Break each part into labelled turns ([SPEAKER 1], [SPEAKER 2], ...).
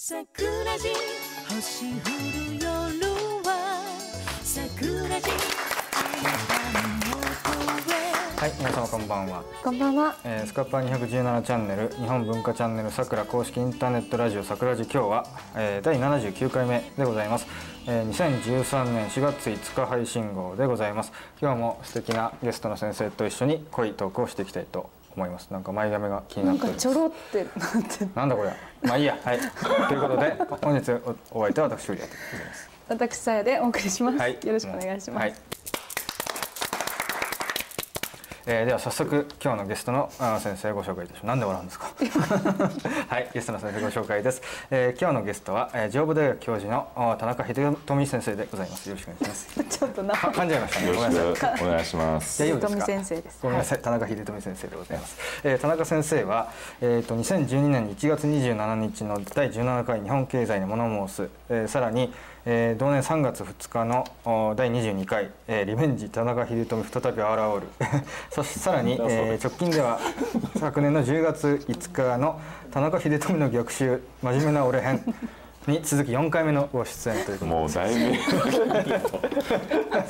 [SPEAKER 1] 桜地星降る夜は桜地
[SPEAKER 2] はい、皆様こんばんは。
[SPEAKER 3] こんばんは。
[SPEAKER 2] えー、スカッパー217チャンネル日本文化チャンネルさくら公式インターネットラジオさくらじ今日は、えー、第79回目でございます、えー、2013年4月5日配信号でございます今日も素敵なゲストの先生と一緒に濃いトークをしていきたいと思います。なんか前髪が気にな
[SPEAKER 3] なん
[SPEAKER 2] ってる。
[SPEAKER 3] かちょろってなってる。
[SPEAKER 2] なんだこれ。まあいいや。はい。ということで本日おお相手は私よりでございます。
[SPEAKER 3] 私さやでお送りします。
[SPEAKER 2] はい。
[SPEAKER 3] よろしくお願いします。
[SPEAKER 2] はいえー、では早速今日のゲストの先生をご紹介いたします。なんで笑うんですか？はい、ゲストの先生ご紹介です。えー、今日のゲストは、えー、上武大学教授の田中秀富先生でございます。よろしくお願いします。
[SPEAKER 3] ちょっとな。
[SPEAKER 2] か噛んじゃいましたね。
[SPEAKER 4] よ
[SPEAKER 2] ごめんなさい
[SPEAKER 4] お願いします。
[SPEAKER 2] 大丈夫ですか？
[SPEAKER 3] 富先生です。
[SPEAKER 2] ごめんなさい、田中秀富先生でございます。えー、田中先生は、えー、と2012年1月27日の第17回日本経済に物申す、えー、さらに、えー、同年3月2日のお第22回、えー、リベンジ田中秀富再びあらおる。そしてさらに、えー、直近では昨年の10月5日の田中秀富の逆襲真面目な俺編に続き4回目のご出演ということで。
[SPEAKER 4] もう題名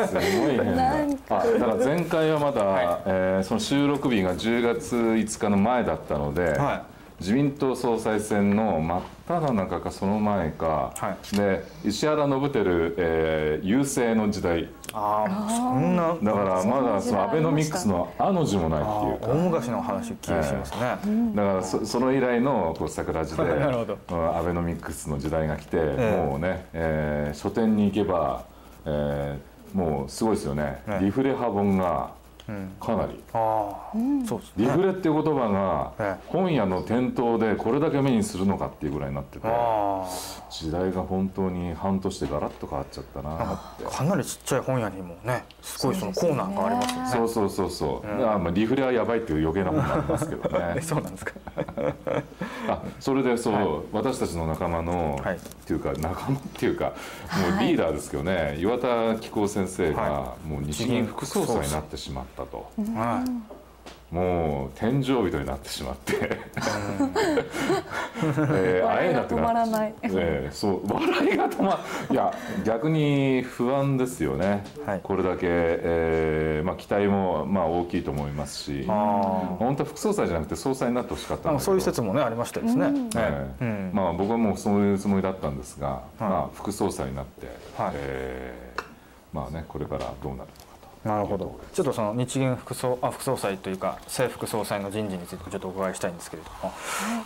[SPEAKER 4] すごい変な。あ、だから前回はまだ、
[SPEAKER 2] はい。
[SPEAKER 4] えーその収録日が10月5日の前だったので、
[SPEAKER 2] は
[SPEAKER 4] 自民党総裁選の真っ只中かその前か、
[SPEAKER 2] は
[SPEAKER 4] で石原伸晃、えー優勢の時代。
[SPEAKER 2] ああそんな
[SPEAKER 4] だからまだそのアベノミクスの「あ」の字もないっていう。か
[SPEAKER 2] 大昔の話気がしますね、
[SPEAKER 4] だからそその以来のこう桜地で
[SPEAKER 2] なるほど。
[SPEAKER 4] うんアベノミクスの時代が来て、
[SPEAKER 2] え
[SPEAKER 4] もうね、えー書店に行けば、えーもうすごいですよね、
[SPEAKER 2] ええ
[SPEAKER 4] リフレ派本がかなり、
[SPEAKER 2] ああ、そうですね。
[SPEAKER 4] リフレっていう言葉
[SPEAKER 2] え
[SPEAKER 4] が本屋の店頭でこれだけ目にするのかっていうぐらいになってて
[SPEAKER 2] あ
[SPEAKER 4] 時代が本当に半年でガラッと変わっちゃったなって。
[SPEAKER 2] あかなりちっちゃい本屋にもねすごいそのコーナーがありますよね。
[SPEAKER 4] そうそうそうそう、だからまあリフレはやばいっていう余計な本もありますけど
[SPEAKER 2] え
[SPEAKER 4] ね。
[SPEAKER 2] そうなんですか。
[SPEAKER 4] あそれでそう、私たちの仲間の、
[SPEAKER 2] はい。
[SPEAKER 4] っていうか仲間っていうかもうリーダーですけどね、岩田紀行先生が、
[SPEAKER 2] は
[SPEAKER 4] もう日銀副総裁になってしまったと、
[SPEAKER 2] はい。
[SPEAKER 4] もう天井人になってしまって、えー会えなく
[SPEAKER 3] 止ま
[SPEAKER 4] な
[SPEAKER 3] らない。
[SPEAKER 4] ええそう笑いが止まいや逆に不安ですよね、
[SPEAKER 2] はい。
[SPEAKER 4] これだけ、えーまあ、期待もまあ大きいと思いますし。
[SPEAKER 2] あ
[SPEAKER 4] 本当は副総裁じゃなくて総裁になってほしかった
[SPEAKER 2] そういう説もねありましたですね、
[SPEAKER 4] ええ
[SPEAKER 2] うん。
[SPEAKER 4] まあ、僕はもうそういうつもりだったんですが、
[SPEAKER 2] はい。
[SPEAKER 4] まあ、副総裁になって、
[SPEAKER 2] はい。
[SPEAKER 4] えーまあね、これからどうなるのか。と
[SPEAKER 2] なるほど。ちょっとその日銀副総あ副総裁というか正副総裁の人事についてちょっとお伺いしたいんですけれども、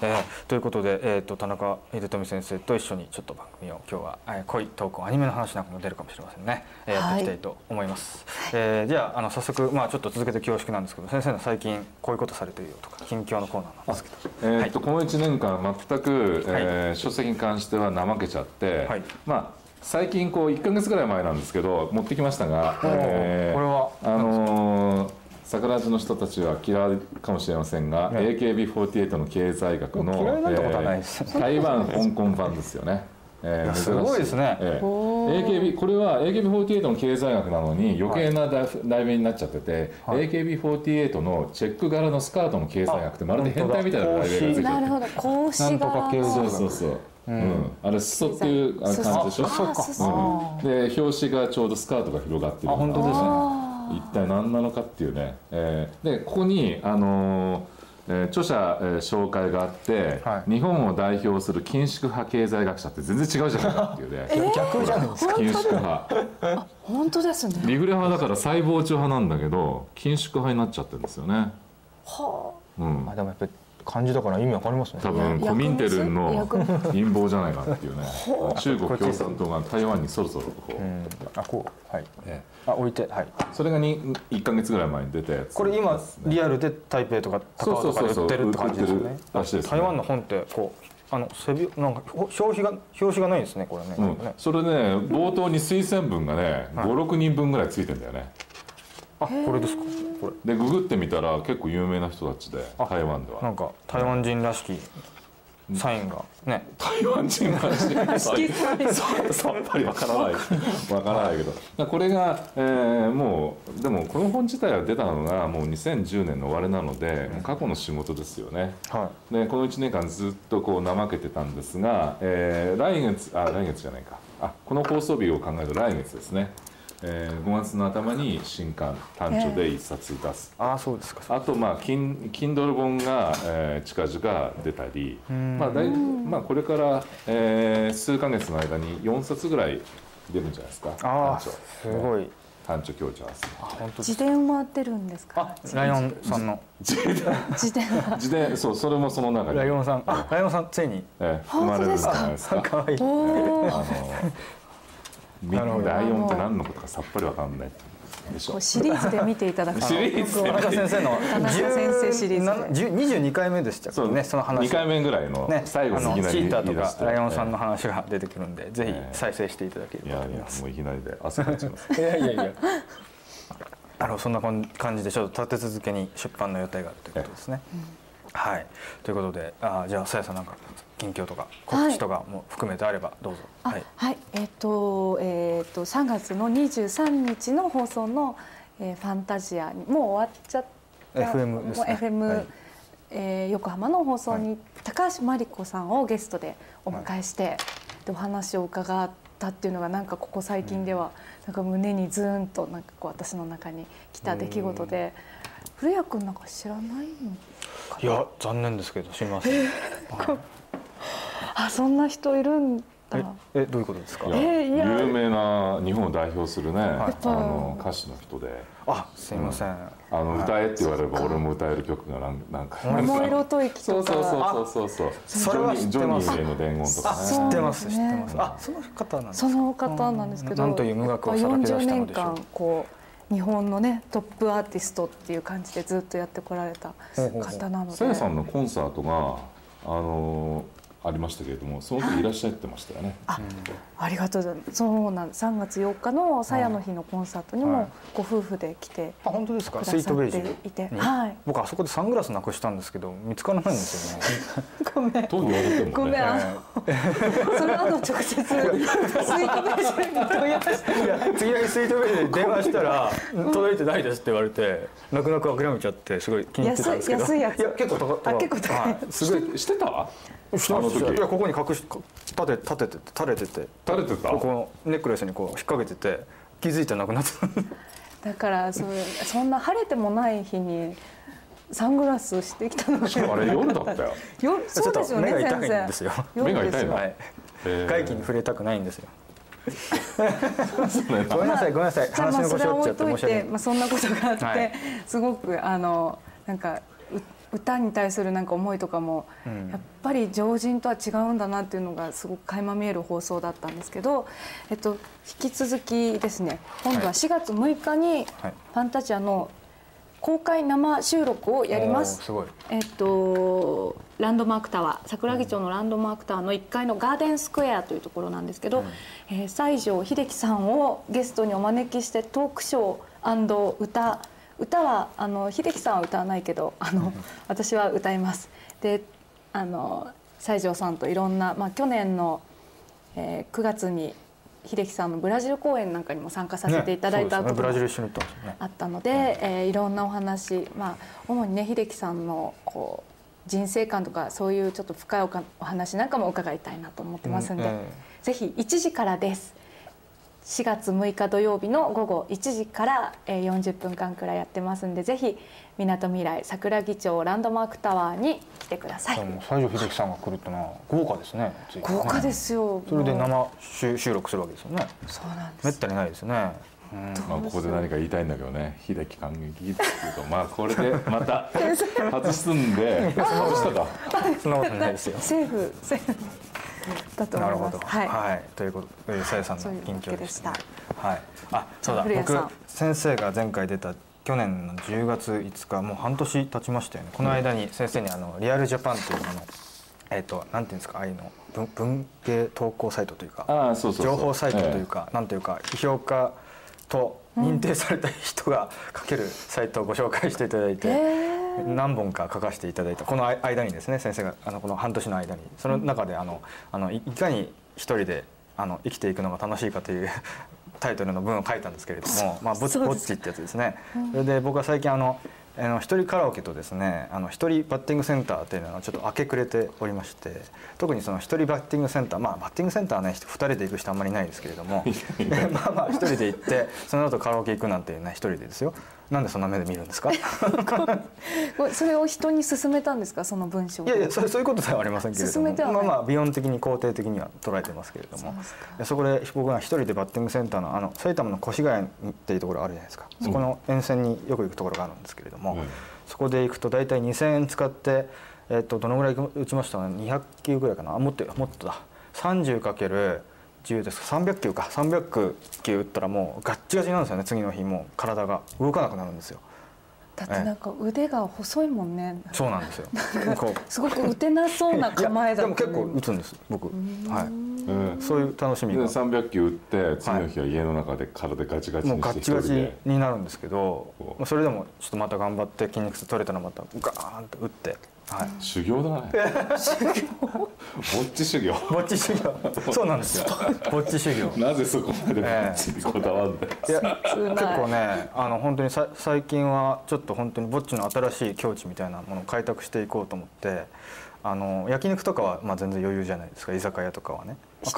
[SPEAKER 2] えーということで、えー、と田中秀富先生と一緒にちょっと番組を今日は、えー、濃いトークアニメの話なんかも出るかもしれませんね、えーやっていきたいと思います、えーじゃああの早速、まあ、ちょっと続けて恐縮なんですけど先生の最近こういうことされてるよとか近況のコーナーなんですけど。
[SPEAKER 4] えーっと
[SPEAKER 2] はい。
[SPEAKER 4] この1年間全く、えー書籍に関しては怠けちゃって、
[SPEAKER 2] はい。
[SPEAKER 4] まあ最近こう1か月ぐらい前なんですけど持ってきましたが、えー
[SPEAKER 2] これは？
[SPEAKER 4] あのー桜地の人たちは嫌いかもしれませんが、
[SPEAKER 2] ね
[SPEAKER 4] AKB48 の経済学の台湾香港版ですよね。えー
[SPEAKER 2] すごいですね。
[SPEAKER 4] え
[SPEAKER 3] ー。
[SPEAKER 4] AKB これは AKB48 の経済学なのに余計な題題名になっちゃってて、
[SPEAKER 2] はい。
[SPEAKER 4] AKB48 のチェック柄のスカートの経済学ってまるで変態みたいな題名がついて。る
[SPEAKER 3] なるほど。格
[SPEAKER 4] そう
[SPEAKER 2] 学
[SPEAKER 4] そうそう、うん。あれ裾っていうあ感じでしょ？
[SPEAKER 3] うか
[SPEAKER 4] う。ん、で表紙がちょうどスカートが広がってる。
[SPEAKER 2] あ本当ですね。
[SPEAKER 4] 一体何なのかっていうね、えーでここに、あのーえー著者、えー紹介があって、
[SPEAKER 2] はい。
[SPEAKER 4] 日本を代表する緊縮派経済学者って全然違うじゃないかっていうね。
[SPEAKER 2] 逆じゃないですか。
[SPEAKER 4] 緊縮派。
[SPEAKER 3] 本当ですね。
[SPEAKER 4] リフレ派だから細胞長派なんだけど緊縮派になっちゃってるんですよね、
[SPEAKER 3] は
[SPEAKER 4] うん。
[SPEAKER 2] あ、でもやっぱり漢字だから意味わかりますね。
[SPEAKER 4] 多分
[SPEAKER 3] や
[SPEAKER 4] コミンテルンの陰謀じゃないかっていうね。中国共産党が台湾にそろそろこう、
[SPEAKER 2] うん。あこうはい。
[SPEAKER 4] え
[SPEAKER 2] あ置いてはい。
[SPEAKER 4] えそれがに1か月ぐらい前に出たやつ
[SPEAKER 2] これ今リアルで台北とか高尾とかで売ってるって感じですよね。
[SPEAKER 4] すね。
[SPEAKER 2] 台湾の本ってこうあの背びなんか表紙が表紙がないんですねこれね,、
[SPEAKER 4] うん。それね冒頭に推薦文がね
[SPEAKER 2] はい。
[SPEAKER 4] 56人分ぐらいついてんだよね
[SPEAKER 2] あこれですか？これ。
[SPEAKER 4] でググってみたら結構有名な人たちで
[SPEAKER 2] あ
[SPEAKER 4] 台湾では。
[SPEAKER 2] なんか台湾人らしきサインがね。
[SPEAKER 4] 台湾人が そうさっぱりわからない。わからないけど。これが、えーもうでもこの本自体は出たのがもう2010年の終わりなので、もう過去の仕事ですよね。
[SPEAKER 2] は
[SPEAKER 4] でこの1年間ずっとこう怠けてたんですが、えー来月あ来月じゃないか。あこの放送日を考えると来月ですね、えー5月の頭に新刊単著で1冊出す、
[SPEAKER 2] ああそうですか。
[SPEAKER 4] あとまあ Kin- Kindle 本が、えー近々出たり、まあだいまあ、これから、えー数ヶ月の間に4冊ぐらい出るんじゃないですか。
[SPEAKER 2] あす
[SPEAKER 4] 著
[SPEAKER 2] ごい。
[SPEAKER 4] 単著強調です
[SPEAKER 2] あ本当
[SPEAKER 3] 自伝は出るんですか？
[SPEAKER 2] ライオンさんの。
[SPEAKER 3] 自伝。は。
[SPEAKER 4] 自伝そうそれもその中に。
[SPEAKER 2] ライオンさんあライオンさんついに
[SPEAKER 4] えー含まれるんじゃないですか？
[SPEAKER 2] かわいい。
[SPEAKER 3] おー。
[SPEAKER 4] あのみ
[SPEAKER 2] なるほど。
[SPEAKER 4] ライオンって何のことかさっぱりわかんないでしょ
[SPEAKER 3] こうシリーズで見ていただくと
[SPEAKER 4] シリーズで。
[SPEAKER 3] 僕は
[SPEAKER 2] 田中先生の
[SPEAKER 3] 田中先生シリーズで。
[SPEAKER 2] 10 22回目でしたっけね？その話。
[SPEAKER 4] 2回目ぐらいの
[SPEAKER 2] ね。
[SPEAKER 4] 最後にいきなり
[SPEAKER 2] あのチーターとかライオンさんの話が出てくるんでぜひ
[SPEAKER 4] ええ
[SPEAKER 2] 再生していただけれ
[SPEAKER 4] いやいや
[SPEAKER 2] ばと思います。
[SPEAKER 4] もういきなりで汗かいちゃいます
[SPEAKER 2] いやいやいや。あのそんな感じでちょっと立て続けに出版の予定があるということですね。はい。ということであじゃあさやさんなんか近況とか告知とかも含めてあればどうぞ。
[SPEAKER 3] あはい、えっ、とえっ、と3月の23日の放送の、えーファンタジアにもう終わっちゃった
[SPEAKER 2] FM ですね。
[SPEAKER 3] FM、
[SPEAKER 2] はい。
[SPEAKER 3] えー横浜の放送
[SPEAKER 2] は
[SPEAKER 3] に高橋真理子さんをゲストでお迎えして、でお話を伺ったっていうのがなんかここ最近では、なんか胸にズーンとなんかこう私の中に来た出来事で、古谷君なんか知らないのか
[SPEAKER 2] いや残念ですけど知りません。はい。
[SPEAKER 3] あそんな人いるんだ。
[SPEAKER 2] ええどういうことですか？
[SPEAKER 4] い。や
[SPEAKER 3] えーいや。
[SPEAKER 4] 有名な日本を代表するね、あ
[SPEAKER 3] ぱ
[SPEAKER 4] の歌手の人で。
[SPEAKER 2] あすいません。
[SPEAKER 4] あの歌えって言われれば俺も歌える曲がなんなんか。
[SPEAKER 3] 桃色吐息
[SPEAKER 4] そう
[SPEAKER 3] とか
[SPEAKER 4] そうそうそうそう。
[SPEAKER 2] それは知ってます。
[SPEAKER 4] ジョニージョニーへの伝言とか
[SPEAKER 2] あ
[SPEAKER 4] ね
[SPEAKER 2] 知ってます知ってます。あその方なんですか？
[SPEAKER 3] その方なんです。けど、
[SPEAKER 2] なんという無学をさらけ出した
[SPEAKER 3] 40年
[SPEAKER 2] のでしょう。
[SPEAKER 3] 間こう日本のねトップアーティストっていう感じでずっとやってこられた方なので、
[SPEAKER 4] さやさんのコンサートがあのありましたけれどもその時いらっしゃってましたよね、
[SPEAKER 3] あありがとうございます。そうなんです3月4日のさやの日のコンサートに
[SPEAKER 2] はい。
[SPEAKER 3] もご夫婦で来て
[SPEAKER 2] あ本当ですか？スイートベージ
[SPEAKER 3] いて
[SPEAKER 2] に
[SPEAKER 3] はい。
[SPEAKER 2] 僕あそこでサングラスなくしたんですけど見つからないんですよね。
[SPEAKER 3] ごめん。
[SPEAKER 4] と言われてもね
[SPEAKER 3] ごめん。その後直接スイートベージに問い合わせて。
[SPEAKER 2] いや次の日スイートベージで電話したら届いてないですって言われて泣く泣く諦めちゃってすごい気に入ってたんですけど。
[SPEAKER 3] 安い安いやつ
[SPEAKER 2] や結構高
[SPEAKER 3] あ結構高い。
[SPEAKER 2] はすごい。
[SPEAKER 4] してた？あの時。
[SPEAKER 2] すいやここに隠し立て立てて垂れてて
[SPEAKER 4] 垂れてた？
[SPEAKER 2] ここのネックレスにこう引っ掛けてて気づいてなくなってた。
[SPEAKER 3] だからそうそんな晴れてもない日にサングラスしてきたのが。
[SPEAKER 4] しかもあれ夜だったよ。
[SPEAKER 3] よそうですよね
[SPEAKER 2] 目が痛
[SPEAKER 3] 先
[SPEAKER 2] いんですよ。
[SPEAKER 3] 生
[SPEAKER 4] 目が痛いの？
[SPEAKER 2] はい
[SPEAKER 4] えー。
[SPEAKER 2] 外気に触れたくないんですよ。ごめんなさいごめんなさい。
[SPEAKER 3] まあ
[SPEAKER 2] 話の
[SPEAKER 3] それは
[SPEAKER 2] 腰折っちゃ
[SPEAKER 3] 置いといて、
[SPEAKER 2] って申し訳ない。
[SPEAKER 3] まあ、そんなことがあって、
[SPEAKER 2] はい。
[SPEAKER 3] すごくあのなんかう歌に対するなんか思いとかも、
[SPEAKER 2] うん。
[SPEAKER 3] やっぱり常人とは違うんだなっていうのがすごく垣間見える放送だったんですけど、えっと、引き続きですね今度は4月6日に
[SPEAKER 2] はい。
[SPEAKER 3] ファンタジアの公開生収録をやります。
[SPEAKER 2] すごい。
[SPEAKER 3] えっと、ランドマークタワー桜木町のランドマークタワーの1階のガーデンスクエアというところなんですけど、えー西城秀樹さんをゲストにお招きしてトークショー歌歌はあの秀樹さんは歌わないけどあの私は歌います。であの西城さんといろんな、まあ、去年の、えー9月に秀樹さんのブラジル公演なんかにも参加させていただいたこともあったので、えーいろんなお話、まあ、主にね秀樹さんのこう人生観とかそういうちょっと深いおかお話なんかも伺いたいなと思ってますんで、ぜひ1時からです4月6日土曜日の午後1時から、えー40分間くらいやってますんでぜひみなとみらい桜木町ランドマークタワーに来てください。
[SPEAKER 2] 西城秀樹さんが来るってのは豪華ですねつい
[SPEAKER 3] 豪華ですよ。
[SPEAKER 2] それで生収収録するわけですよね。
[SPEAKER 3] そうなんです。
[SPEAKER 2] めったにないですね、うん。
[SPEAKER 4] まあ、ここで何か言いたいんだけどね秀樹感激っていうとまあこれでまた 外すんで 外したか。
[SPEAKER 2] そんなことないですよ。
[SPEAKER 3] セーフセーフだと
[SPEAKER 2] なるほど。
[SPEAKER 3] 思います。はい、
[SPEAKER 2] ということでさやさんの
[SPEAKER 3] そういう
[SPEAKER 2] 近況でした。
[SPEAKER 3] わ
[SPEAKER 2] はい。あそうだ。僕先生が前回出た去年の10月5日もう半年経ちましたよね。この間に先生にあのリアルジャパンっていうあのえっ、となんていうんですかああいうの文文系投稿サイトというか
[SPEAKER 4] ああそうそうそう。
[SPEAKER 2] 情報サイトというか、なんというか批評家と認定された人が書けるサイトをご紹介していただいて、
[SPEAKER 3] え
[SPEAKER 2] 何本か書かせていただいたこの間にですね先生があのこの半年の間にその中であのあのいいかに一人であの生きていくのが楽しいかという タイトルの文を書いたんですけれども「まあ、ぼっち」ってやつですね。それで僕は最近あのあの一人カラオケとですねあの一人バッティングセンターというのをちょっと明け暮れておりまして特にその一人バッティングセンターまあバッティングセンターはね二人で行く人あんまりいないですけれども まあまあ一人で行ってその後カラオケ行くなんてね一人でですよなんでそんな目で見るんですか？
[SPEAKER 3] それを人に勧めたんですか？その文章を。
[SPEAKER 2] いやいやそそういうことではありませんけれども。まあまあ美音的に肯定的には捉えてますけれども。
[SPEAKER 3] そ
[SPEAKER 2] そこで僕が一人でバッティングセンターのあの埼玉の越谷っていうところがあるじゃないですか、そこの沿線によく行くところがあるんですけれども、
[SPEAKER 4] うん。
[SPEAKER 2] そこで行くと大体2000円使って、えっとどのぐらい打ちました？かね200球ぐらいかな？あもっともっとだ 30×10 ですか？300球か。300球打ったらもうガッチガチなんですよね。次の日もう体が動かなくなるんですよ。
[SPEAKER 3] だってなんか腕が細いもんね。
[SPEAKER 2] そうなんですよ。こう。
[SPEAKER 3] すごく打てなそうな構えだ
[SPEAKER 2] でも結構打つんです僕。はい。
[SPEAKER 4] うん
[SPEAKER 2] そういう楽しみ
[SPEAKER 4] で
[SPEAKER 2] が
[SPEAKER 4] 300球打って次の日は家の中で体ガチガチ
[SPEAKER 2] もう
[SPEAKER 4] にして
[SPEAKER 2] ガッチガチ
[SPEAKER 4] 一人で。
[SPEAKER 2] になるんですけどそれでもちょっとまた頑張って筋肉痛取れたらまたガーンと打ってはい。
[SPEAKER 4] 修行だね。ぼっち修行。
[SPEAKER 2] ぼっち修行。そうなんですよ。ぼっち修行。
[SPEAKER 4] なぜそこまでぼ
[SPEAKER 2] え。え
[SPEAKER 4] っちにこだわるんだよ。
[SPEAKER 2] いや結構ねあの本当にさ最近はちょっと本当にぼっちの新しい境地みたいなものを開拓していこうと思ってあの焼肉とかはまあ全然余裕じゃないですか。居酒屋とかはね。
[SPEAKER 3] 一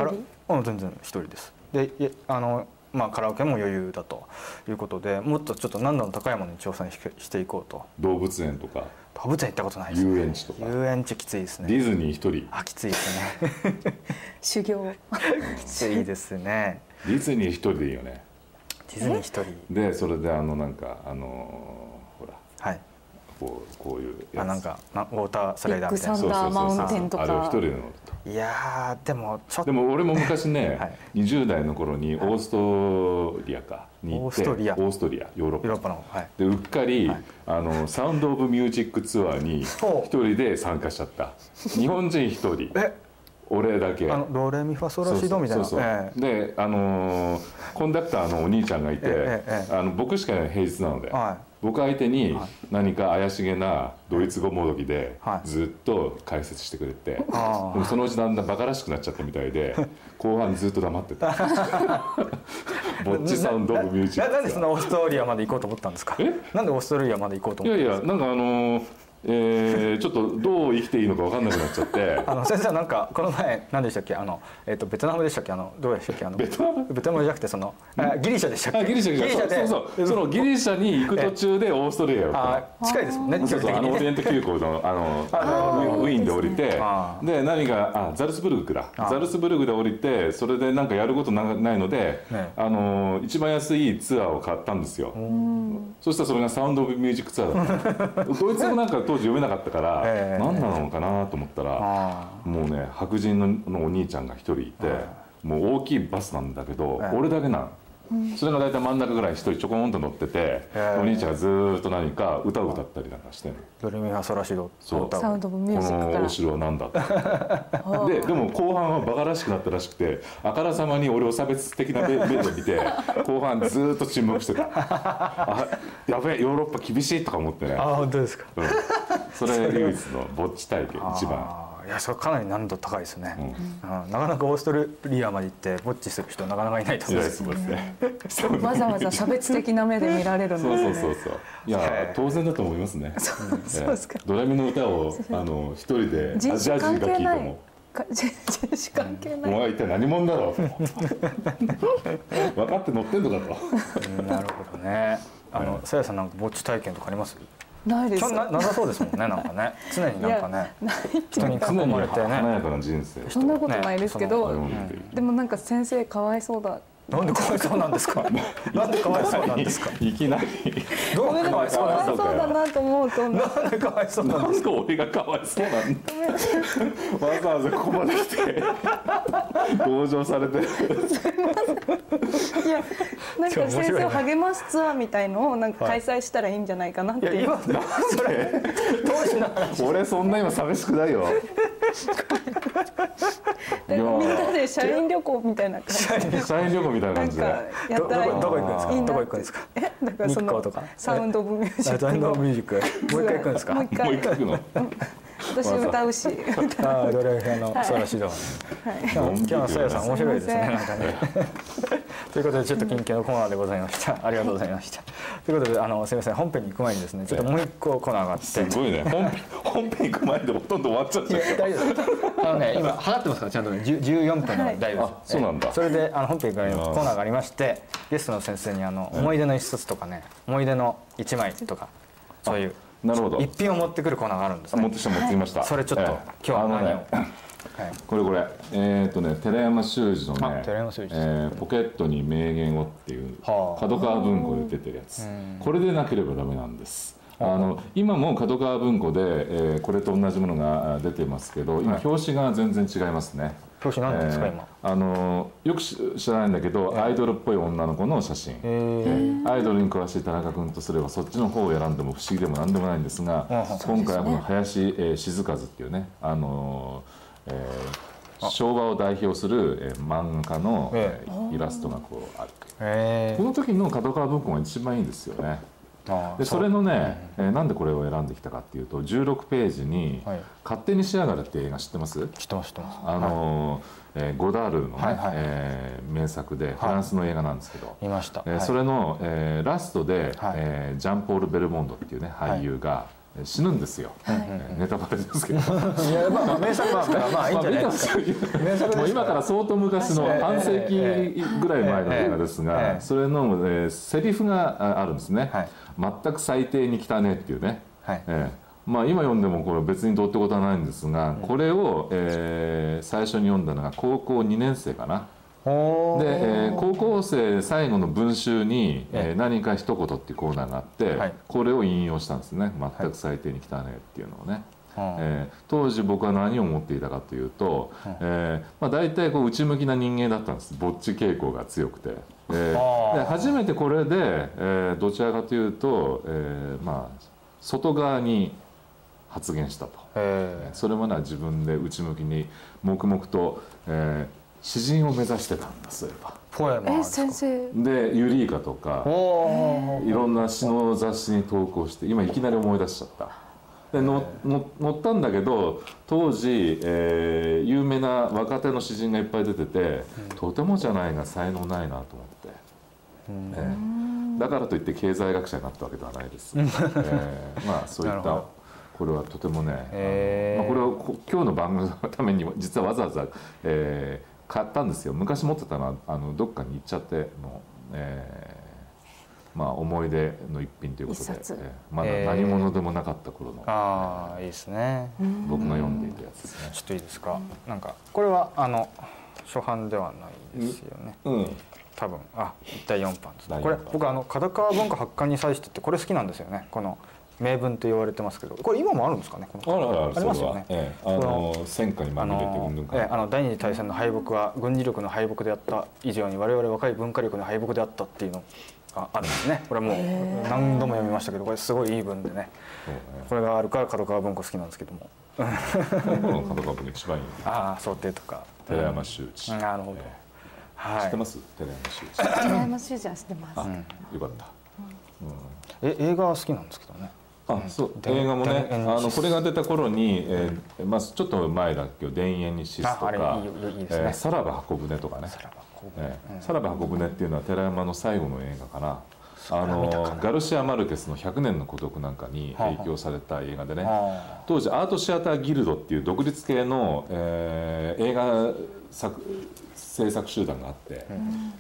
[SPEAKER 2] うん全然一人です。でいあのまあカラオケも余裕だということでもっとちょっと難度の高いものに挑戦ししていこうと。
[SPEAKER 4] 動物園とか
[SPEAKER 2] 動物園行ったことないです
[SPEAKER 4] 遊園地とか。
[SPEAKER 2] 遊園地きついですね。
[SPEAKER 4] ディズニー一人。
[SPEAKER 2] あきついですね。
[SPEAKER 3] 修行。
[SPEAKER 2] きついですね。
[SPEAKER 4] ディズニー一人でいいよね。
[SPEAKER 2] ディズニー一人。
[SPEAKER 4] でそれであのなんかあのほら。
[SPEAKER 2] はい
[SPEAKER 4] こうこういうやつ。
[SPEAKER 2] あなんかなウォータースライダーみたいな。
[SPEAKER 3] ビッグサンダーマウンテンとか。
[SPEAKER 4] あれを一人で乗ると
[SPEAKER 2] いやーでもちょっと
[SPEAKER 4] でも俺も昔ね、
[SPEAKER 2] はい。
[SPEAKER 4] 20代の頃にオーストリアかに行って
[SPEAKER 2] オーストリア。
[SPEAKER 4] オーストリアヨーロッパ。
[SPEAKER 2] ヨーロッパのはい。
[SPEAKER 4] でうっかり、
[SPEAKER 2] はい。
[SPEAKER 4] あのサウンド・オブ・ミュージックツアーに一人で参加しちゃった。日本人一人。
[SPEAKER 2] え？
[SPEAKER 4] 俺だけ。
[SPEAKER 2] あのドレミファソラシドみたいな。
[SPEAKER 4] そうそうそう
[SPEAKER 2] ええ。
[SPEAKER 4] であのーコンダクターのお兄ちゃんがいて、
[SPEAKER 2] ええええ
[SPEAKER 4] あの僕しかいない平日なので、
[SPEAKER 2] は
[SPEAKER 4] 僕相手に
[SPEAKER 2] はい。
[SPEAKER 4] 何か怪しげなドイツ語もどきで
[SPEAKER 2] はい。
[SPEAKER 4] ずっと解説してくれて、
[SPEAKER 2] あー。
[SPEAKER 4] でもそのうちだんだんバカらしくなっちゃったみたいで 後半ずっと黙ってた。ぼっちサウンド・オブ・ミュージック
[SPEAKER 2] ななんでそんなオーストリアまで行こうと思ったんですか？
[SPEAKER 4] え？
[SPEAKER 2] なんでオーストリアまで行こうと
[SPEAKER 4] い
[SPEAKER 2] 思ったんですか？
[SPEAKER 4] やいやなんかあのーえーちょっとどう生きていいのか分かんなくなっちゃって。
[SPEAKER 2] あの先生はなんかこの前何でしたっけ？あのえっ、とベトナムでしたっけ？あのどうでしたっけ？あの
[SPEAKER 4] ベトナム？
[SPEAKER 2] ベトナムじゃなくてそのあギリシャでしたっけ？
[SPEAKER 4] あギリシャギリシャ
[SPEAKER 2] で。
[SPEAKER 4] そうそうそのギリシャに行く途中でオーストリア
[SPEAKER 2] あ近いですもんね距
[SPEAKER 4] そうそう。あのオ
[SPEAKER 2] 離的にね。
[SPEAKER 4] リエント急行のあの
[SPEAKER 2] あ
[SPEAKER 4] ウィウィーンで降りて
[SPEAKER 2] あ
[SPEAKER 4] で何があザルツブルクだ。
[SPEAKER 2] あ
[SPEAKER 4] ザルツブルクで降りてそれでなんかやることなないので、
[SPEAKER 2] ね。
[SPEAKER 4] あの一番安いツアーを買ったんですよ。そしたらそれがサウンド・オブ・ミュージックツアーだった。ドイツ語なんか当時読めなかったから、
[SPEAKER 2] ええ。
[SPEAKER 4] 何なのかなと思ったら
[SPEAKER 2] あ
[SPEAKER 4] もうね白人ののお兄ちゃんが一人いて、
[SPEAKER 2] はい。
[SPEAKER 4] もう大きいバスなんだけど、
[SPEAKER 2] ええ。
[SPEAKER 4] 俺だけなの。それが大体真ん中ぐらいに一人ちょこんと乗ってて、
[SPEAKER 2] え
[SPEAKER 4] お兄ちゃんがずーっと何か歌を歌ったりなんかして
[SPEAKER 2] ドレミファソラシド
[SPEAKER 4] そう
[SPEAKER 2] 歌
[SPEAKER 3] サウンド・ミュ
[SPEAKER 4] こ
[SPEAKER 3] ージック
[SPEAKER 4] お城は何だって。ででも後半はバカらしくなったらしくてあからさまに俺を差別的な目 目で見て後半ずーっと沈黙してた。あやべえヨーロッパ厳しいとか思ってね、
[SPEAKER 2] あ本当ですか。
[SPEAKER 4] うん、それ唯一のぼっち体験一番
[SPEAKER 2] いやそれかなり難度高いですね、
[SPEAKER 4] う
[SPEAKER 2] うんなかなかオーストリアまで行ってぼっちする人なかなかいないと思う。んです
[SPEAKER 4] そうですね。
[SPEAKER 3] わざわざ差別的な目で見られるん
[SPEAKER 4] そう
[SPEAKER 3] ですね
[SPEAKER 4] そうそうそう。いや当然だと思いますね。
[SPEAKER 3] そうそうですか
[SPEAKER 4] ええ。ドラミの歌をあの一人でア
[SPEAKER 3] 人
[SPEAKER 4] ジア
[SPEAKER 3] 種関係ない
[SPEAKER 4] 人が聴いても
[SPEAKER 3] か人種関係
[SPEAKER 4] お
[SPEAKER 3] ない。
[SPEAKER 4] 前は一体何者だろうと。分かって乗ってんのかと。
[SPEAKER 2] うんなるほどね。あのさやさんなんかぼっち体験とかあります？
[SPEAKER 3] ないです。
[SPEAKER 2] そんななさそうですもんねなんかね。常になんかね。
[SPEAKER 3] ないっていうか。
[SPEAKER 2] 人に囲まれて
[SPEAKER 4] 華
[SPEAKER 2] ね
[SPEAKER 4] やかな人生を。
[SPEAKER 3] そんなことないですけど、
[SPEAKER 4] で
[SPEAKER 3] もなんか先生かわいそうだ
[SPEAKER 2] なんでかわいそうなんですか？なんでかわいそうなんですか？
[SPEAKER 4] いきなり。
[SPEAKER 2] ど
[SPEAKER 3] ごめんな
[SPEAKER 2] うかわい
[SPEAKER 3] さいかわいそう
[SPEAKER 2] なんですか
[SPEAKER 3] だなと思うと
[SPEAKER 2] なんでかわいそうなんですか？
[SPEAKER 4] で俺がかわいそうなんだ。わざわざここまで来て同情されて。
[SPEAKER 3] いやなんか先生を励ますツアーみたいのをなんか開催したらいいんじゃないかなっていう、
[SPEAKER 2] いや今それ当時の話
[SPEAKER 4] 俺そんな今寂しくないよ
[SPEAKER 3] みんなで社員旅行みたいな感じで。
[SPEAKER 4] 社員旅行みたいな感じで。
[SPEAKER 3] なんかやったら
[SPEAKER 2] どどこ行くんですか？どこ行くんですか？
[SPEAKER 3] えだからそのサウンド・オブ・ミュージック。
[SPEAKER 2] サウンド
[SPEAKER 3] の
[SPEAKER 2] ミュージック。もう一回行くんですか？
[SPEAKER 3] もう一回
[SPEAKER 4] 行くの？
[SPEAKER 3] 私歌うし。
[SPEAKER 2] ああドライフのソラシド今日今日のさやさん。面白いですねなんかね。ということでちょっと緊急のコーナーでございました。ありがとうございました。ということであのすみません本編に行く前にですねちょっともう一個コーナーがあって。
[SPEAKER 4] すごいね。本編本編行く前でほとんど終わっちゃっ
[SPEAKER 2] い
[SPEAKER 4] た
[SPEAKER 2] や大丈夫あのね今測ってますからちゃんとね。10 14分の大丈
[SPEAKER 4] そうなんだ。
[SPEAKER 2] それであの本編からコーナーがありましてゲストの先生にあの思い出の一冊とかね思い出の一枚とかそういう
[SPEAKER 4] なるほど。
[SPEAKER 2] 一品を持ってくるコーナーがあるんですね。
[SPEAKER 4] 持ってきた持ってきました。
[SPEAKER 2] それちょっと、
[SPEAKER 4] ええ。
[SPEAKER 2] 今日は何を、
[SPEAKER 4] あのね
[SPEAKER 2] はい
[SPEAKER 4] これこれ。えっ、とね寺山修司のね
[SPEAKER 2] あ寺山修司
[SPEAKER 4] えーポケットに名言を」っていう
[SPEAKER 2] はあ。
[SPEAKER 4] 角川文庫で出てるやつ。これでなければダメなんです。あの今も角川文庫で、えーこれと同じものがあ出てますけど今
[SPEAKER 2] はい。
[SPEAKER 4] 表紙が全然違いますね
[SPEAKER 2] 表紙何なんですか、
[SPEAKER 4] えー
[SPEAKER 2] 今？
[SPEAKER 4] あのよくし知らないんだけど、アイドルっぽい女の子の写真、
[SPEAKER 2] へ
[SPEAKER 4] えーアイドルに詳しい田中君とすればそっちの方を選んでも不思議でも何でもないんですが、
[SPEAKER 2] うん
[SPEAKER 4] 今回はこの林、えー静和っていうね、あのーえー昭和を代表する、えー漫画家の、
[SPEAKER 2] え
[SPEAKER 4] えー。イラストがこうある。
[SPEAKER 2] え
[SPEAKER 4] この時の角川文庫が一番いいんですよね。
[SPEAKER 2] あ
[SPEAKER 4] でそれのね、えーなんでこれを選んできたかっていうと16ページに
[SPEAKER 2] はい「
[SPEAKER 4] 勝手に仕上がれ」って映画知ってます？
[SPEAKER 2] 知ってます知ってます。
[SPEAKER 4] あのーえーゴダールのね、
[SPEAKER 2] はいはい。
[SPEAKER 4] えー名作でフランスの映画なんですけど、
[SPEAKER 2] いました、
[SPEAKER 4] えー
[SPEAKER 2] はい。
[SPEAKER 4] それの、えーラストで、
[SPEAKER 2] はい。
[SPEAKER 4] えージャンポール・ベルモンドっていうね俳優が、えー死ぬんですよ、えーネタバレですけど。
[SPEAKER 2] いやまあまあ名作はまあまあいいんじゃないですか。名作です
[SPEAKER 4] もう今から相当昔の
[SPEAKER 2] ええ
[SPEAKER 4] 半世紀ぐらい前の映画です
[SPEAKER 2] え
[SPEAKER 4] が
[SPEAKER 2] え
[SPEAKER 4] それの、えーセリフがああるんですね、
[SPEAKER 2] はい。
[SPEAKER 4] 全く最低に汚ねっていうね、
[SPEAKER 2] はい。
[SPEAKER 4] ええ。まあ、今読んでもこれ別にどうってことはないんですが、これを、えー最初に読んだのが高校2年生かな。で、えー高校生最後の文集に、
[SPEAKER 2] ええ
[SPEAKER 4] え。ー何か一言っていうコーナーがあって、
[SPEAKER 2] はい。
[SPEAKER 4] これを引用したんですね。全く最低に汚ねっていうのをね、
[SPEAKER 2] うん
[SPEAKER 4] えー当時僕は何を思っていたかというと、えーまあ、大体こう内向きな人間だったんです。ぼっち傾向が強くて、えーで初めてこれで、えーどちらかというと、えーまあ、外側に発言したと。
[SPEAKER 2] え
[SPEAKER 4] それまでは自分で内向きに黙々と、えー詩人を目指してたんだそういえば。
[SPEAKER 2] ー、ポエマ
[SPEAKER 3] 先生。
[SPEAKER 4] でユリイカとかいろんな詩の雑誌に投稿して今いきなり思い出しちゃった。でのの載ったんだけど当時、えー有名な若手の詩人がいっぱい出てて、とてもじゃないが才能ないなと思って、えーだからといって経済学者になったわけではないです、えーまあそういったこれはとてもね、
[SPEAKER 2] へー。
[SPEAKER 4] まあ、これをこ今日の番組のために実はわざわざ、えー買ったんですよ。昔持ってたのはあのどっかに行っちゃってもう、えーまあ、思い出の一品ということで、えーまだ何者でもなかった頃の
[SPEAKER 2] ああいいですね。
[SPEAKER 4] 僕が読んでいたやつですね。
[SPEAKER 2] ちょっといいですか？なんかこれはあの初版ではないですよね。
[SPEAKER 4] うん。
[SPEAKER 2] 多分。あ第4版です。これ僕あの角川文化発刊に際してってこれ好きなんですよね。この名文と言われてますけどこれ今もあるんですかねこの
[SPEAKER 4] あるあるある
[SPEAKER 2] ありますよね。
[SPEAKER 4] ええあの戦火にま
[SPEAKER 2] あ
[SPEAKER 4] みれて
[SPEAKER 2] の
[SPEAKER 4] うんぬんか
[SPEAKER 2] ええあの第二次大戦の敗北は軍事力の敗北であった以上に我々若い文化力の敗北であったっていうのがあるんですね。これもう何度も読みましたけどこれすごいいい文でね。
[SPEAKER 4] ね
[SPEAKER 2] これがあるから角川文庫好きなんですけども。
[SPEAKER 4] 角川文が一番いい。
[SPEAKER 2] ああ想定とか。
[SPEAKER 4] 寺山修司、
[SPEAKER 2] うん。なるほど。
[SPEAKER 4] え
[SPEAKER 2] はい。
[SPEAKER 4] え知ってます？寺山修司。
[SPEAKER 3] 寺山修司は知ってます。
[SPEAKER 4] あ、よかった、
[SPEAKER 2] え映画は好きなんですけどね
[SPEAKER 4] あそう
[SPEAKER 2] で
[SPEAKER 4] 映画もねあのこれが出た頃に、えーまあ、ちょっと前だけど「田園にシス」とかさらば箱舟」とかね。
[SPEAKER 2] さらば
[SPEAKER 4] 箱舟」っていうのは寺山の最後の映画かな。あのガルシア・マルケスの「100年の孤独」なんかに影響された映画でね。
[SPEAKER 2] あ
[SPEAKER 4] 当時アートシアターギルドっていう独立系の、えー映画作制作集団があって、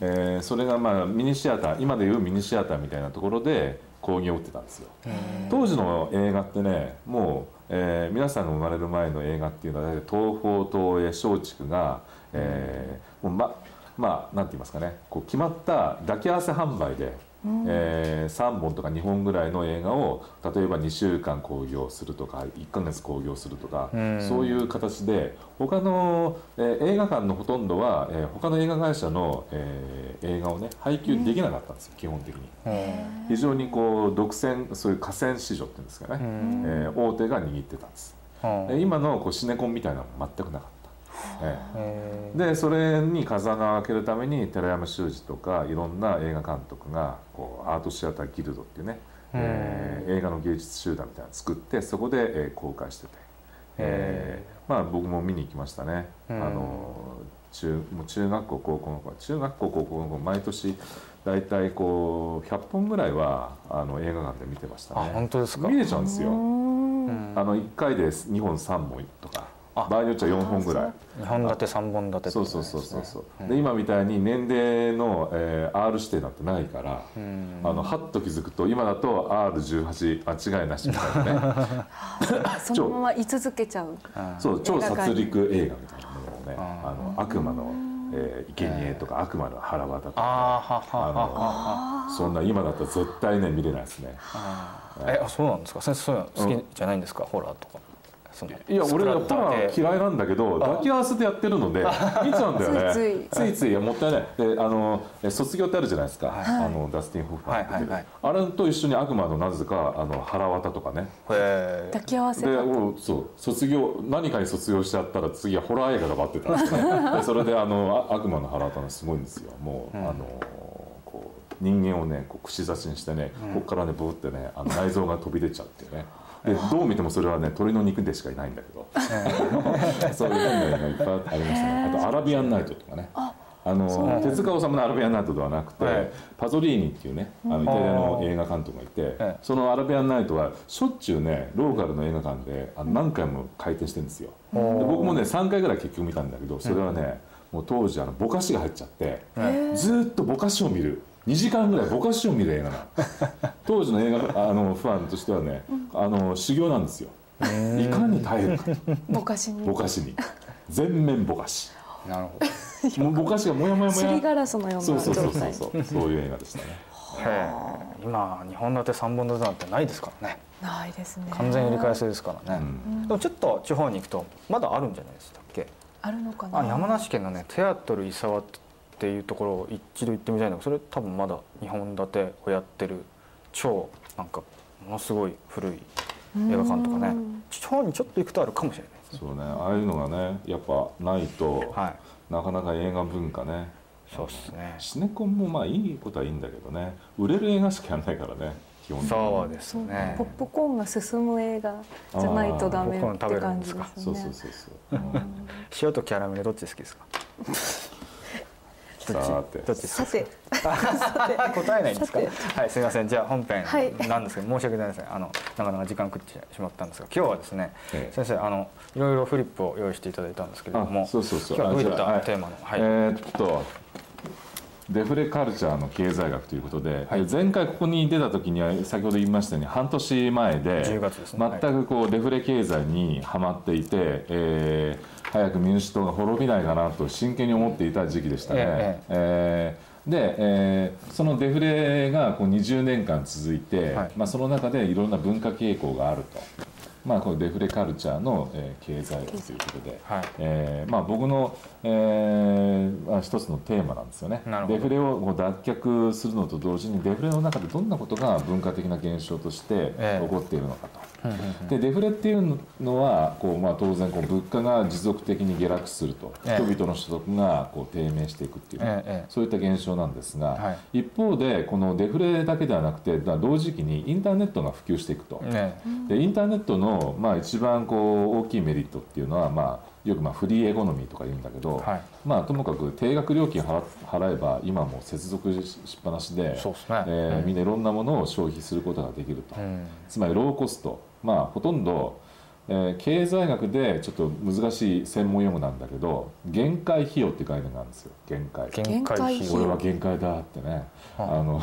[SPEAKER 4] えーそれがまあミニシアター今でいうミニシアターみたいなところで興行ってたんですよ。当時の映画ってねもう、えー皆さんが生まれる前の映画っていうのは大体東宝東映松竹が、えーもうままあなんて言いますかねこう決まった抱き合わせ販売で、え3本とか2本ぐらいの映画を例えば2週間興行するとか1ヶ月興行するとか、
[SPEAKER 2] ん。
[SPEAKER 4] そういう形で他の、えー映画館のほとんどは、えー他の映画会社の、えー映画をね配給できなかったんですよ、基本的に。非常にこう独占そういう河川市場っていうんですかね、えー大手が握ってたんです。今のこうシネコンみたいなのは全くなかった。ええ。
[SPEAKER 2] え
[SPEAKER 4] でそれに風穴を開けるために寺山修司とかいろんな映画監督がこうアートシアターギルドっていうね、えー映画の芸術集団みたいなのを作ってそこで、えー公開してて、えーまあ僕も見に行きましたね、
[SPEAKER 2] うん。
[SPEAKER 4] あの中もう中学校高校の子中学校高校の子毎年大体こう100本ぐらいはあの映画館で見てました
[SPEAKER 2] あ
[SPEAKER 4] ね
[SPEAKER 2] 本当ですか。
[SPEAKER 4] 見れちゃうんですよ、
[SPEAKER 2] うん。
[SPEAKER 4] あの1回で2本3本とか。
[SPEAKER 2] あ
[SPEAKER 4] 場合によっちゃ4本ぐらい。
[SPEAKER 2] 2本立て3本立てって
[SPEAKER 4] そうそうそうそうそう、で今みたいに年齢の、えー R 指定なんてないから、
[SPEAKER 2] うん。
[SPEAKER 4] あのはっと気づくと今だと R18 間違いなしみたいなね。
[SPEAKER 3] そのまま居続けちゃう。
[SPEAKER 2] うん
[SPEAKER 4] そう超殺戮映画みたいなものをね
[SPEAKER 2] あ
[SPEAKER 4] の悪魔の、えー、生贄とか悪魔の腹渡とか。
[SPEAKER 2] あ
[SPEAKER 4] のそんな今だと絶対ね見れないですね。
[SPEAKER 2] えあそうなんですか？先生そういうの好きじゃないんですか、ホラーとかその
[SPEAKER 4] いや俺はホ
[SPEAKER 2] スプラッタ
[SPEAKER 4] ラ
[SPEAKER 2] ー系
[SPEAKER 4] ー嫌いなんだけど抱き合わせでやってるので見ちゃうんだよね。
[SPEAKER 3] つい
[SPEAKER 4] つい。ついいやもったいない。であのえ卒業ってあるじゃないですか、あのダスティン・ホフマンが出てる
[SPEAKER 2] はいはい
[SPEAKER 4] あれと一緒に悪魔のなぜかあの腹渡とかね。
[SPEAKER 2] へ
[SPEAKER 3] 抱き合わせ
[SPEAKER 4] でそう。卒業何かに卒業しちゃったら次はホラー映画が待ってたんですね。でそれであのあ悪魔の腹渡のすごいんですよ。もう、あのこう人間をねこう串刺しにしてね、ここからねブーってねあの内臓が飛び出ちゃってねでどう見てもそれはね鳥の肉でしかいないんだけど。そういう本がいっぱいありましたね。あとアラビアンナイトとかね。あの手塚治虫のアラビアンナイトではなくて、
[SPEAKER 2] はい。
[SPEAKER 4] パゾリーニっていうねあのイタリアの映画監督がいて、
[SPEAKER 2] ええ。
[SPEAKER 4] そのアラビアンナイトはしょっちゅうねローカルの映画館であの何回も回転してるんですよ。で僕もね3回ぐらい結局見たんだけどそれはね、もう当時あのぼかしが入っちゃって、ずーっとぼかしを見る2時間ぐらいぼかしを見る映画なの。当時の映画あのファンとしてはねあの修行なんですよ。いかに耐えるか。
[SPEAKER 3] ぼかしに。
[SPEAKER 4] ぼかしに。全面ぼかし。
[SPEAKER 2] なるほ
[SPEAKER 4] もうぼかしがもやもやも
[SPEAKER 3] すり
[SPEAKER 4] や
[SPEAKER 3] ガラスのよう
[SPEAKER 4] そう
[SPEAKER 3] な状
[SPEAKER 4] そうそうそう。
[SPEAKER 3] 態。
[SPEAKER 4] そうそういう映画でしたね。
[SPEAKER 2] どへえ今2本立て3本立てなんてないですからね。
[SPEAKER 3] ないですね。
[SPEAKER 2] 完全売り返せですからね、
[SPEAKER 4] うん。
[SPEAKER 2] でもちょっと地方に行くとまだあるんじゃないですかっけ？
[SPEAKER 3] あるのかな？
[SPEAKER 2] あ山梨県のねテアトル伊沢っていうところを一度行ってみたいんだけどそれ多分まだ2本立てをやってる超なんかものすごい古い映画館とかね。地方にちょっと行くとあるかもしれないですね。
[SPEAKER 4] そうねああいうのがねやっぱないと、
[SPEAKER 2] はい。
[SPEAKER 4] なかなか映画文化ね。
[SPEAKER 2] そうですね。
[SPEAKER 4] シネコンもまあいいことはいいんだけどね。売れる映画しかやらないからね基本的に。
[SPEAKER 2] そうですね。
[SPEAKER 3] ポップコーンが進む映画じゃないとダメって感じ
[SPEAKER 2] です
[SPEAKER 3] ね。
[SPEAKER 4] そうそうそうそう、うん。
[SPEAKER 2] 塩とキャラメルどっち好きですか？
[SPEAKER 4] さて。
[SPEAKER 2] どっち？ですか
[SPEAKER 3] さて。
[SPEAKER 2] 答えないんですか？
[SPEAKER 3] さ
[SPEAKER 2] はいすみません。じゃあ本編
[SPEAKER 3] はい。
[SPEAKER 2] なんですけど申し訳ございませんあのなかなか時間食ってしまったんですが今日はですね
[SPEAKER 4] ええ
[SPEAKER 2] 先生あのいろいろフリップを用意していただいたんですけれども
[SPEAKER 4] あそうそうそう。
[SPEAKER 2] 今日はどういったテーマの？はい。
[SPEAKER 4] えーっとデフレカルチャーの経済学ということで、
[SPEAKER 2] はい。
[SPEAKER 4] 前回ここに出た時には先ほど言いましたように半年前で
[SPEAKER 2] 10月ですね。
[SPEAKER 4] 全くこうデフレ経済にはまっていて、えー早く民主党が滅びないかなと真剣に思っていた時期でしたね。
[SPEAKER 2] え
[SPEAKER 4] えーで、えーそのデフレがこう20年間続いて、
[SPEAKER 2] はい。
[SPEAKER 4] まあ、その中でいろんな文化傾向があると、まあ、このデフレカルチャーの、えー経済学ということで、
[SPEAKER 2] はい。
[SPEAKER 4] えーまあ、僕の、えーまあ、一つのテーマなんですよね。デフレをこう脱却するのと同時にデフレの中でどんなことが文化的な現象として
[SPEAKER 2] ええ。
[SPEAKER 4] 起こっているのかと。
[SPEAKER 2] うんうんうん。
[SPEAKER 4] でデフレっていうのはこう、まあ、当然こう物価が持続的に下落すると、
[SPEAKER 2] ええ。
[SPEAKER 4] 人々の所得がこう低迷していくっていう、
[SPEAKER 2] ええええ。
[SPEAKER 4] そういった現象なんですが、
[SPEAKER 2] は
[SPEAKER 4] 一方でこのデフレだけではなくてだ同時期にインターネットが普及していくと。
[SPEAKER 2] ね
[SPEAKER 4] でインターネットの、まあ、一番こう大きいメリットっていうのは、まあ、よくまあフリーエコノミーとか言うんだけど、
[SPEAKER 2] はい。
[SPEAKER 4] まあ、ともかく定額料金払払えば今もう接続しっぱなしで
[SPEAKER 2] そうですね。うん。
[SPEAKER 4] えーみんないろんなものを消費することができると、
[SPEAKER 2] うん。
[SPEAKER 4] つまりローコスト、まあ、ほとんど、えー経済学でちょっと難しい専門用語なんだけど限界費用って概念があるんですよ。限界。
[SPEAKER 2] 限界費用。
[SPEAKER 4] は限界だってね、
[SPEAKER 2] は
[SPEAKER 4] あの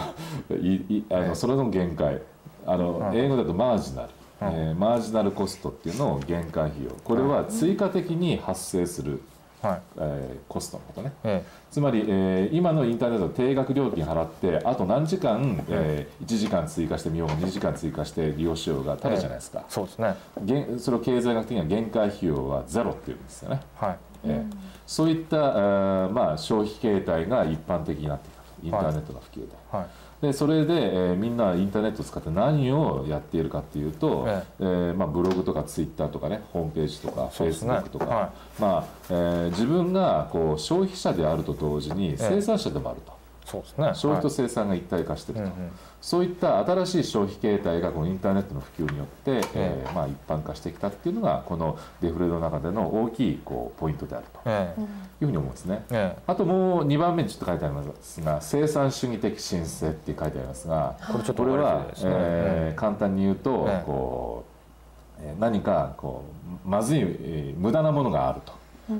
[SPEAKER 4] いいあのそれの限界。あの、
[SPEAKER 2] うん。
[SPEAKER 4] 英語だとマージナル、
[SPEAKER 2] うん
[SPEAKER 4] えーマージナルコストっていうのを限界費用。これは追加的に発生する、
[SPEAKER 2] はい。
[SPEAKER 4] えーコストのことね。
[SPEAKER 2] え
[SPEAKER 4] つまり、えー今のインターネットで定額料金払ってあと何時間、えー1時間追加してみようが2時間追加して利用しようがただじゃないですか。
[SPEAKER 2] え、そうですね。
[SPEAKER 4] 限それを経済学的には限界費用はゼロっていうんですよね。
[SPEAKER 2] はい。
[SPEAKER 4] ええ。そういった、えーまあ、消費形態が一般的になってきた。とインターネットの普及で。
[SPEAKER 2] はい
[SPEAKER 4] でそれで、えーみんなインターネットを使って何をやっているかっていうと、
[SPEAKER 2] え
[SPEAKER 4] え。ーまあ、ブログとかツイッターとかねホームページとかフェイスブックとか、
[SPEAKER 2] はい。
[SPEAKER 4] まあえー自分がこう消費者であると同時に生産者でもあると、
[SPEAKER 2] そうですね。
[SPEAKER 4] 消費と
[SPEAKER 2] はい
[SPEAKER 4] 生産が一体化していると、
[SPEAKER 2] うんうん。
[SPEAKER 4] そういった新しい消費形態がこのインターネットの普及によって、えーまあ、一般化してきたっていうのがこのデフレの中での大きいこうポイントであると
[SPEAKER 2] ええ。
[SPEAKER 4] いうふうに思うんですね。
[SPEAKER 2] え
[SPEAKER 4] あともう2番目にちょっと書いてありますが生産主義的申請って書いてありますが
[SPEAKER 2] えこれちょっと
[SPEAKER 4] これは
[SPEAKER 2] ね
[SPEAKER 4] えー簡単に言うと
[SPEAKER 2] ええ。
[SPEAKER 4] こうえー何かこうまずいえー無駄なものがあると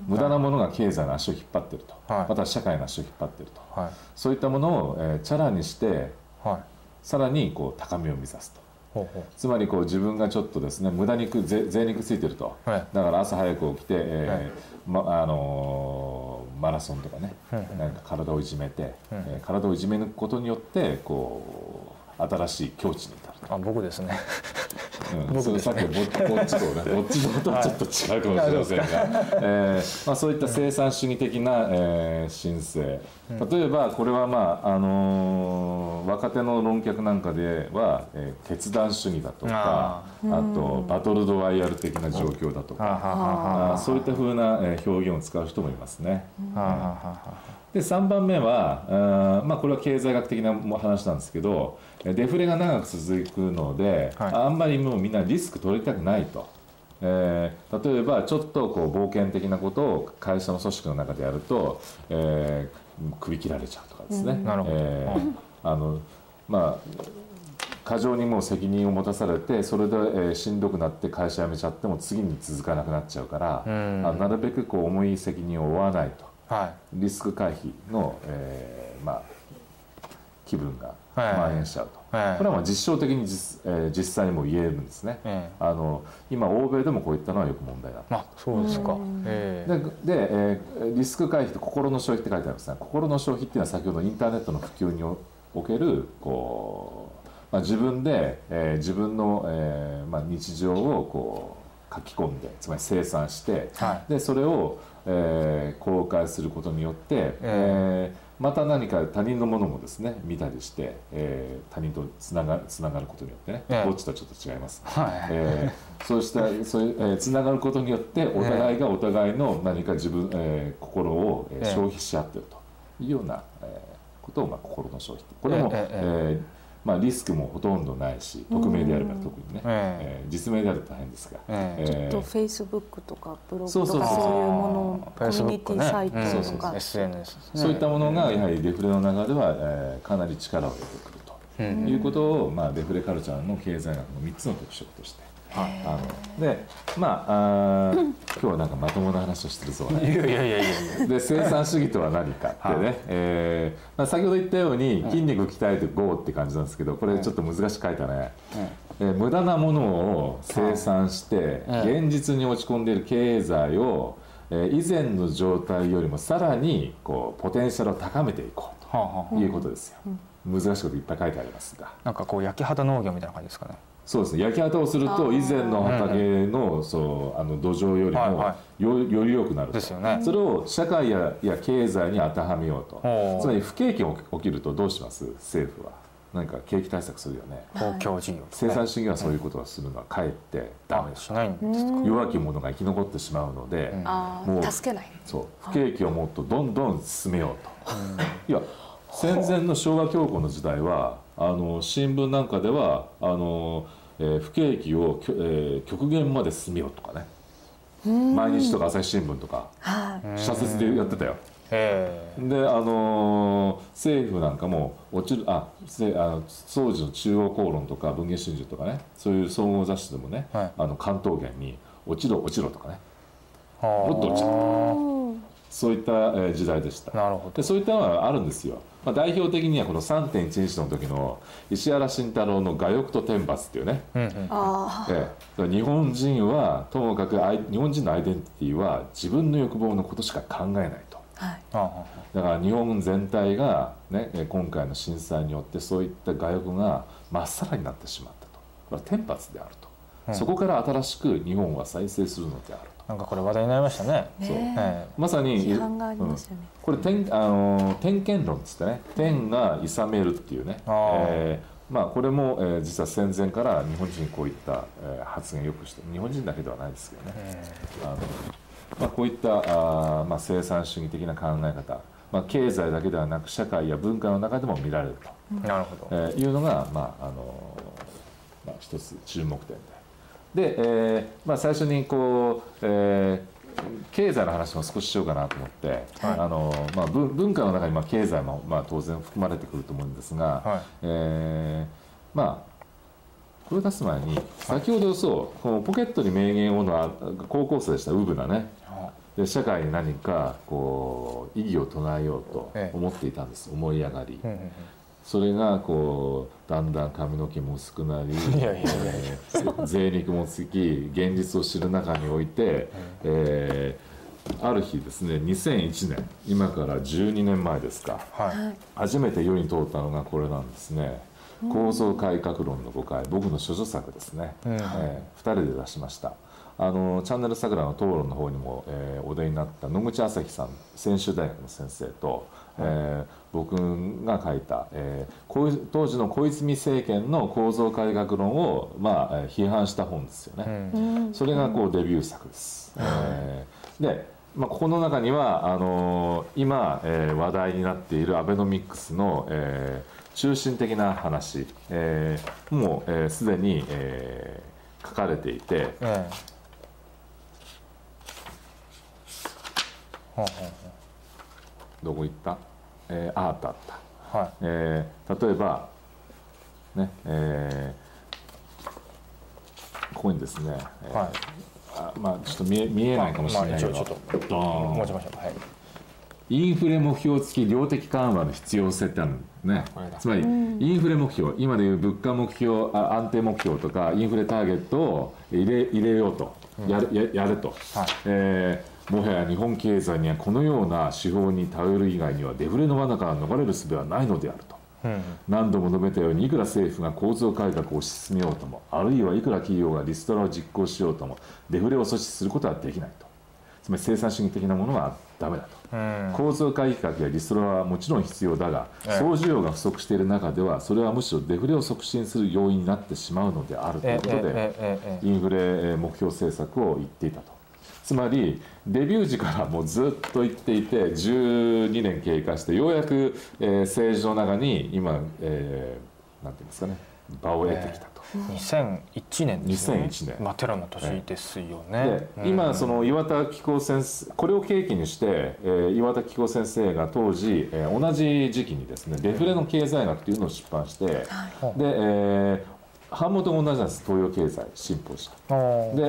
[SPEAKER 4] 無駄なものが経済の足を引っ張ってると。
[SPEAKER 2] はい。
[SPEAKER 4] また社会の足を引っ張ってると。
[SPEAKER 2] はい。
[SPEAKER 4] そういったものをえーチャラにして
[SPEAKER 2] はい。
[SPEAKER 4] さらにこう高みを目指すと。
[SPEAKER 2] ほうほ
[SPEAKER 4] つまりこう自分がちょっとですね無駄にくぜ贅肉ついてると、
[SPEAKER 2] はい。
[SPEAKER 4] だから朝早く起きて、えーまあのーマラソンとかね、
[SPEAKER 2] うんうん。
[SPEAKER 4] なんか体をいじめて、
[SPEAKER 2] うん。
[SPEAKER 4] えー体をいじめ抜くことによってこう新しい境地に
[SPEAKER 2] あ僕ですね。
[SPEAKER 4] うん、
[SPEAKER 2] 僕ですね。
[SPEAKER 4] それさっきのぼぼっちとねぼっちのとはちょっと違うかもしれませんが、えーまあ、そういった生産主義的な、えー申請。例えばこれはまあ、あのー若手の論客なんかでは、えー決断主義だとか
[SPEAKER 2] あ
[SPEAKER 4] あとバトルドワイヤル的な状況だとか
[SPEAKER 2] あ
[SPEAKER 4] そういったふうな、えー表現を使う人もいますね。で3番目はあーまあ、これは経済学的なも話なんですけどえデフレが長く続くので、
[SPEAKER 2] はい。
[SPEAKER 4] あんまりもうみんなリスク取りたくないと。えー例えばちょっとこう冒険的なことを会社の組織の中でやると、えー首切られちゃうとかですね、えーあのまあ過剰にもう責任を持たされてそれで、えーしんどくなって会社辞めちゃっても次に続かなくなっちゃうから、
[SPEAKER 2] うん。
[SPEAKER 4] あなるべくこう重い責任を負わないと。
[SPEAKER 2] はい。
[SPEAKER 4] リスク回避の、えーまあ、気分が
[SPEAKER 2] はい。
[SPEAKER 4] 蔓延しちゃうと、
[SPEAKER 2] はい
[SPEAKER 4] これはまあ実証的に実,、えー実際にも言えるんですね、
[SPEAKER 2] ええ。
[SPEAKER 4] あの今欧米でもこういったのはよく問題だと。
[SPEAKER 2] あそうですか。ええ。
[SPEAKER 4] でで、えーリスク回避と心の消費って書いてありますね。心の消費っていうのは先ほどインターネットの普及におおけるこう、まあ、自分で、えー自分の、えーまあ、日常をこう書き込んでつまり生産して、
[SPEAKER 2] は
[SPEAKER 4] でそれを、えー公開することによって、えーまた何か他人のものもですね見たりして、えー他人とつながつながることによってね、
[SPEAKER 2] ええ。
[SPEAKER 4] こっちとはちょっと違います、
[SPEAKER 2] はい。
[SPEAKER 4] えーそうしたそういう、えーつながることによってお互いがお互いの何か自分、えー心を、え消費し合ってるというような、えーことを、まあ、心の消費これも、
[SPEAKER 2] えええ。
[SPEAKER 4] えーまあ、リスクもほとんどないし匿名であれば特にね、
[SPEAKER 2] え
[SPEAKER 4] え。ー実名であると大変ですが、
[SPEAKER 2] ええ。
[SPEAKER 4] えー
[SPEAKER 3] とフェイスブックとかブログとかそういうものコミュニティサイト
[SPEAKER 2] うん
[SPEAKER 3] とか
[SPEAKER 4] そういったものがやはりデフレの中では、えーかなり力を入れてくると、
[SPEAKER 2] うん。
[SPEAKER 4] いうことを、まあ、デフレカルチャーの経済学の3つの特色として。あのでまああー今日はなんかまともな話をしてるそう
[SPEAKER 2] い
[SPEAKER 4] ね
[SPEAKER 2] やいやいやいや。
[SPEAKER 4] で生産主義とは何かってね、
[SPEAKER 2] はい。
[SPEAKER 4] えーまあ、先ほど言ったように筋肉鍛えて GO って感じなんですけどこれちょっと難しく書いたね、えー無駄なものを生産して
[SPEAKER 2] はい。
[SPEAKER 4] 現実に落ち込んでいる経済を、えー以前の状態よりもさらにこうポテンシャルを高めていこうということですよ、難しいこといっぱい書いてありますが。
[SPEAKER 2] なんかこう焼き畑農業みたいな感じですかね
[SPEAKER 4] そうですね。焼き畑をすると以前の畑の,、そうあの土壌よりもよより良くなると。
[SPEAKER 2] ですよね。
[SPEAKER 4] それを社会やや経済に当てはめようと。つまり不景気が起きるとどうします？政府は。何か景気対策するよね。
[SPEAKER 2] 公共事業
[SPEAKER 4] 生産主義はそういうことをするの。はかえってダメ。
[SPEAKER 2] あしないんですか。
[SPEAKER 4] 弱き者が生き残ってしまうので、
[SPEAKER 3] あ
[SPEAKER 4] もう
[SPEAKER 3] ー助けない。
[SPEAKER 4] そう。不景気をもっとどんどん進めようと、いや戦前の昭和恐慌の時代はあの新聞なんかではあの、えー不景気を、えー極限まで進めようとかね。毎日とか朝日新聞とか
[SPEAKER 3] はい。
[SPEAKER 4] 社説でやってたよ。
[SPEAKER 2] え
[SPEAKER 4] であのー政府なんかも落ちるあせあの当時の中央公論とか文藝春秋とかねそういう総合雑誌でもね、
[SPEAKER 2] はい。
[SPEAKER 4] あの関東圏に「落ちろ落ちろ」とかね。もっと落ちそういった、えー時代でした。
[SPEAKER 2] なるほど。
[SPEAKER 4] でそういったのはあるんですよ、まあ、代表的にはこの3.11の時の石原慎太郎の「我欲と天罰」っていうね、
[SPEAKER 2] うんうん。
[SPEAKER 3] あ
[SPEAKER 4] ええ。日本人はともかく日本人のアイデンティティは自分の欲望のことしか考えないと。
[SPEAKER 3] あはい。
[SPEAKER 4] だから日本全体が、ね、え今回の震災によってそういった外欲がまっさらになってしまったと。これは天罰であると。そこから新しく日本は再生するのであると。
[SPEAKER 2] なんかこれ話題になりましたね。
[SPEAKER 4] そう。
[SPEAKER 3] ね
[SPEAKER 2] え。
[SPEAKER 4] まさに
[SPEAKER 3] 批判がありましたよね。
[SPEAKER 4] うん。これ天あの天権論っつってね天が諌めるっていうね、えーまあ、これも、えー実は戦前から日本人こういった、えー発言よくして日本人だけではないですけどね、あのまあ、こういったあー、まあ、生産主義的な考え方、まあ、経済だけではなく社会や文化の中でも見られると。
[SPEAKER 2] えなるほど。
[SPEAKER 4] えーいうのが、まああのまあ、一つ注目点でで、えーまあ、最初にこう、えー経済の話も少ししようかなと思って、
[SPEAKER 2] はい。
[SPEAKER 4] あのまあ、文文化の中にまあ経済も、まあ、当然含まれてくると思うんですが、
[SPEAKER 2] はい。
[SPEAKER 4] えーまあこれを出す前に先ほどそうこのポケットに名言をのあ高校生でしたウブなね。で社会に何かこう意義を唱えようと
[SPEAKER 2] ええ。
[SPEAKER 4] 思っていたんです、思い上がり。
[SPEAKER 2] うんうん
[SPEAKER 4] それがこうだんだん髪の毛も薄くなり贅肉もつき現実を知る中において、えーある日ですね2001年今から12年前ですか。
[SPEAKER 2] はい。
[SPEAKER 4] 初めて世に通ったのがこれなんですね「構造改革論の誤解」僕の諸女作ですね、
[SPEAKER 2] うん。
[SPEAKER 4] え2人で出しました。あのチャンネル桜の討論の方にも、えーお出になった野口朝樹さん専修大学の先生と、えー僕が書いた、えー当時の小泉政権の構造改革論を、まあ、えー批判した本ですよね。
[SPEAKER 2] うん。
[SPEAKER 4] それがこうデビュー作です。えーで、まあ、ここの中にはあのー今、えー話題になっているアベノミクスの、えー中心的な話、えーもうすで、に、えー書かれていて、
[SPEAKER 2] うほ
[SPEAKER 4] どこ行った、えーああったあった。
[SPEAKER 2] はい。
[SPEAKER 4] えー例えば、ねえーここにですね、えー
[SPEAKER 2] はい。
[SPEAKER 4] あまあ、ちょっと見え見えないかもしれないけど、
[SPEAKER 2] まあ一応ちょっと
[SPEAKER 4] ドーン。
[SPEAKER 2] 持ちましょう。はい。
[SPEAKER 4] インフレ目標付き量的緩和の必要性ってあるね。つまりインフレ目標。今でいう物価目標あ安定目標とかインフレターゲットを入れ入れようと。やる,や、やると、
[SPEAKER 2] はい。
[SPEAKER 4] えーもはや日本経済にはこのような手法に頼る以外にはデフレの罠から逃れる術はないのであると。
[SPEAKER 2] うん。
[SPEAKER 4] 何度も述べたようにいくら政府が構造改革を推し進めようともあるいはいくら企業がリストラを実行しようともデフレを阻止することはできないと。つまり生産主義的なものはダメだと、
[SPEAKER 2] うん。
[SPEAKER 4] 構造改革やリストラはもちろん必要だが、
[SPEAKER 2] ええ。
[SPEAKER 4] 総需要が不足している中ではそれはむしろデフレを促進する要因になってしまうのであるとい
[SPEAKER 2] ええ
[SPEAKER 4] うことで、インフレ目標政策を言っていたと。つまりデビュー時からもうずっと言っていて12年経過してようやく、えー政治の中に今、えーなんていうんですかね場を得てきたと。
[SPEAKER 2] 2001年ですね。
[SPEAKER 4] 2001年
[SPEAKER 2] まあテロの年ですよね
[SPEAKER 4] で。今その岩田紀子先生これを契機にして、えー岩田紀子先生が当時、えー同じ時期にですねデフレの経済学というのを出版して、で、えー版元も同じなんです。東洋経済新報社。
[SPEAKER 2] おー。
[SPEAKER 4] で、え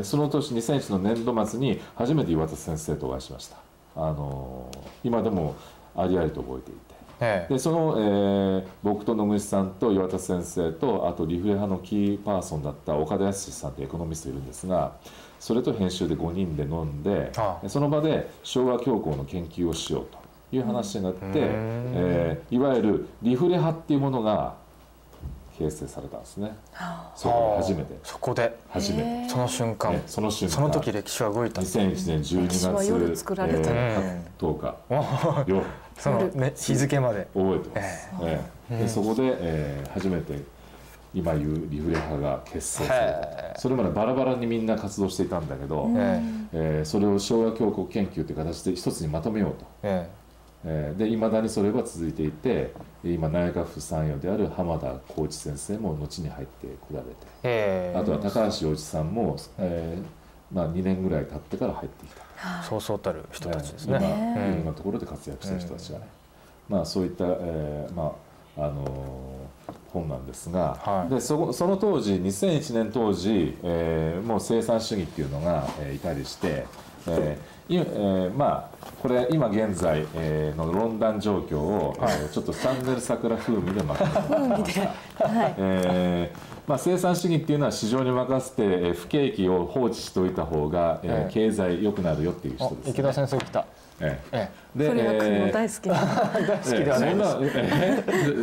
[SPEAKER 4] ーその年2001の年度末に初めて岩田先生とお会いしました、あのー今でもありありと覚えていて。
[SPEAKER 2] ええ。
[SPEAKER 4] でその、えー僕と野口さんと岩田先生とあとリフレ派のキーパーソンだった岡田康さんというエコノミストいるんですがそれと編集で5人で飲んでその場で昭和恐慌の研究をしようという話になって、
[SPEAKER 2] ん。
[SPEAKER 4] えーいわゆるリフレ派っていうものが形成されたんですね。そこで初めて。
[SPEAKER 2] そこで
[SPEAKER 4] 初めて。
[SPEAKER 2] その瞬間
[SPEAKER 4] ねその瞬間。
[SPEAKER 2] その時歴史は動いた。
[SPEAKER 4] 2001年12
[SPEAKER 3] 歴史は夜
[SPEAKER 4] 月
[SPEAKER 3] 作られた。
[SPEAKER 2] ね
[SPEAKER 4] 10日。夜。
[SPEAKER 2] そのね日付まで。
[SPEAKER 4] 覚えてます、ええでそこで、えー初めて今言うリフレ派が結成され
[SPEAKER 2] へ
[SPEAKER 4] たそれまでバラバラにみんな活動していたんだけど、
[SPEAKER 2] え
[SPEAKER 4] えーそれを昭和教国研究という形で一つにまとめようと。
[SPEAKER 2] え
[SPEAKER 4] えーでいまだにそれは続いていて今内閣府参与である浜田浩一先生も後に入ってこられて
[SPEAKER 2] えええ
[SPEAKER 4] あとは高橋洋一さんも、えーまあ、2年ぐらい経ってから入ってきた。
[SPEAKER 2] そうそうたる人たちです
[SPEAKER 4] 今
[SPEAKER 2] ね。
[SPEAKER 4] いろんなところで活躍してる人たちがね、まあそういった、えーまああのー本なんですが、
[SPEAKER 2] はい。
[SPEAKER 4] でそこその当時2001年当時、えーもう生産主義っていうのが、えーいたりして、えーいえーまあこれ今現在、えーの論壇状況を、えーちょっとチャンネル桜風味でまとめました。えーまあ、生産主義っていうのは市場に任せてえー不景気を放置しておいた方が、え経済良くなるよっていう人
[SPEAKER 2] お
[SPEAKER 4] です、ね。
[SPEAKER 2] 池田先生来た。
[SPEAKER 4] え
[SPEAKER 2] え。
[SPEAKER 4] えで
[SPEAKER 3] それは大好きな
[SPEAKER 2] 大好きではない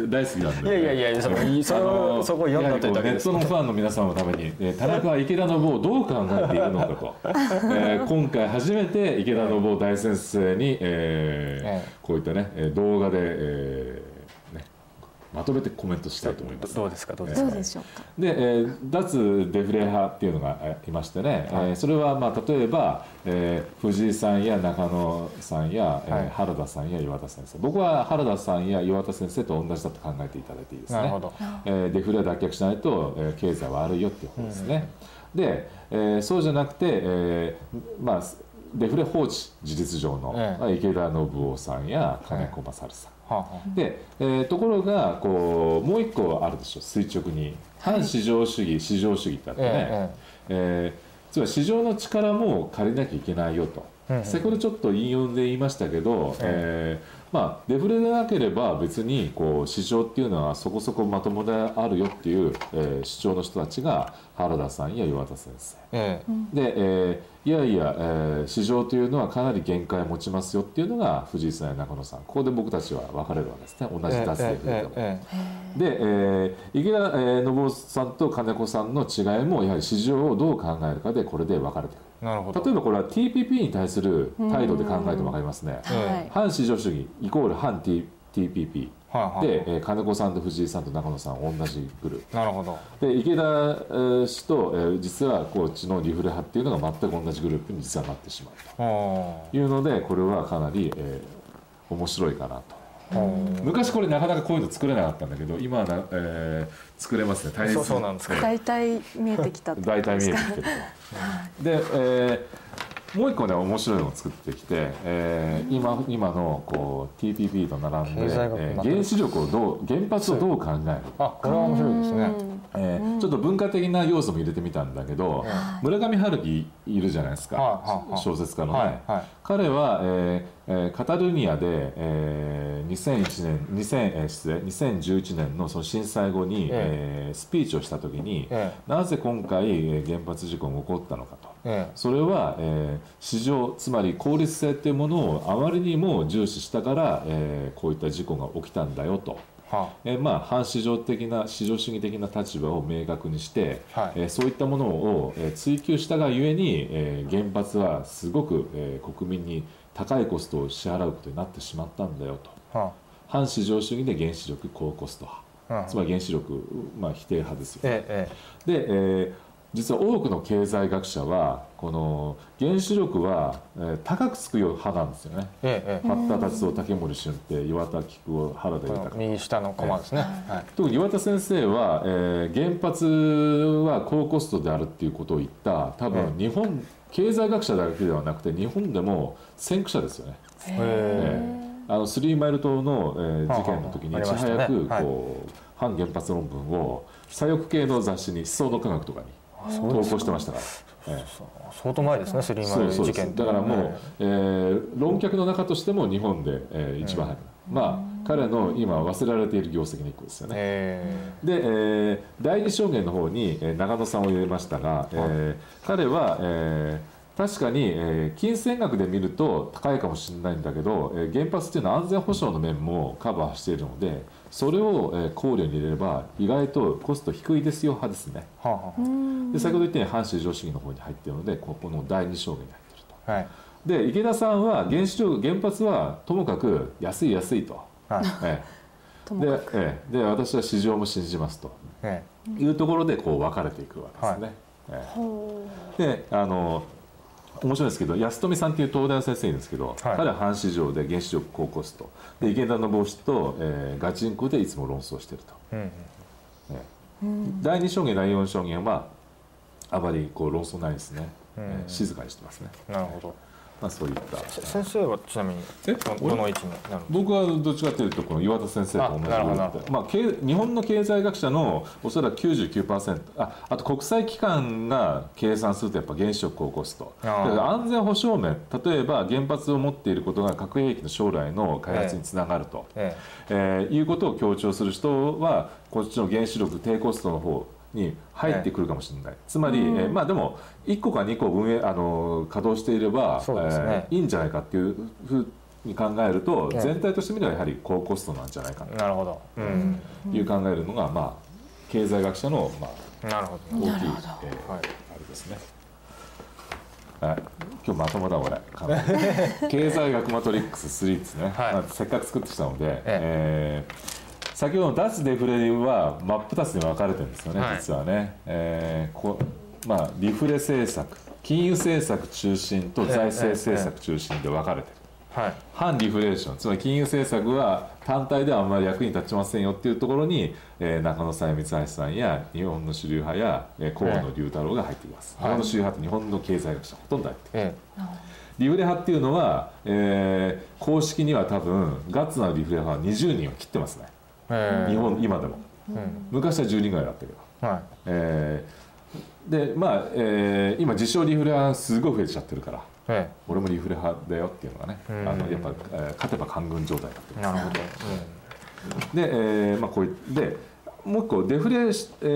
[SPEAKER 4] 大好きなんで
[SPEAKER 2] いやいやいやそのそ
[SPEAKER 4] あの
[SPEAKER 2] そこを読んだというだけです。
[SPEAKER 4] ネットのファンの皆様のために、えー田中は池田信夫をどう考えているのかと、えー今回初めて池田信夫大先生に、えー
[SPEAKER 2] ええ。
[SPEAKER 4] こういったねえー動画で、えーね、まとめてコメントしたいと思います。
[SPEAKER 2] どうですか？どうですか？
[SPEAKER 3] どうでしょうか？
[SPEAKER 4] で、えー脱デフレ派っていうのがえーいましてね、えーそれはまあ例えば、えー藤井さんや中野さんや、えー
[SPEAKER 2] はい。
[SPEAKER 4] 原田さんや岩田先生。僕は原田さんや岩田先生と同じだと考えていただいていいですね。
[SPEAKER 2] なるほど。
[SPEAKER 4] えーデフレを脱却しないと、えー経済は悪いよっていうことですね。で、えーそうじゃなくて、えーまあデフレ放置事実上の、
[SPEAKER 2] ええ。
[SPEAKER 4] まあ池田信夫さんや金子勝さん、で、えーところがこうもう一個あるでしょ。垂直に。反市場主義、市場主義ってあってね、
[SPEAKER 2] え
[SPEAKER 4] えーつまり市場の力も借りなきゃいけないよと、
[SPEAKER 2] うん。うん
[SPEAKER 4] 先ほどちょっと引用で言いましたけど、えーまあ、デフレでなければ別にこう市場っていうのはそこそこまともであるよっていう、えー主張の人たちが原田さんや岩田先生。
[SPEAKER 2] ええ。
[SPEAKER 4] で、えーいやいや、えー市場というのはかなり限界を持ちますよっていうのが藤井さんや中野さん。ここで僕たちは分かれるわけですね。同じ
[SPEAKER 2] ええ
[SPEAKER 4] 脱税でも。
[SPEAKER 2] ええ
[SPEAKER 4] で、えー池田、えー信夫さんと金子さんの違いもやはり市場をどう考えるかでこれで分かれてく
[SPEAKER 2] えなるほど。
[SPEAKER 4] る例えばこれは TPP に対する態度で考えても分かりますね。
[SPEAKER 3] はい。
[SPEAKER 4] 反市場主義イコール反 T- TPP
[SPEAKER 2] はいはい。
[SPEAKER 4] で、えー金子さんと藤井さんと中野さん同じグループ。
[SPEAKER 2] なるほど。
[SPEAKER 4] で池田えー氏と、えー実はこっちのリフレ派っていうのが全く同じグループに実はなってしまう
[SPEAKER 2] は
[SPEAKER 4] というのでこれはかなり、えー面白いかなと。昔これなかなかこういうの作れなかったんだけど今はな、えー作れますね。対立
[SPEAKER 2] あそうそうなんですか
[SPEAKER 3] 大体見えてきたってこと
[SPEAKER 4] 大体見えて
[SPEAKER 3] ですか
[SPEAKER 4] きてると。で、えーもう一個ね面白いのを作ってきて、えー今今のこう TPP と並んで、えー原子力をどう原発をどう考える
[SPEAKER 2] あこれは面白いですね。
[SPEAKER 4] えーちょっと文化的な要素も入れてみたんだけど、村上春樹いるじゃないですか、小説家のね、
[SPEAKER 2] はいはい。
[SPEAKER 4] 彼は、えーえーカタルニアで、えー2001年2000、えー失礼2011年のその震災後に、
[SPEAKER 2] え
[SPEAKER 4] え。ースピーチをした時に、
[SPEAKER 2] え。
[SPEAKER 4] なぜ今回えー原発事故が起こったのかと。
[SPEAKER 2] ええ。
[SPEAKER 4] それは、えー市場つまり効率性っていうものをあまりにも重視したから、えーこういった事故が起きたんだよと。
[SPEAKER 2] えは
[SPEAKER 4] えーまあ、反市場的な市場主義的な立場を明確にして、
[SPEAKER 2] はい。
[SPEAKER 4] えーそういったものを、えー追求したがゆえに、えー原発はすごく、えー国民に高いコストを支払うことになってしまったんだよと。
[SPEAKER 2] あ。は
[SPEAKER 4] 反市場主義で原子力高コスト派、
[SPEAKER 2] あ
[SPEAKER 4] つまり原子力、まあ、否定派ですよね。
[SPEAKER 2] ええ。
[SPEAKER 4] で、えー実は多くの経済学者はこの原子力は、えー高くつくよ派なんですよね。
[SPEAKER 2] ええええ。
[SPEAKER 4] 八田達夫竹森俊平岩田菊夫原田豊
[SPEAKER 2] 右下のコマですね。はい。
[SPEAKER 4] 特に岩田先生は、えー原発は高コストであるっていうことを言った多分日本、経済学者だけではなくて日本でも先駆者ですよね。
[SPEAKER 2] へ
[SPEAKER 4] えーあのスリーマイル島の、え事件の時にいち早く
[SPEAKER 2] はい。
[SPEAKER 4] こう、反原発論文を左翼系の雑誌に思想の科学とかに投稿してましたから。えー
[SPEAKER 2] 相当前ですねスリーマ事件
[SPEAKER 4] だからもう、えー論客の中としても日本で、えー一番早く、まあ彼の今忘れられている業績の一個ですよね。
[SPEAKER 2] え
[SPEAKER 4] で、えー第二証言の方に、えー長野さんを入れましたが、えー彼は、えー確かに、えー金銭額で見ると高いかもしれないんだけど、えー原発っていうのは安全保障の面もカバーしているのでそれを、えー考慮に入れれば意外とコスト低いですよ派ですね。
[SPEAKER 2] えはあは
[SPEAKER 4] で先ほど言ったように反市場主義の方に入っているのでここの第二証言に入っていると。
[SPEAKER 2] あはい。
[SPEAKER 4] で池田さんは原子力原発はともかく安い安いと、
[SPEAKER 2] はい。
[SPEAKER 4] ええ。でええ。で私は市場も信じますと。
[SPEAKER 2] え
[SPEAKER 4] いうところでこう分かれていくわけですね。ええ。であの面白いですけど安富さんっていう東大の先生いるんですけど、
[SPEAKER 2] はい。
[SPEAKER 4] 彼は反市場で原子力高コストで池田の帽子と、えーガチンコでいつも論争していると。
[SPEAKER 2] えうん
[SPEAKER 4] ええ第2証言第4証言はあまりこう論争ないですね、
[SPEAKER 2] うん
[SPEAKER 4] ええ静かにしてますね、
[SPEAKER 2] なるほど
[SPEAKER 4] まあ、そういった。
[SPEAKER 2] せ先生はちなみに
[SPEAKER 4] え
[SPEAKER 2] どの位置になるんです
[SPEAKER 4] 僕はどっちかというとこの岩田先生と同じ
[SPEAKER 2] あなるほどなるほど。
[SPEAKER 4] まあ、経日本の経済学者のおそらく99%ああと国際機関が計算するとやっぱ原子力高コスト
[SPEAKER 2] あー。
[SPEAKER 4] だから安全保障面例えば原発を持っていることが核兵器の将来の開発につながると、
[SPEAKER 2] え。
[SPEAKER 4] えーいうことを強調する人はこっちの原子力低コストの方に入ってくるかもしれない、つまり、えーまあでも1個か2個運営あの稼働していれば、
[SPEAKER 2] ね。
[SPEAKER 4] えーいいんじゃないかっていうふうに考えると、
[SPEAKER 2] ええ。
[SPEAKER 4] 全体としてみればやはり高コストなんじゃないか
[SPEAKER 2] な。るほど、うん。
[SPEAKER 4] という考えるのが、まあ経済学者の、まあ、
[SPEAKER 2] なるほど。
[SPEAKER 4] 大きい、えー
[SPEAKER 2] はい。
[SPEAKER 4] あれですね。はい、今日まともだ俺。経済学マトリックス3ですね。
[SPEAKER 2] はい。
[SPEAKER 4] まあせっかく作ってきたので、えー先ほどの脱デフレは真っ二つに分かれてるんですよね、
[SPEAKER 2] はい。
[SPEAKER 4] 実はね。えーこまあリフレ政策、金融政策中心と財政政策中心で分かれてる。
[SPEAKER 2] はい。
[SPEAKER 4] 反リフレーション。つまり金融政策は単体ではあんまり役に立ちませんよっていうところに、えー中野さんや三橋さんや日本の主流派や、えー、河野龍太郎が入ってきます、
[SPEAKER 2] はい。
[SPEAKER 4] 日本の主流派って日本の経済学者ほとんど入ってる
[SPEAKER 2] え
[SPEAKER 4] リフレ派っていうのは、えー公式には多分ガッツなリフレ派は20人を切ってますね
[SPEAKER 2] ええ。
[SPEAKER 4] 日本今でも。
[SPEAKER 2] うん。
[SPEAKER 4] 昔は10人ぐらいだったけど。
[SPEAKER 2] はい。
[SPEAKER 4] えーでまあ、えー今自称リフレ派すごい増えちゃってるから。
[SPEAKER 2] え
[SPEAKER 4] 俺もリフレ派だよっていうのがね、
[SPEAKER 2] うん。
[SPEAKER 4] あのやっぱ、えー勝てば官軍状態だって
[SPEAKER 2] えなるほど、
[SPEAKER 4] で、えーまあ、こういでもう一個デフレ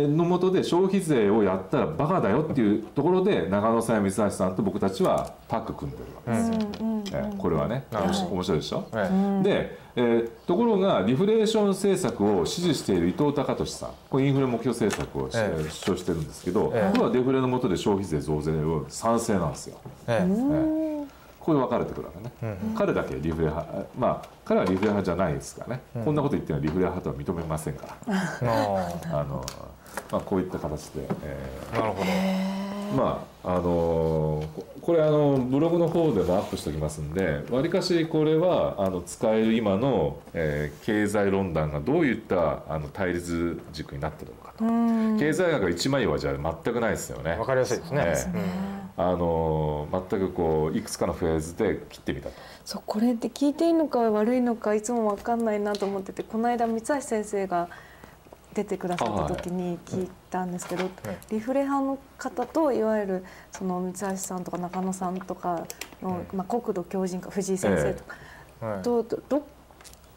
[SPEAKER 4] の下で消費税をやったらバカだよっていうところで長野さんや三橋さんと僕たちはタッグ組んでるわ。けですよ、
[SPEAKER 3] うんうん。
[SPEAKER 4] えーこれはね。
[SPEAKER 2] なるほど
[SPEAKER 4] 面白い。でしょ、
[SPEAKER 2] ええ
[SPEAKER 4] で、えーところがリフレーション政策を支持している伊藤孝俊さん。これインフレ目標政策を主張してるんですけど、
[SPEAKER 2] ええ。
[SPEAKER 4] これはデフレの下で消費税増税を賛成なんですよ、
[SPEAKER 2] ええ。
[SPEAKER 4] ええこれ分かれてくるわけね、彼だけリフレ派えまあ彼はリフレ派じゃないですからね、こんなこと言ってるのはリフレ派とは認めませんから、
[SPEAKER 2] あ
[SPEAKER 4] あのまあ、こういった形で、え
[SPEAKER 2] あなるほど。
[SPEAKER 4] ー。まああのここれあのブログの方でもアップしておきますんでわりかしこれはあの使える今の、えー経済論壇がどういったあの対立軸になってるのかと、経済学が一枚岩じゃ全くないですよね。
[SPEAKER 2] わかりやすいですね。
[SPEAKER 4] ええあの全くこういくつかのフェーズで切ってみたと。
[SPEAKER 3] そうこれって聞いていいのか悪いのかいつも分かんないなと思っててこの間三橋先生が出てくださった時に聞いたんですけど、リフレ派の方といわゆるその三橋さんとか中野さんとかの、まあ、国土強靭化藤井先生とか、
[SPEAKER 2] はい。
[SPEAKER 3] とどど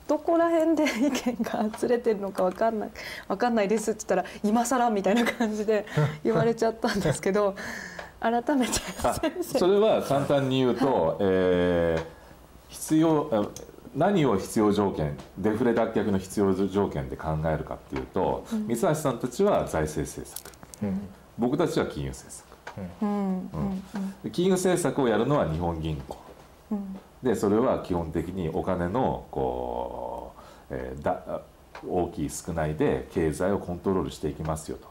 [SPEAKER 3] どこら辺で意見がずれてるのか分かんない分かんないですって言ったら今更みたいな感じで 言われちゃったんですけど改めて
[SPEAKER 4] あ
[SPEAKER 3] 先生。
[SPEAKER 4] それは簡単に言うと、えー必要あ何を必要条件デフレ脱却の必要条件で考えるかっていうと、三橋さんたちは財政政策。
[SPEAKER 2] うん。
[SPEAKER 4] 僕たちは金融政策。
[SPEAKER 3] うん。うん
[SPEAKER 4] で金融政策をやるのは日本銀行。
[SPEAKER 3] うん。
[SPEAKER 4] でそれは基本的にお金のこう、えーだ大きい少ないで経済をコントロールしていきますよと。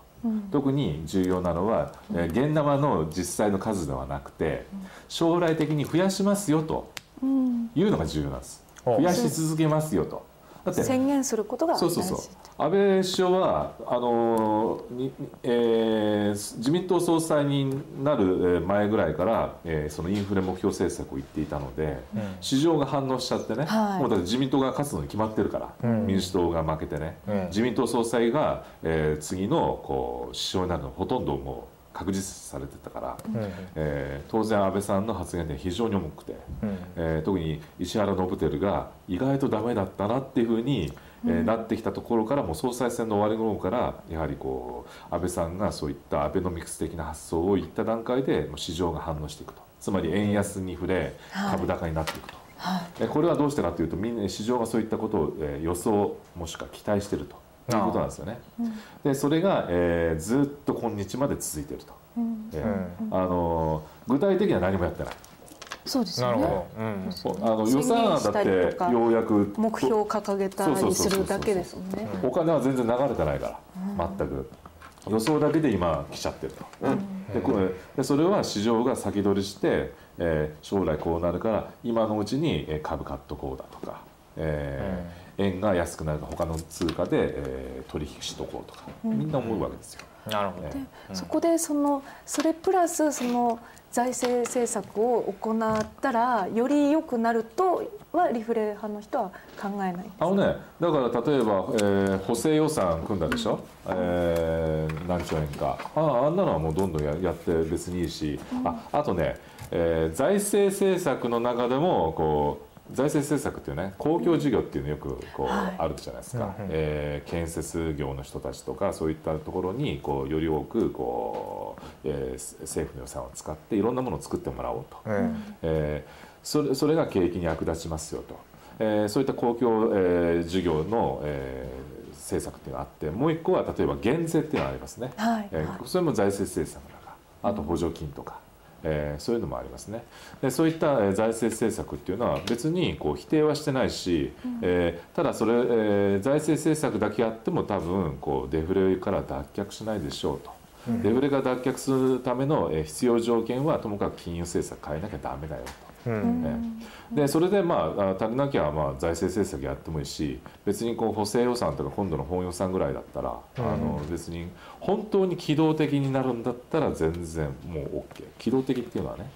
[SPEAKER 4] 特に重要なのは、えー現生の実際の数ではなくて将来的に増やしますよと
[SPEAKER 3] うん。
[SPEAKER 4] いうのが重要なんです。増やし続けますよと。だって
[SPEAKER 3] 宣言することが大事
[SPEAKER 4] そうそうそう安倍首相はあのに、えー自民党総裁になるえー前ぐらいから、えーそのインフレ目標政策を言っていたので、
[SPEAKER 2] うん。
[SPEAKER 4] 市場が反応しちゃってね、
[SPEAKER 3] はい。
[SPEAKER 4] もうだって自民党が勝つのに決まってるから、
[SPEAKER 2] うん。
[SPEAKER 4] 民主党が負けてね、
[SPEAKER 2] うん。
[SPEAKER 4] 自民党総裁が、えー次のこう首相になるのほとんどもう確実視されてたから、
[SPEAKER 2] うん。
[SPEAKER 4] えー当然安倍さんの発言って非常に重くて。
[SPEAKER 2] うん。
[SPEAKER 4] えー特に石原伸晃が意外とダメだったなっていうふうに、えーなってきたところからもう総裁選の終わり頃からやはりこう安倍さんがそういったアベノミクス的な発想を言った段階でもう市場が反応していくと。つまり円安に触れ
[SPEAKER 3] はい。
[SPEAKER 4] 株高になっていくと。
[SPEAKER 3] はい。
[SPEAKER 4] えこれはどうしてかというとみんな市場がそういったことを、えー予想もしくは期待していると。いうことなんですよね。でそれが、えーずっと今日まで続いていると。
[SPEAKER 3] うん。
[SPEAKER 4] えーあのー具体的には何もやってない。
[SPEAKER 3] そうですよ
[SPEAKER 2] なるほ
[SPEAKER 3] ね
[SPEAKER 2] ど。うん。
[SPEAKER 4] あの予算案だってようやく
[SPEAKER 3] 目標を掲げたりするだけですもんね。
[SPEAKER 4] お金は全然流れてないから、全く。予想だけで今来ちゃってると、でこれでそれは市場が先取りして、えー将来こうなるから今のうちにえー株買っとこうだとか、えー円が安くなるから他の通貨で、えー取引しとこうとか、みんな思うわけですよ。
[SPEAKER 2] なるほど。
[SPEAKER 4] えー
[SPEAKER 3] そこでそのそれプラスその財政政策を行ったらより良くなるとはリフレ派の人は考えない。
[SPEAKER 4] あのね、だから例えば、えー補正予算組んだでしょ、えー何兆円か。ああんなのはもうどんどんややって別にいいし、ああとね、えー財政政策の中でもこう財政政策っていうね公共事業っていうのよくこう、
[SPEAKER 3] はい。
[SPEAKER 4] あるじゃないですか、
[SPEAKER 2] うんうん。
[SPEAKER 4] えー建設業の人たちとかそういったところにこうより多くこう、えー政府の予算を使っていろんなものを作ってもらおうと、
[SPEAKER 2] え
[SPEAKER 4] えーそれそれが景気に役立ちますよと、えーそういった公共、えー事業の、えー政策っていうのがあってもう一個は例えば減税っていうのがありますね。
[SPEAKER 3] はい。
[SPEAKER 4] えーそれも財政政策だから。あと補助金とか、えーそういうのもありますねでそういったえー財政政策っていうのは別にこう否定はしてないし、えーただそれ、えー財政政策だけやっても多分こうデフレから脱却しないでしょうと。デフレが脱却するためのえー必要条件はともかく金融政策変えなきゃダメだよと。
[SPEAKER 2] えうん。
[SPEAKER 4] ええでそれでまああ足りなきゃまあ財政政策やってもいいし別にこう補正予算とか今度の本予算ぐらいだったら、あの別に本当に機動的になるんだったら全然もう OK 機動的っていうのはね、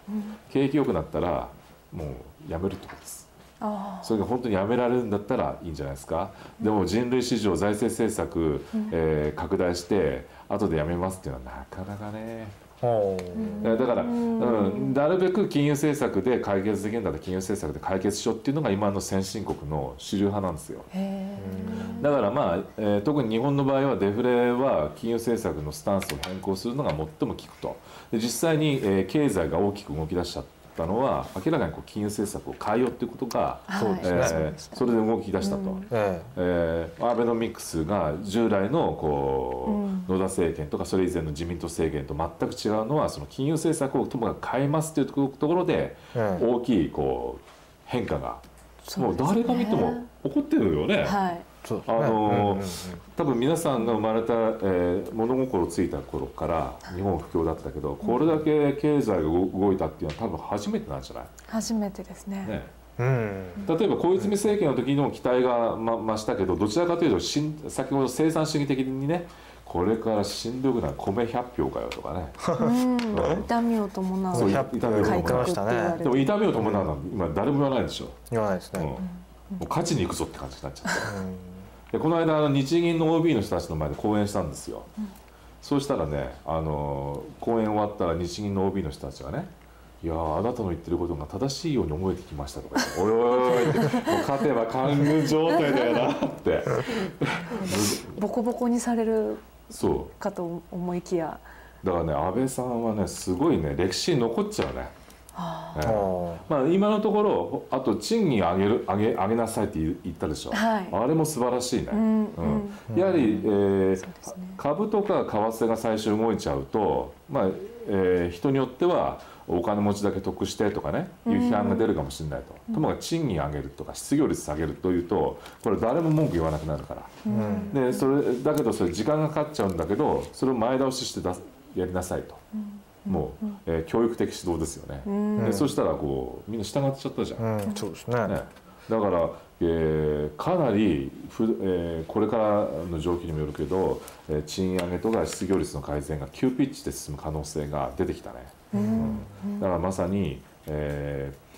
[SPEAKER 4] 景気良くなったらもうやめるってことです。
[SPEAKER 3] あ
[SPEAKER 4] それが本当にやめられるんだったらいいんじゃないですか、でも人類史上財政政策、えー拡大して後でやめますっていうのはなかなかねだから、うん、なるべく金融政策で解決できるんだったら金融政策で解決しようっていうのが今の先進国の主流派なんですよ。だからまあ、えー特に日本の場合はデフレは金融政策のスタンスを変更するのが最も効くと。で実際に、えー経済が大きく動き出しちゃったのは明らかにこう金融政策を変えようっていうことが、
[SPEAKER 2] そうですね。
[SPEAKER 4] えーそれで動き出したと。
[SPEAKER 2] うえ
[SPEAKER 4] え。ーアベノミクスが従来のこう、野田政権とかそれ以前の自民党政権と全く違うのはその金融政策をともかく変えますというところで
[SPEAKER 2] ええ。
[SPEAKER 4] 大きいこう変化が。もう誰が見ても起こってるよね。
[SPEAKER 3] はい
[SPEAKER 2] ね。
[SPEAKER 4] あのー
[SPEAKER 2] うんうんうん
[SPEAKER 4] 多分皆さんが生まれた、えー物心ついた頃から日本不況だったけどこれだけ経済が動動いたっていうのは多分初めてなんじゃない、
[SPEAKER 3] 初めてですね。
[SPEAKER 4] ね、
[SPEAKER 2] うん。
[SPEAKER 4] 例えば小泉政権の時にも期待が、ま、増したけどどちらかというとしん先ほど生産主義的にねこれからしんどくなる米100票かよとかね。
[SPEAKER 3] うん。痛みを伴う。
[SPEAKER 4] そう
[SPEAKER 2] 100
[SPEAKER 4] 痛みを
[SPEAKER 3] 改革って
[SPEAKER 2] 言ってましたね。
[SPEAKER 4] でも痛みを伴うのは今誰も言わないでしょ、
[SPEAKER 2] 言わないです
[SPEAKER 4] うん、も
[SPEAKER 2] ね
[SPEAKER 4] う勝ちに行くぞって感じになっちゃって
[SPEAKER 2] うん
[SPEAKER 4] でこの間日銀の OB の人たちの前で講演したんですよ、そうしたらねあの講演終わったら日銀の OB の人たちがね「いやーあなたの言ってることが正しいように思えてきました」とか言って「おいおいおい」って「もう勝てば官軍状態だよな」って。
[SPEAKER 3] ボコボコにされる
[SPEAKER 4] そ
[SPEAKER 3] かと思いきや。
[SPEAKER 4] うだからね安倍さんはねすごいね歴史に残っちゃうね。まあ、今のところあと賃金上げる上げ上げなさいって言言ったでしょ、
[SPEAKER 3] はい。
[SPEAKER 4] あれも素晴らしいね、
[SPEAKER 3] うんうん。
[SPEAKER 4] うん。やはり、えー
[SPEAKER 3] ね。
[SPEAKER 4] 株とか為替が最初動いちゃうと、まあえー人によってはお金持ちだけ得してとかねいう批判が出るかもしれないと、ともかく賃金上げるとか失業率下げるというとこれ誰も文句言わなくなるから、
[SPEAKER 2] うん。
[SPEAKER 4] でそれだけどそれ時間がかかっちゃうんだけどそれを前倒しして出すやりなさいと、もう、えー教育的指導ですよね、
[SPEAKER 3] ん。
[SPEAKER 4] でそしたらこうみんな従っちゃったじゃん。
[SPEAKER 2] うん。そうですね。
[SPEAKER 4] ね、だから、えーかなりふ、えーこれからの状況にもよるけど、えー賃上げとか失業率の改善が急ピッチで進む可能性が出てきたね、うん。だからまさに、えー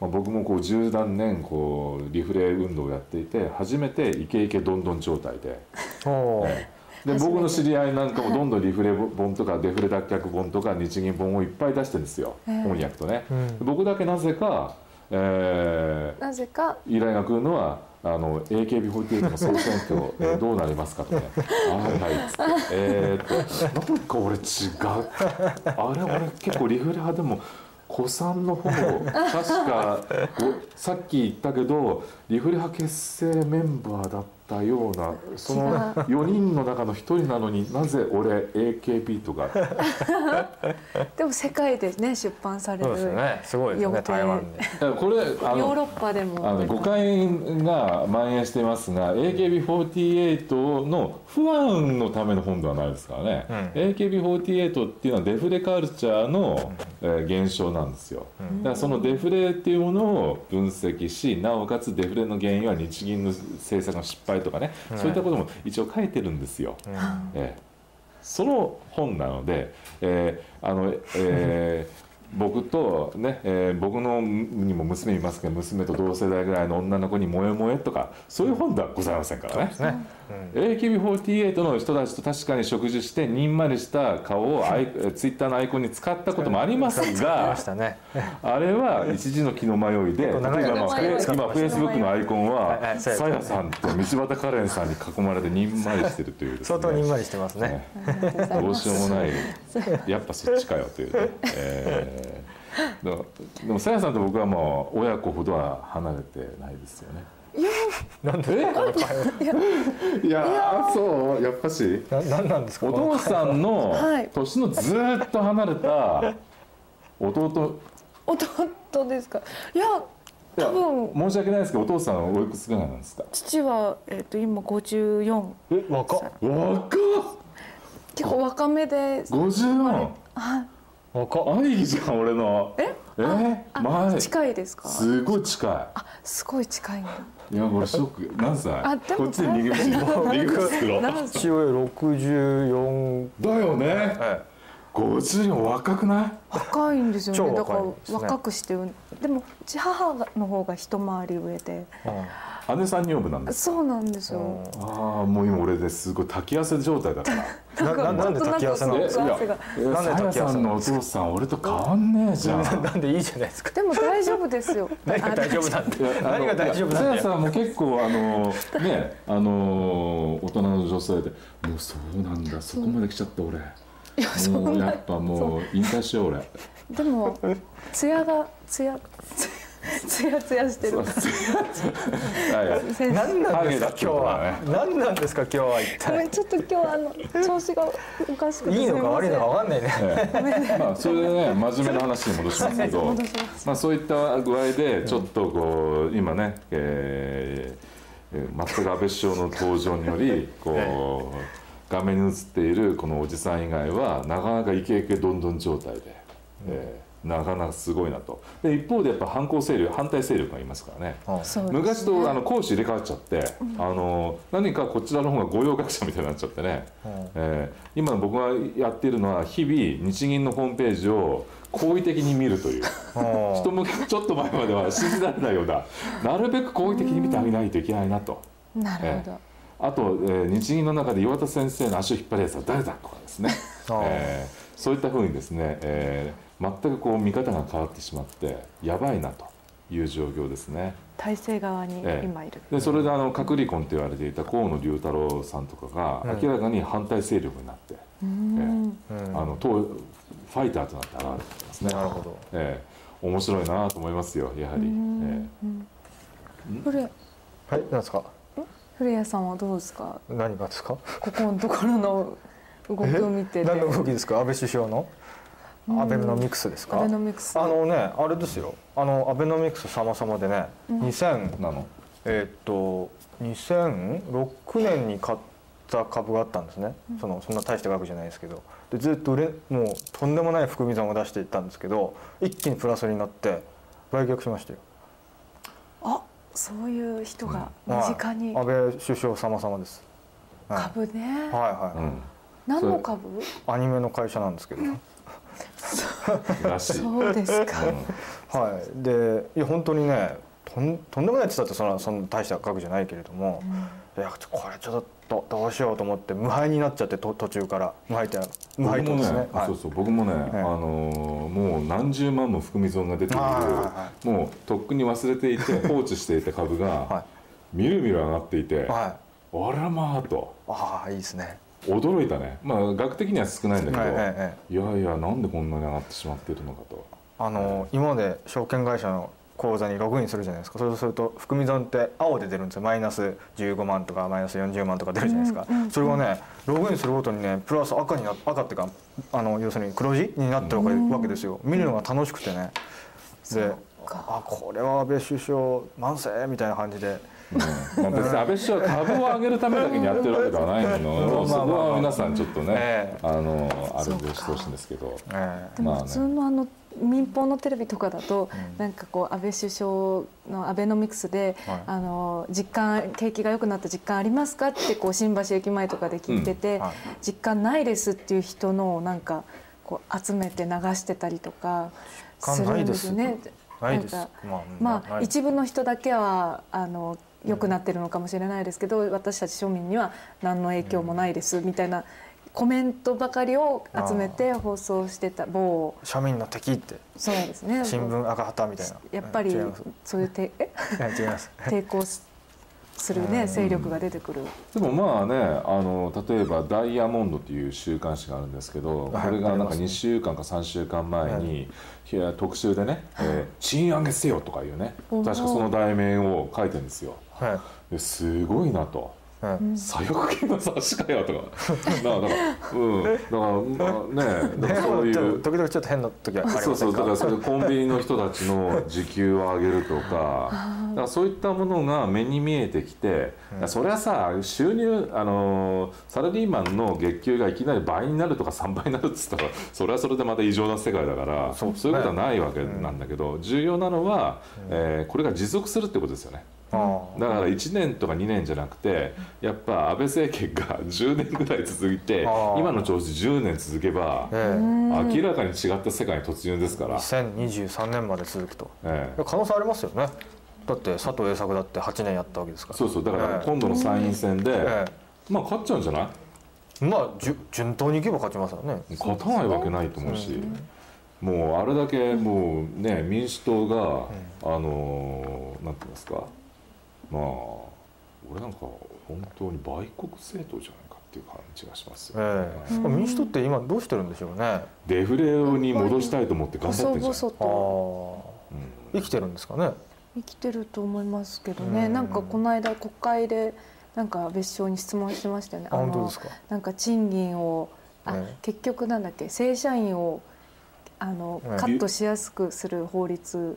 [SPEAKER 4] まあ、僕もこう十何年こうリフレ運動をやっていて初めてイケイケどんどん状態で。
[SPEAKER 2] おー。
[SPEAKER 4] ええで僕の知り合いなんかもどんどんリフレ本とかデフレ脱却本とか日銀本をいっぱい出してるんですよ、翻訳とね、
[SPEAKER 2] うん。
[SPEAKER 4] 僕だけなぜか、えー
[SPEAKER 3] なぜか。
[SPEAKER 4] 依頼が来るのはあの AKB48 の総選挙、えーどうなりますかとね「あはいはい」っつって「えー、っとなんか俺違う。あれ俺結構リフレ派でも古参の方確か おさっき言ったけどリフレ派結成メンバーだったようなその 4人の中の1人なのになぜ俺 AKB とか。
[SPEAKER 3] でも世界でね出版される
[SPEAKER 2] そうですよね。すごいですよね台湾で。
[SPEAKER 4] これあの
[SPEAKER 3] ヨーロッパでも。
[SPEAKER 4] あの誤解が蔓延していますが AKB48 の不安のための本ではないですからね、AKB48 っていうのはデフレカルチャーの、えー現象なんですよ、だからそのデフレっていうものを分析しなおかつデフレの原因は日銀の政策の失敗とかね、そういったことも一応書いてるんですよ、ええ。その本なので、えーあのえー 僕とね、えー僕のにも娘いますけど娘と同世代ぐらいの女の子に「萌え萌え」とかそういう本ではございませんからね。
[SPEAKER 2] ね
[SPEAKER 4] AKB48 の人たちと確かに食事してにんまりした顔をアイツイッターのアイコンに使ったこともありますが
[SPEAKER 2] ましたね
[SPEAKER 4] あれは一時の気の迷いで例えばまあ今フェイスブックのアイコンはさやさん。と道端カレンさん。に囲まれてにん。まりしてるというね
[SPEAKER 2] 相当にん。まりしてますね
[SPEAKER 4] ねどうしようもないやっぱそっちかよというね、えーでもでもさやさん。と僕はもう親子ほどは離れてないですよね
[SPEAKER 2] なんで
[SPEAKER 4] いやーそうやっぱし。
[SPEAKER 2] ななんなんですか？
[SPEAKER 4] お父さんの
[SPEAKER 3] はい。
[SPEAKER 4] 年のずーっと離れた弟？
[SPEAKER 3] 弟ですか？いや多分。
[SPEAKER 4] 申し訳ないですけどお父さんはおいくつぐらいなんですか？
[SPEAKER 3] 父は、えー、と今54
[SPEAKER 2] え若っ。
[SPEAKER 4] 若っ。
[SPEAKER 3] 結構若めで。
[SPEAKER 4] 54
[SPEAKER 3] はい。
[SPEAKER 2] 若っ。
[SPEAKER 4] 兄貴じゃん俺の。
[SPEAKER 3] え？
[SPEAKER 4] え？
[SPEAKER 3] あ
[SPEAKER 4] 前。
[SPEAKER 3] 近いですか？
[SPEAKER 4] すごい近
[SPEAKER 3] あすごい近いんだ
[SPEAKER 4] いいや俺ショック。何歳
[SPEAKER 3] あでも
[SPEAKER 4] こっちで逃げ道 逃げ道作ろう
[SPEAKER 3] 何歳
[SPEAKER 2] 父親64
[SPEAKER 4] だよね。
[SPEAKER 2] え
[SPEAKER 4] 50よ若くない？
[SPEAKER 3] 若いんですよ
[SPEAKER 2] 超
[SPEAKER 3] ね。だから
[SPEAKER 2] 若
[SPEAKER 3] くしてでもうち母の方が一回り上で。
[SPEAKER 2] え
[SPEAKER 4] 姉さん女房なんです。
[SPEAKER 3] そうなんですよ、
[SPEAKER 4] ああもう今俺ですごい炊き汗状態だから。
[SPEAKER 2] なななんで炊き汗なんですかなんで
[SPEAKER 4] さやさんのお父さん俺と変わんねえじゃん。
[SPEAKER 2] なんでいいじゃないですか。
[SPEAKER 3] でも大丈夫ですよ。
[SPEAKER 2] 何が大丈夫なんで何が大丈夫なんだよ？
[SPEAKER 4] さやさんも結構あのねあの大人の女性でもうそうなんだそこまで来ちゃった俺。
[SPEAKER 3] いやそんな
[SPEAKER 4] もうやっぱもう引退しよう俺。
[SPEAKER 3] でも艶が艶艶艶艶してる。
[SPEAKER 2] 何なんですか今日は。
[SPEAKER 4] ね。
[SPEAKER 2] 何なんですか今日は一体。
[SPEAKER 3] ちょっと今日あの調子がおかしくて
[SPEAKER 2] いいのか悪いのか
[SPEAKER 3] か
[SPEAKER 2] 分かんないね。
[SPEAKER 4] ええまあそれでね真面目な話に戻しますけど
[SPEAKER 3] ま
[SPEAKER 4] あそういった具合でちょっとこう今ねえーえー全く安倍首相の登場によりこう画面に映っているこのおじさん以外はなかなかイケイケどんどん状態で、えーなかなかすごいなと。で一方でやっぱ反抗勢力反対勢力がいますからね。昔とあの講師入れ替わっちゃって、あの何かこちらの方が御用学者みたいになっちゃってね、えー今の僕がやっているのは日々日銀のホームページを好意的に見るという。人向けちょっと前までは信じられないようななるべく好意的に見てあげないといけないなと。
[SPEAKER 3] なるほど、
[SPEAKER 4] あと、えー日銀の中で岩田先生の足を引っ張るやつは誰だとかですね、えーそういったふうにですね、えー全くこう見方が変わってしまってやばいなという状況ですね。
[SPEAKER 3] 体制側に
[SPEAKER 4] ええ。
[SPEAKER 3] 今いる、
[SPEAKER 4] でそれであの隔離婚と言われていた河野龍太郎さんとかが
[SPEAKER 2] うん。
[SPEAKER 4] 明らかに反対勢力になって、
[SPEAKER 3] うん。
[SPEAKER 2] うん。
[SPEAKER 4] あの党ファイターとなって現れてますね。
[SPEAKER 2] なるほど。
[SPEAKER 4] ええ。面白いなと思いますよやはり。え
[SPEAKER 3] 古
[SPEAKER 2] はい何ですか？
[SPEAKER 3] 古谷さんはどうですか？
[SPEAKER 2] 何がですか？
[SPEAKER 3] ここのところの動きを見てて。
[SPEAKER 2] 何の動きですか？安倍首相の？アベノミクスですか？
[SPEAKER 3] アベノミクス。
[SPEAKER 2] あのねあれですよ。あのアベノミクス様々でね、2000
[SPEAKER 4] えなの。
[SPEAKER 2] えーっと2006年に買った株があったんですね、そのそんな大した額じゃないですけど。でずっと売れもうとんでもない含み損を出していったんですけど一気にプラスになって売却しましたよ。
[SPEAKER 3] あそういう人が身近に。
[SPEAKER 2] はい。安倍首相様々です、はい、
[SPEAKER 3] 株ね、
[SPEAKER 2] はいはい、
[SPEAKER 4] うん。
[SPEAKER 3] 何の株？
[SPEAKER 2] アニメの会社なんですけど、
[SPEAKER 4] らしい。
[SPEAKER 3] そうですか、
[SPEAKER 2] はい。でいや本当にねとんとんでもないって言ったってそんなそんな大した額じゃないけれども、いやちょこれちょっとどうしようと思って無敗になっちゃってと途中から無敗って無敗とですね、はい。
[SPEAKER 4] そうそう僕もね、
[SPEAKER 2] え
[SPEAKER 4] あのーもう何十万も含み損が出ている、
[SPEAKER 2] はいはいは
[SPEAKER 4] もうとっくに忘れていて 放置していた株が、
[SPEAKER 2] はい。
[SPEAKER 4] みるみる上がっていて、
[SPEAKER 2] はい。
[SPEAKER 4] あらまあと。
[SPEAKER 2] ああいいですね
[SPEAKER 4] 驚いたね。まあ額的には少ないんだけど、
[SPEAKER 2] はいはいはい。
[SPEAKER 4] いやいやなんでこんなに上がってしまっているのかと。
[SPEAKER 2] あの今まで証券会社の口座にログインするじゃないですか。そうすると含み損って青で出るんですよ。マイナス15万とかマイナス40万とか出るじゃないですか、
[SPEAKER 3] うんうん
[SPEAKER 2] それがねログインするごとにねプラス赤にな赤っていうかあの要するに黒字になってるわけですよ、見るのが楽しくてね。であこれは安倍首相万世みたいな感じで
[SPEAKER 4] うんまあ、別に安倍首相は株を上げるためだけにやってるわけではないの
[SPEAKER 2] うん
[SPEAKER 4] そこは皆さんちょっとね、
[SPEAKER 2] ええ
[SPEAKER 4] あのあれでしてほしいんですけど。
[SPEAKER 2] ええ
[SPEAKER 3] でも普通のあの民放のテレビとかだと、なんかこう安倍首相のアベノミクスで、あの実感景気が良くなった実感ありますかってこう新橋駅前とかで聞いてて、
[SPEAKER 2] うんはい
[SPEAKER 3] 実感ないですっていう人のなんかこう集めて流してたりとかするん
[SPEAKER 2] で
[SPEAKER 3] すね。
[SPEAKER 2] ないです
[SPEAKER 3] なんか
[SPEAKER 2] まあ
[SPEAKER 3] まあ、一部の人だけはあの良くなってるのかもしれないですけど、私たち庶民には何の影響もないですみたいなコメントばかりを集めて放送してた某。
[SPEAKER 2] 庶民の敵って。
[SPEAKER 3] そうですね。
[SPEAKER 2] 新聞赤旗みたいな。
[SPEAKER 3] やっぱりそういうてえ？
[SPEAKER 2] はい違います。
[SPEAKER 3] 抵抗すするね勢力が出てくる。
[SPEAKER 4] でもまあねあの例えば「ダイヤモンド」という週刊誌があるんですけどこ
[SPEAKER 2] はい。
[SPEAKER 4] れがなんか
[SPEAKER 2] ありますね。
[SPEAKER 4] 2週間か3週間前に、い。や特集でね「えー賃上げせよ」とかいうね確かその題名を書いてるんですよ。
[SPEAKER 2] はい
[SPEAKER 4] すごいなと。
[SPEAKER 2] はい
[SPEAKER 4] 左翼系の雑誌かよとか。だからだからうん。だからまあね だからそういう
[SPEAKER 2] 時々ちょっと変な時はありま
[SPEAKER 4] そうそうだからそれ コンビニの人たちの時給を上げるとか。だからそういったものが目に見えてきて、それはさ収入あのサラリーマンの月給がいきなり倍になるとか3倍になるっつったらそれはそれでまた異常な世界だから
[SPEAKER 2] そう
[SPEAKER 4] いうことはないわけなんだけど、重要なのは、えーこれが持続するってことですよね。だから1年とか2年じゃなくてやっぱ安倍政権が 10年ぐらい続いて今の調子10年続けば
[SPEAKER 2] ええ。
[SPEAKER 4] 明らかに違った世界に突入ですから、
[SPEAKER 2] 2023年まで続くと。
[SPEAKER 4] ええ。
[SPEAKER 2] 可能性ありますよね。だって佐藤栄作だって8年やったわけですから。
[SPEAKER 4] そうそう。だから
[SPEAKER 2] ええ。
[SPEAKER 4] 今度の参院選で、
[SPEAKER 2] え
[SPEAKER 4] まあ勝っちゃうんじゃない？
[SPEAKER 2] えまあじゅ順当にいけば勝ちますよね。
[SPEAKER 4] 勝たないわけないと思うし、もうあれだけもうね民主党が、あのなんて言いますか。まあ俺なんか本当に売国政党じゃないかっていう感じがしますよ、
[SPEAKER 2] ええ。民主党って今どうしてるんでしょうね？あ
[SPEAKER 4] デフレに戻したいと思って頑張って
[SPEAKER 3] 細
[SPEAKER 4] るじゃん
[SPEAKER 3] 々
[SPEAKER 2] あ
[SPEAKER 3] と
[SPEAKER 2] 生きてるんですかね？
[SPEAKER 3] 生きてると思いますけどね、
[SPEAKER 2] うん
[SPEAKER 3] なんかこの間国会でなんか別所に質問してましたよね。
[SPEAKER 2] あ本当ですか？
[SPEAKER 3] なんか賃金をあ、
[SPEAKER 2] ええ。
[SPEAKER 3] 結局なんだっけ？正社員をあの、
[SPEAKER 2] ええ。
[SPEAKER 3] カットしやすくする法律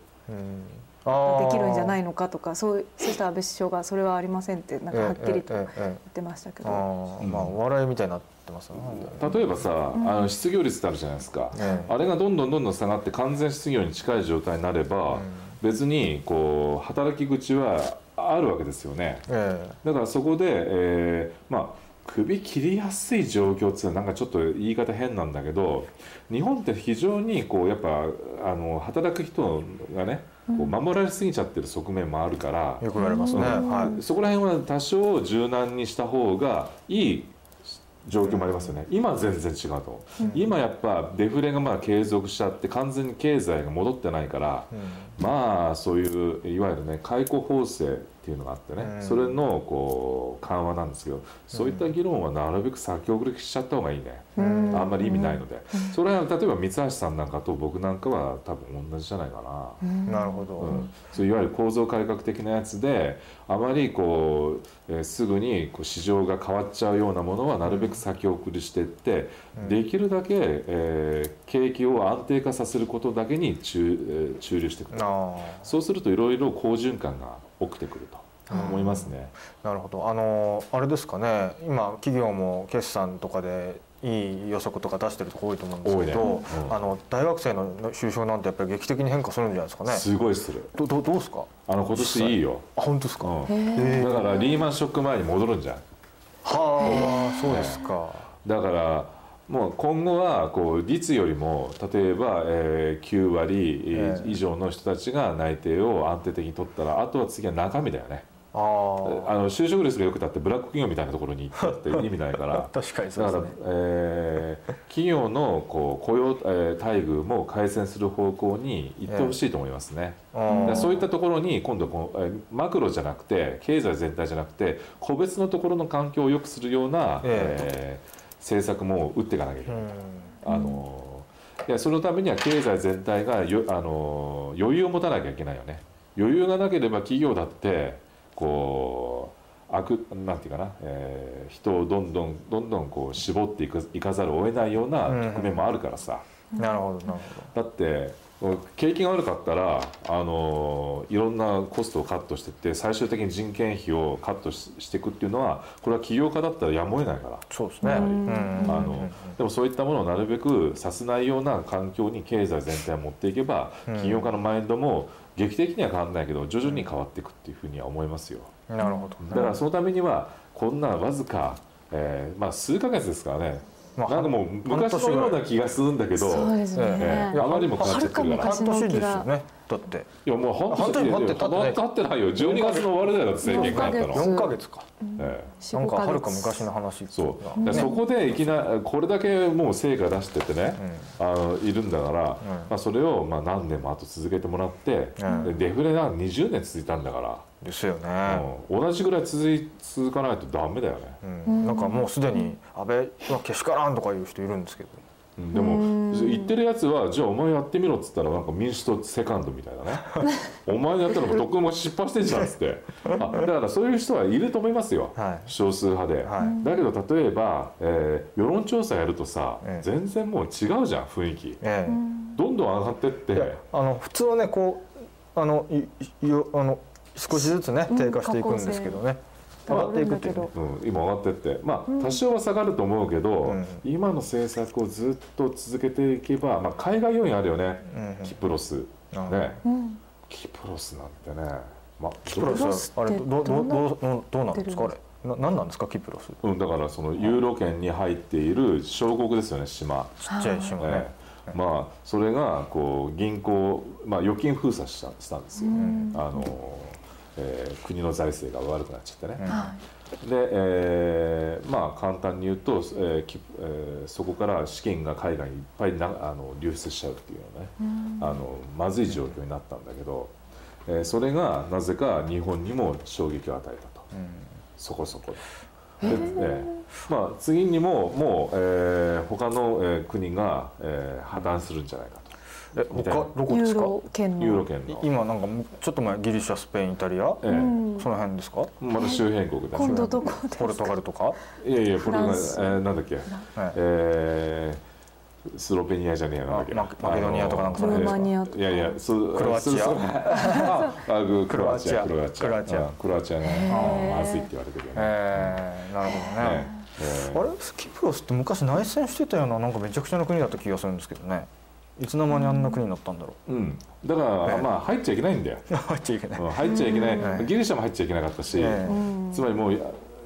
[SPEAKER 3] できるんじゃない
[SPEAKER 2] の
[SPEAKER 3] のかとかそうそしたら安倍首相がそれはありませんってなんかはっきりと言ってましたけど、
[SPEAKER 2] ああまあお笑いみたいになってますよね
[SPEAKER 4] 例えばさ、あの失業率ってあるじゃないですか、
[SPEAKER 2] ええ。
[SPEAKER 4] あれがどんどんどんどん下がって完全失業に近い状態になれば、別にこう働き口はあるわけですよね。
[SPEAKER 2] え
[SPEAKER 4] だからそこで、えーまあ首切りやすい状況っていうのはなんかちょっと言い方変なんだけど日本って非常にこうやっぱあの働く人がねこう守られすぎちゃってる側面もあるから
[SPEAKER 2] え、よく言われますね。
[SPEAKER 4] うん。
[SPEAKER 2] はい。
[SPEAKER 4] そこら辺は多少柔軟にした方がいい状況もありますよね、今は全然違うと、今やっぱデフレがまあ継続しちゃって完全に経済が戻ってないから、まあそういういわゆるね解雇法制っていうのがあってね、
[SPEAKER 2] うん。
[SPEAKER 4] それのこう緩和なんですけどそういった議論はなるべく先送りしちゃった方がいいね、
[SPEAKER 3] うん。
[SPEAKER 4] あんまり意味ないので、それは例えば三橋さんなんかと僕なんかは多分同じじゃないかな。
[SPEAKER 2] なるほど、
[SPEAKER 4] うん、そういわゆる構造改革的なやつであまりこう、えーすぐにこう市場が変わっちゃうようなものはなるべく先送りしていって、できるだけ、えー景気を安定化させることだけに注,、えー注入していく
[SPEAKER 2] あ
[SPEAKER 4] そうするといろいろ好循環が起きてくると思いますね。
[SPEAKER 2] あなるほど。あのあれですかね。今企業も決算とかでいい予測とか出してるとこ多いと思うんですけど、
[SPEAKER 4] ね。うん。
[SPEAKER 2] あの大学生の就職なんてやっぱり劇的に変化するんじゃないですかね。
[SPEAKER 4] すごいする。
[SPEAKER 2] どどどうですか？
[SPEAKER 4] あの今年いいよ、
[SPEAKER 2] あ本当ですか、
[SPEAKER 4] うん。
[SPEAKER 2] え
[SPEAKER 4] だからリーマンショック前に戻るんじゃん。
[SPEAKER 2] はあそうですか、
[SPEAKER 4] だからもう今後はこう率よりも例えば、えー9割
[SPEAKER 2] ええ
[SPEAKER 4] 以上の人たちが内定を安定的に取ったらあとは次は中身だよね。
[SPEAKER 2] あ
[SPEAKER 4] あ
[SPEAKER 2] あ
[SPEAKER 4] の就職率が良くたってブラック企業みたいなところに行ったって意味ないから。
[SPEAKER 2] 確かにそう
[SPEAKER 4] だから、
[SPEAKER 2] ですね
[SPEAKER 4] えー企業のこう雇用、えー待遇も改善する方向に行ってほしいと思いますね。
[SPEAKER 2] あー
[SPEAKER 4] だからそういったところに今度こうえーマクロじゃなくて経済全体じゃなくて個別のところの環境を良くするような、
[SPEAKER 2] え。
[SPEAKER 4] えー政策も打っていかなきゃいけない。
[SPEAKER 2] うん。
[SPEAKER 4] あのいやそのためには経済全体がよあの余裕を持たなきゃいけないよね。余裕がなければ企業だってこう悪なんていうかな、えー人をどんどんどんどんこう絞っていくいかざるを得ないような局面もあるからさ、
[SPEAKER 2] なるほどなる
[SPEAKER 4] だって景気が悪かったらあのいろんなコストをカットしていって最終的に人件費をカットししていくっていうのはこれは起業家だったらやむを得ないから。
[SPEAKER 2] そうですね。
[SPEAKER 4] あのでもそういったものをなるべくさせないような環境に経済全体を持っていけば、
[SPEAKER 2] うん。
[SPEAKER 4] 起業家のマインドも劇的には変わらないけど徐々に変わっていくっていうふうには思いますよ。
[SPEAKER 2] なるほど。
[SPEAKER 4] だからそのためにはこんなわずか、えーまあ、数ヶ月ですからね。
[SPEAKER 2] まあ
[SPEAKER 4] なんかもう昔のような気がするんだけど
[SPEAKER 3] そうですね、
[SPEAKER 4] ええあまりにも変わっちゃってるから。
[SPEAKER 2] 半年ですよねだって。
[SPEAKER 4] いやもう半
[SPEAKER 2] 半年経って経って。ない
[SPEAKER 4] 経ってないよ。12月の終わりだよ政権があったの、
[SPEAKER 2] 4ヶ月。か。
[SPEAKER 4] ええ。
[SPEAKER 2] なんかはるか昔の話
[SPEAKER 4] そうでそこでいきなりこれだけもう成果出しててね、あのいるんだから、まあ、それをまあ何年も後続けてもらって、
[SPEAKER 2] うん。
[SPEAKER 4] でデフレが20年続いたんだから、
[SPEAKER 2] ですよね。
[SPEAKER 4] うん。同じぐらい続い続かないとダメだよね、
[SPEAKER 2] うん。なんかもうすでに安倍はけしからんとかいう人いるんですけど。
[SPEAKER 4] うん。でも言ってるやつはじゃあお前やってみろっつったらなんか民主党セカンドみたいなね。お前やったらもうとっくも失敗してんじゃんっつって。あだからそういう人はいると思いますよ、
[SPEAKER 2] はい。
[SPEAKER 4] 少数派で、
[SPEAKER 2] はい。
[SPEAKER 4] だけど例えば、えー世論調査やるとさ、
[SPEAKER 2] ええ。
[SPEAKER 4] 全然もう違うじゃん雰囲気。
[SPEAKER 2] ええ。
[SPEAKER 4] どんどん上がってって、
[SPEAKER 2] あの普通はねこうあのいいよあの少しずつね低下していくんですけどね、上がっていくっていうね。
[SPEAKER 4] うん、今上がってって。まあ多少は下がると思うけど、
[SPEAKER 2] うん。
[SPEAKER 4] 今の政策をずっと続けていけば、まあ、海外要因あるよね、
[SPEAKER 2] うん
[SPEAKER 4] キプロス、
[SPEAKER 2] うん。
[SPEAKER 4] ね、
[SPEAKER 3] うん。
[SPEAKER 4] キプロスなんてね、まあ、
[SPEAKER 2] キプロ
[SPEAKER 3] ス
[SPEAKER 2] あれ
[SPEAKER 3] って
[SPEAKER 2] どどど
[SPEAKER 3] ど
[SPEAKER 2] うなんですか？あ
[SPEAKER 3] 出
[SPEAKER 2] れ。な何なんですか？キプロス。
[SPEAKER 4] うん、だからそのユーロ圏に入っている小国ですよね島、
[SPEAKER 2] ちっちゃい島ね。
[SPEAKER 4] ええまあそれがこう銀行、まあ、預金封鎖したしたんですよ、あのえー国の財政が悪くなっちゃってね、
[SPEAKER 3] は
[SPEAKER 4] で、えーまあ簡単に言うと、えーきえーそこから資金が海外にいっぱいなあの流出しちゃうっていうのね、あのまずい状況になったんだけど、えーそれがなぜか日本にも衝撃を与えたと、そこそこ。で。でえーまあ、次にももう、えー他の、えー国が、えー破綻するんじゃないか
[SPEAKER 3] ユーロ圏
[SPEAKER 4] と
[SPEAKER 3] の。
[SPEAKER 4] ユーロ圏の、
[SPEAKER 2] 今なんかちょっと前ギリシャスペインイタリア、
[SPEAKER 4] え
[SPEAKER 3] うん
[SPEAKER 2] その辺ですか？
[SPEAKER 4] まだ周辺国です
[SPEAKER 3] 今度どこですか？
[SPEAKER 2] ポルトガルとか、
[SPEAKER 4] いやいやこれが、え
[SPEAKER 3] フランス。
[SPEAKER 4] ーなんだっけ、
[SPEAKER 2] はい
[SPEAKER 4] えースロベニアじゃねえやな
[SPEAKER 2] ママケドニアとかなんか
[SPEAKER 3] その辺ルーマニアとか。
[SPEAKER 4] いやいやそう
[SPEAKER 2] クロアチア。
[SPEAKER 4] クロアチア。ク
[SPEAKER 2] クロア
[SPEAKER 4] ロア。チア
[SPEAKER 2] チア。クロアチア。
[SPEAKER 4] うんクロアチアがまずいって言われてるよね。
[SPEAKER 2] えー、なるほどね。
[SPEAKER 4] ねえー
[SPEAKER 2] あれ？キプロスって昔内戦してたようななんかめちゃくちゃな国だった気がするんですけどねいつの間にあんな国になったんだろ
[SPEAKER 4] う。ん。だから、
[SPEAKER 2] ええ
[SPEAKER 4] まあ入っちゃいけないんだよ。
[SPEAKER 2] う 入っちゃいけない、
[SPEAKER 4] うん入っちゃいけない、
[SPEAKER 2] うん。
[SPEAKER 4] ギリシャも入っちゃいけなかったし、つまりもう、え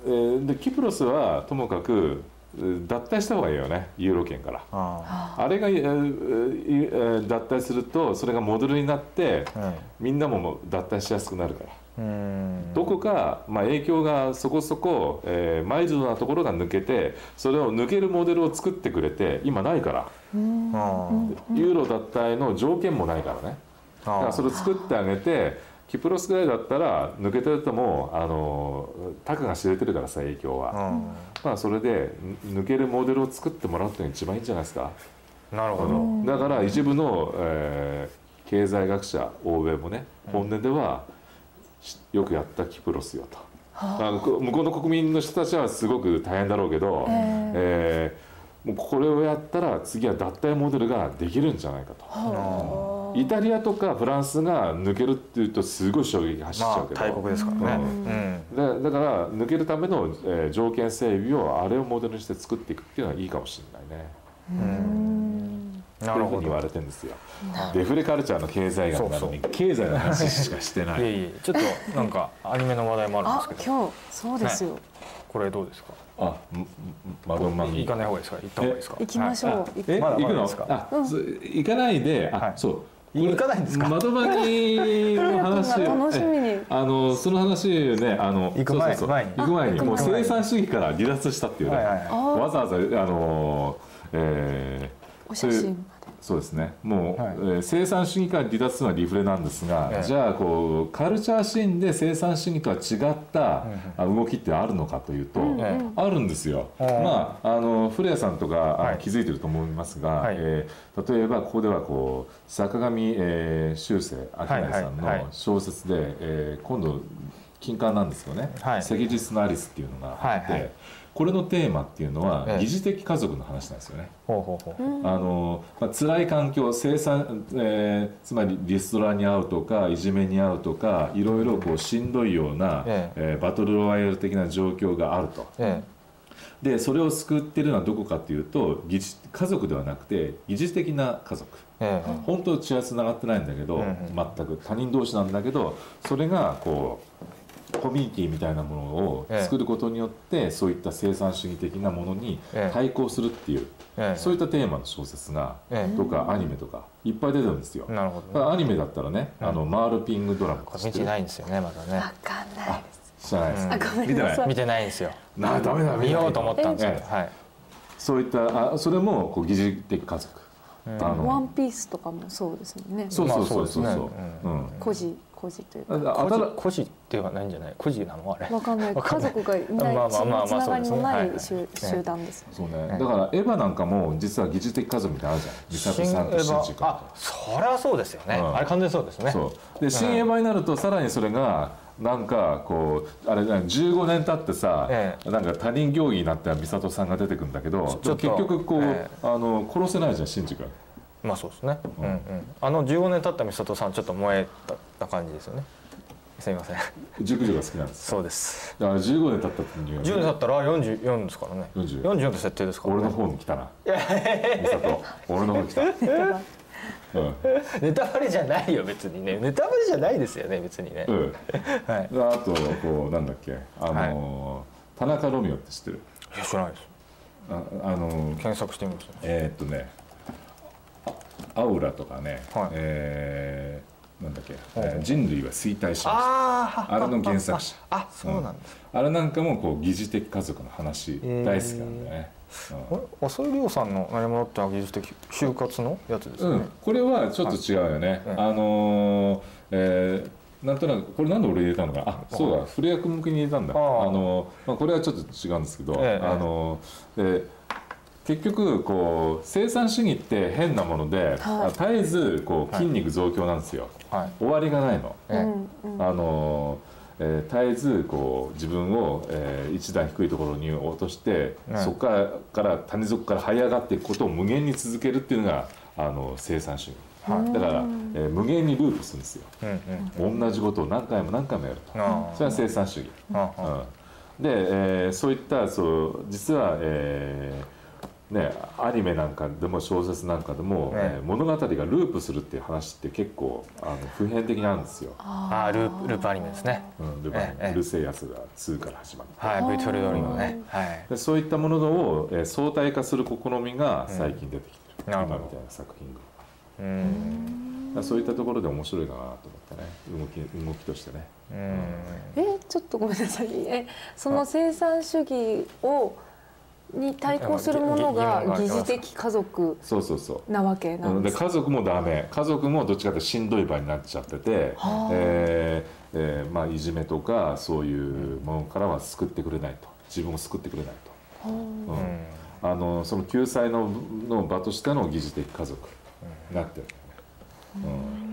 [SPEAKER 4] ーでキプロスはともかくえー脱退した方がいいよね。ユーロ圏から。
[SPEAKER 2] あ
[SPEAKER 4] あ。れが、えーえー脱退するとそれがモデルになってみんなも脱退しやすくなるから。
[SPEAKER 2] うん。
[SPEAKER 4] どこか、まあ、影響がそこそこ、えーマイルドなところが抜けてそれを抜けるモデルを作ってくれて今ないからユーロ脱退の条件もないからね。だから
[SPEAKER 2] あ
[SPEAKER 4] それを作ってあげてキプロスぐらいだったら抜けてるともあのたかが知れてるからさ影響は、
[SPEAKER 2] うん。
[SPEAKER 4] まあそれでん抜けるモデルを作ってもらうっていうのが一番いいんじゃないですか、
[SPEAKER 2] なるほど、
[SPEAKER 4] だから一部の、えー経済学者欧米もね本音では、しよくやったキプロスよと。あ。のこ向こうの国民の人たちはすごく大変だろうけど、えーもうこれをやったら次は脱退モデルができるんじゃないかと。イタリアとかフランスが抜けるっていうとすごい衝撃が走っちゃうけど、
[SPEAKER 2] まあ大国ですからね、
[SPEAKER 4] う
[SPEAKER 2] うん。
[SPEAKER 4] だだから抜けるための、えー条件整備をあれをモデルにして作っていくっていうのはいいかもしれないね。
[SPEAKER 2] なるほど。
[SPEAKER 4] 言われてるんですよ。デフレカルチャーの経済学なのに経済の話しかしてない。い。
[SPEAKER 2] えいえ。ちょっとなんかアニメの話題もあるんです
[SPEAKER 3] あ
[SPEAKER 2] けど。
[SPEAKER 3] 今日そうですよ、
[SPEAKER 2] これどうですか？
[SPEAKER 4] あ、んマドンマギ
[SPEAKER 2] 行かない方がいいですか？行った方がいいですか？
[SPEAKER 3] 行きましょう、
[SPEAKER 4] え、
[SPEAKER 2] まだ
[SPEAKER 4] 行くの？
[SPEAKER 2] まだですか？
[SPEAKER 4] あ、行かないで、あ、
[SPEAKER 2] はい。
[SPEAKER 4] そう。
[SPEAKER 2] 行かないんですか？
[SPEAKER 4] 窓マギの話。
[SPEAKER 3] トヨ君が楽しみに。
[SPEAKER 4] えあのその話ねあの
[SPEAKER 2] 行く前
[SPEAKER 4] そうそうそう。
[SPEAKER 2] 前に。
[SPEAKER 4] 行く前に。もう生産主義から離脱したっていうね、わざわざあのえー
[SPEAKER 3] お写真
[SPEAKER 4] そうですね。もう、
[SPEAKER 2] はい。
[SPEAKER 4] えー生産主義から離脱するのはリフレなんですが、
[SPEAKER 2] ええ。
[SPEAKER 4] じゃあこうカルチャーシーンで生産主義とは違ったあ動きってあるのかというと、
[SPEAKER 2] ええ
[SPEAKER 4] あるんですよ。
[SPEAKER 2] うん。
[SPEAKER 4] まああの古谷さんとか、あの
[SPEAKER 2] はい。
[SPEAKER 4] 気づいてると思いますが、
[SPEAKER 2] はい。
[SPEAKER 4] えー例えばここではこう坂上、えー修正明成さん
[SPEAKER 2] はいはいはい。
[SPEAKER 4] の小説で、えー今度金刊なんですよね「
[SPEAKER 2] はい。
[SPEAKER 4] 赤日のアリス」っていうのがあって、
[SPEAKER 2] はいはい
[SPEAKER 4] これのテーマっていうのは
[SPEAKER 2] ええ。
[SPEAKER 4] 疑似的家族の話なんですよね。
[SPEAKER 2] ほうほうほう。
[SPEAKER 4] あのまあ辛い環境生産、えーつまりリストラに遭うとかいじめに遭うとかいろいろこうしんどいような、
[SPEAKER 2] え
[SPEAKER 4] え。ーバトルロワイヤル的な状況があると。
[SPEAKER 2] え
[SPEAKER 4] でそれを救ってるのはどこかというと疑似家族ではなくて疑似的な家族。
[SPEAKER 2] ええ。
[SPEAKER 4] 本当は血はつながってないんだけど、
[SPEAKER 2] うんうん。
[SPEAKER 4] 全く他人同士なんだけどそれがこうコミュニティみたいなものを作ることによって、そういった生産主義的なものに
[SPEAKER 2] ええ。
[SPEAKER 4] 対抗するっていう、
[SPEAKER 2] ええ。
[SPEAKER 4] そういったテーマの小説が、
[SPEAKER 2] ええ。
[SPEAKER 4] とかアニメとかいっぱい出てるんですよ。
[SPEAKER 2] なるほ
[SPEAKER 4] だか
[SPEAKER 2] ど
[SPEAKER 4] アニメだったらね、あのマールピングドラム
[SPEAKER 2] これ見てないんですよねまだね。
[SPEAKER 3] わかんない。です
[SPEAKER 4] 知らないです。か、
[SPEAKER 3] あごめん
[SPEAKER 4] 見てない。
[SPEAKER 2] 見てないんですよ。
[SPEAKER 4] なあダメだ
[SPEAKER 2] 見ようと思ったんですよ。
[SPEAKER 4] ええ。
[SPEAKER 2] はい。
[SPEAKER 4] そういったあそれもこう疑似的家族、あの
[SPEAKER 3] ワンピースとかもそうですもんね。
[SPEAKER 4] そうそうそうそう。
[SPEAKER 2] まあ
[SPEAKER 4] そう
[SPEAKER 2] う
[SPEAKER 4] ん。
[SPEAKER 3] 孤児孤児というか
[SPEAKER 4] あただ
[SPEAKER 2] 孤児ではないんじゃない？孤児なの？あれ。
[SPEAKER 3] わかんない。家族がいない
[SPEAKER 2] まあまあまあ
[SPEAKER 3] つながりのな
[SPEAKER 2] まあそ
[SPEAKER 3] い集
[SPEAKER 2] うですね。
[SPEAKER 3] 集団です
[SPEAKER 4] そうね、だからエヴァなんかも実は疑似的家族みたいなのあるじゃん。美里さんとシンジ君
[SPEAKER 2] あそれはそうですよね、
[SPEAKER 4] うん。
[SPEAKER 2] あれ完全にそうですね。
[SPEAKER 4] そう。で新エヴァになるとさらにそれがなんかこうあれね15年経ってさ、
[SPEAKER 2] え
[SPEAKER 4] なんか他人行儀になった美里さんが出てくるんだけど結局こう、
[SPEAKER 2] え。
[SPEAKER 4] あの殺せないじゃんシンジ君
[SPEAKER 2] まあそうですね、うん。うん、あの15年経った美里さんちょっと燃えた感じですよね。すみません。
[SPEAKER 4] 熟女が好きなんです
[SPEAKER 2] そうです。
[SPEAKER 4] だから15年経った時には。
[SPEAKER 2] 10年経ったら44ですからね。
[SPEAKER 4] 40
[SPEAKER 2] 44って設定ですから、ね、
[SPEAKER 4] 俺の方に来たな。美里。俺の方に来た、うん。
[SPEAKER 2] ネタバレじゃないよ別にね。ネタバレじゃないですよね別にね、
[SPEAKER 4] うん、
[SPEAKER 2] はい。
[SPEAKER 4] であとこうなんだっけ。あの、田中ロミオって知ってる？
[SPEAKER 2] いや知らないです。
[SPEAKER 4] ああの
[SPEAKER 2] 検索してみます。
[SPEAKER 4] えーっとねアウラとかね、
[SPEAKER 2] はい。
[SPEAKER 4] えーなんだっけ、えー人類は衰退しました。
[SPEAKER 2] あ
[SPEAKER 4] あれの原作。者
[SPEAKER 2] あそうなんです、
[SPEAKER 4] あれなんかもこう疑似的家族の話
[SPEAKER 2] ー。
[SPEAKER 4] 大好きなんだよね、
[SPEAKER 2] これ浅井亮さんの何者って技術的就活のやつですよね。
[SPEAKER 4] うん、これはちょっと違うよね、
[SPEAKER 2] はい
[SPEAKER 4] あのーえーなんとなくこれなんで俺入れたのかな。あそうだ。古谷君向けに入れたんだ。あの、まあ、これはちょっと違うんですけど、
[SPEAKER 2] ええ。
[SPEAKER 4] あので結局こう生産主義って変なもので、
[SPEAKER 3] はい。
[SPEAKER 4] 絶えずこう筋肉増強なんですよ、
[SPEAKER 2] はい。
[SPEAKER 4] 終わりがないの、あのえー絶えずこう自分を、えー一段低いところに落として、
[SPEAKER 2] はい
[SPEAKER 4] そこからから谷底から這い上がっていくことを無限に続けるっていうのがあの清算主義、だから、えー無限にループするんですよ。
[SPEAKER 2] うんうん
[SPEAKER 4] 同じことを何回も何回もやると。
[SPEAKER 2] あ
[SPEAKER 4] それは清算主義、うん、で、えーそういったそう実は、えーね、アニメなんかでも小説なんかでも、
[SPEAKER 2] ええ
[SPEAKER 4] えー物語がループするっていう話って結構あの普遍的にあるんですよ。
[SPEAKER 2] ああループループアニメですね。
[SPEAKER 4] うん、ルパン
[SPEAKER 2] ええええ。
[SPEAKER 4] うる星やつら2から始まる
[SPEAKER 2] はいビューティフルドリームねはい。
[SPEAKER 4] でそういったものを、えー相対化する試みが最近出てきてる、
[SPEAKER 2] なるほど。
[SPEAKER 4] 今みたいな作品が。
[SPEAKER 2] うん。
[SPEAKER 4] そういったところで面白いかなと思ってね。動き動きとしてね。
[SPEAKER 2] うん。
[SPEAKER 3] えちょっとごめんなさい。えその生産主義をに対抗するものが疑似的家族
[SPEAKER 4] そうそうそう。
[SPEAKER 3] なわけな
[SPEAKER 4] うんん
[SPEAKER 3] で
[SPEAKER 4] です家族もダメ。家族もどっちかというとしんどい場になっちゃってて、
[SPEAKER 3] はあ。
[SPEAKER 4] えーえーまあ、いじめとかそういうものからは救ってくれないと。自分を救ってくれないと、うん
[SPEAKER 2] うん。
[SPEAKER 4] あのその救済のの場としての疑似的家族になってる。うん、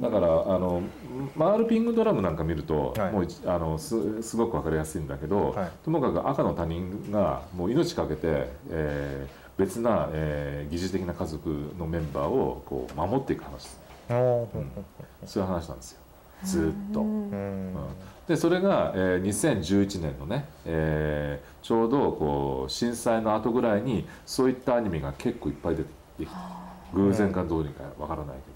[SPEAKER 4] だからあのマールピングドラムなんか見ると、
[SPEAKER 2] はい。
[SPEAKER 4] もうあのすすごく分かりやすいんだけど、
[SPEAKER 2] はい。
[SPEAKER 4] ともかく赤の他人がもう命かけて、えー別な、えー疑似的な家族のメンバーをこう守っていく話。ですね
[SPEAKER 2] おー
[SPEAKER 4] そういう話なんですよ。ずーっと。
[SPEAKER 3] うん
[SPEAKER 2] うん。
[SPEAKER 4] うん。でそれが、えー2011年のね、えーちょうどこう震災の後ぐらいにそういったアニメが結構いっぱい出てきて偶然かどうにかわからないけど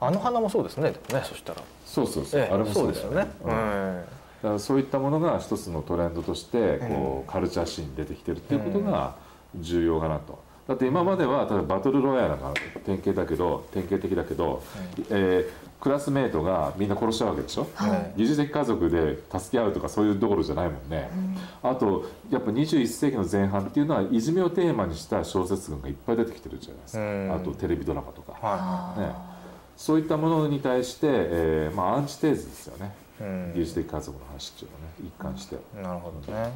[SPEAKER 2] あの花もそうですねでもねそしたら。
[SPEAKER 4] そうそうそう、
[SPEAKER 2] ええ
[SPEAKER 4] あれもそう
[SPEAKER 2] ですよね。
[SPEAKER 4] うん。だからそういったものが一つのトレンドとしてこうカルチャーシーンに出てきてるっていうことが重要かなと。だって今までは例えばバトルロイヤルなんか典型だけど典型的だけど、えークラスメートがみんな殺しちゃうわけでしょ、
[SPEAKER 2] はい。
[SPEAKER 4] 疑似的家族で助け合うとかそういうところじゃないもんね、あとやっぱ21世紀の前半っていうのはいじめをテーマにした小説群がいっぱい出てきてるじゃないですか、
[SPEAKER 2] うん。
[SPEAKER 4] あとテレビドラマとか、
[SPEAKER 2] は
[SPEAKER 4] ね、そういったものに対して、えーまあ、アンチテーゼですよね。
[SPEAKER 2] いうん。
[SPEAKER 4] 的家族の話っていうのはね一貫して、
[SPEAKER 2] なるほどね。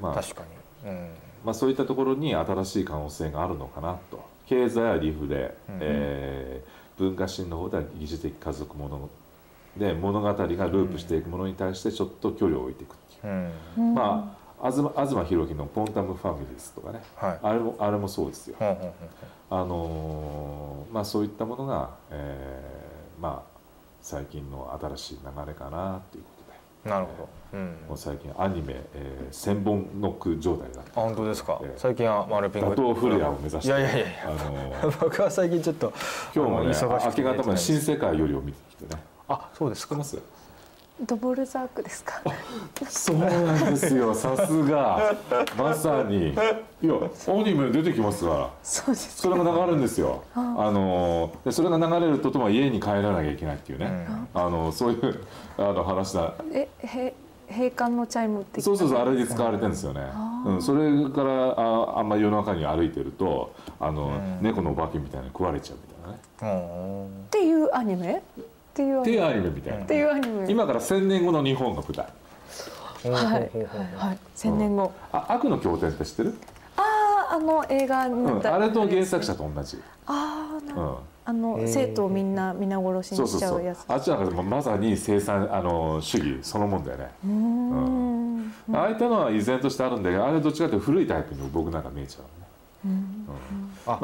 [SPEAKER 4] まあ
[SPEAKER 2] うん確かに。うん。
[SPEAKER 4] まあ、そういったところに新しい可能性があるのかなと。経済はリフで、
[SPEAKER 2] うん。
[SPEAKER 4] えー文化心の方では疑似的家族もので物語がループしていくものに対してちょっと距離を置いていくっていう、
[SPEAKER 2] うん。
[SPEAKER 4] まあ東東博樹の「ポンタムファミリーズ」とかね。
[SPEAKER 2] はい。
[SPEAKER 4] あれもあれもそうですよ、あのーまあ、そういったものが、えーまあ、最近の新しい流れかなっていうことで。
[SPEAKER 2] なるほど。うん。
[SPEAKER 4] もう最近アニメ、えー、千本ノック状態だった。
[SPEAKER 2] あ本当ですか？
[SPEAKER 4] ええ
[SPEAKER 2] 最近はマルピング
[SPEAKER 4] 打倒フレアを目指して
[SPEAKER 2] いやいや。いやい
[SPEAKER 4] あの
[SPEAKER 2] や僕は最近ちょっと
[SPEAKER 4] 今日もね
[SPEAKER 2] 忙しくて
[SPEAKER 4] 明け方まで新世界よりを見てきてね。
[SPEAKER 2] あそうですか。
[SPEAKER 4] ます？
[SPEAKER 3] ドボルザークですか？
[SPEAKER 4] そうなんですよ。さすが。まさに。いやアニメ出てきますから
[SPEAKER 3] そうです。
[SPEAKER 4] それが流れるんですよ。あ。のでそれが流れるととも家に帰らなきゃいけないっていうね、あのそういうあの話だ。
[SPEAKER 3] えへ閉館のチャイムって
[SPEAKER 4] そうそうそうあれに使われてるんですよね、うん、それからああんま夜中に歩いてるとあの、猫のお化けみたいに食われちゃうみたいなね。
[SPEAKER 2] うん。
[SPEAKER 3] っていうアニメ？っていうアニメ。
[SPEAKER 4] みたいな。
[SPEAKER 3] っていうアニメ。
[SPEAKER 4] 今から1000年後の日本が舞台。
[SPEAKER 3] はい。はい。千年後。
[SPEAKER 4] あ悪の経典って知ってる、
[SPEAKER 3] あああの映画に
[SPEAKER 4] うん、
[SPEAKER 3] なった
[SPEAKER 4] あれと原作者と同じ、
[SPEAKER 3] ああな
[SPEAKER 4] うん、
[SPEAKER 3] あの生徒をみんな皆殺しに
[SPEAKER 4] そうそうそう
[SPEAKER 3] しちゃう。やつ
[SPEAKER 4] あっちなんかまさに生産あの主義そのもんだよね、
[SPEAKER 3] うーん。
[SPEAKER 4] ああいったのは依然としてあるんだけどあれどっちかというと古いタイプに僕なんか見えちゃうね。
[SPEAKER 2] あ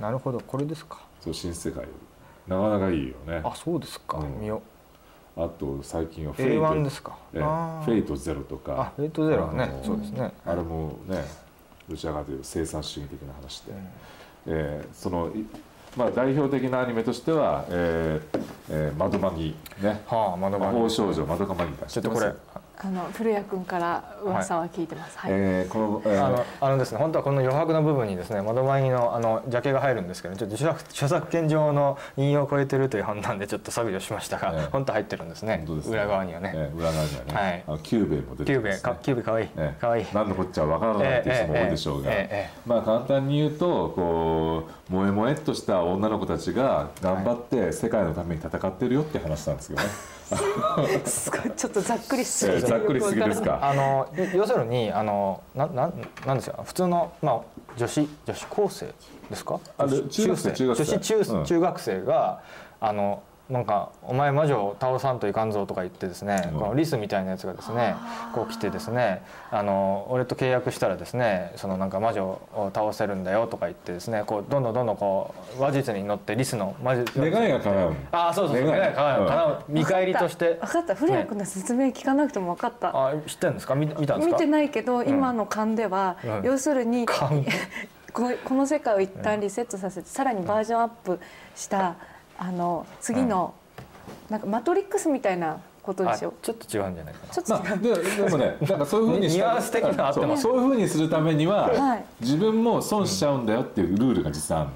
[SPEAKER 2] なるほど。これですか。
[SPEAKER 4] そう新世界なかなかいいよね。
[SPEAKER 2] あそうですか。
[SPEAKER 4] うん。
[SPEAKER 2] 見よ
[SPEAKER 4] あと最近はフ
[SPEAKER 2] う
[SPEAKER 4] ェイト。
[SPEAKER 2] A1 ですか。
[SPEAKER 4] フェイトゼロと
[SPEAKER 2] あ
[SPEAKER 4] か
[SPEAKER 2] フェイトゼロはねそうですね。
[SPEAKER 4] あれもねどちらかというと生産主義的な話で、えーそのいまあ代表的なアニメとしては「えーえー、まどマギ」ね。
[SPEAKER 2] はあま
[SPEAKER 4] ど
[SPEAKER 2] マ魔
[SPEAKER 4] 法少女まどかマギカだ
[SPEAKER 2] ちょっとこれ
[SPEAKER 3] あの古谷君から噂は聞いてます。はい、
[SPEAKER 4] えーこの、えー。
[SPEAKER 2] あのあのですね本当はこの余白の部分にですねまどマギのあのジャケが入るんですけどちょっと著作著作権上の引用を超えてるという判断でちょっと削除しましたが、
[SPEAKER 4] ええ。
[SPEAKER 2] 本当は入ってるんですね。
[SPEAKER 4] 本当ですね。
[SPEAKER 2] 裏側にはね、
[SPEAKER 4] えー裏側にはね、
[SPEAKER 2] はい。
[SPEAKER 4] あのキュゥべえも出て
[SPEAKER 2] キュ
[SPEAKER 4] ゥべえ
[SPEAKER 2] かキュゥべえかわいい。
[SPEAKER 4] ええ。
[SPEAKER 2] かわいい。
[SPEAKER 4] 何のこっちゃわからないっていう人も多いでしょうが、
[SPEAKER 2] ええ
[SPEAKER 4] まあ簡単に言うとこう萌え萌えっとした女の子たちが頑張って世界のために戦ってるよって話なんですよね、
[SPEAKER 3] すごいちょっとざっくりしすぎ
[SPEAKER 4] ざっくりしすぎですか？
[SPEAKER 2] あの要要するにあのなななんですよ。普通のまあ女子女子高生ですか？
[SPEAKER 4] あ
[SPEAKER 2] 女子
[SPEAKER 4] 中学生中学生。
[SPEAKER 2] 女子中、
[SPEAKER 4] うん。
[SPEAKER 2] 中学生があのなんかお前魔女を倒さんといかんぞとか言ってですね、
[SPEAKER 4] うん。
[SPEAKER 2] このリスみたいなやつがですねこう来てですねあの俺と契約したらですねそのなんか魔女を倒せるんだよとか言ってですねこうどんどんどんどんこう話術に乗ってリスの魔術
[SPEAKER 4] 願いが叶う。
[SPEAKER 2] ああそうそうそう願い。が叶う,、
[SPEAKER 4] う。ん。
[SPEAKER 2] 叶う見返りとして。
[SPEAKER 3] 分かった。古谷君の説明聞かなくても分かった、
[SPEAKER 2] あ知ってるんですか？見見たんですか？
[SPEAKER 3] 見てないけど、今の勘では、
[SPEAKER 2] うん。
[SPEAKER 3] 要するに
[SPEAKER 2] 勘。
[SPEAKER 3] ここの世界を一旦リセットさせて、さらにバージョンアップしたあの次の、なんかマトリックスみたいなことで
[SPEAKER 2] あ
[SPEAKER 3] しょ？
[SPEAKER 2] ちょっと違うんじゃないかな。
[SPEAKER 3] ちょっと違う、
[SPEAKER 4] まあ、ででもね なんかそういうふうにし
[SPEAKER 2] ュアンス的にはあってます
[SPEAKER 4] そうそういうふうにするためには、
[SPEAKER 3] はい。
[SPEAKER 4] 自分も損しちゃうんだよっていうルールが実はある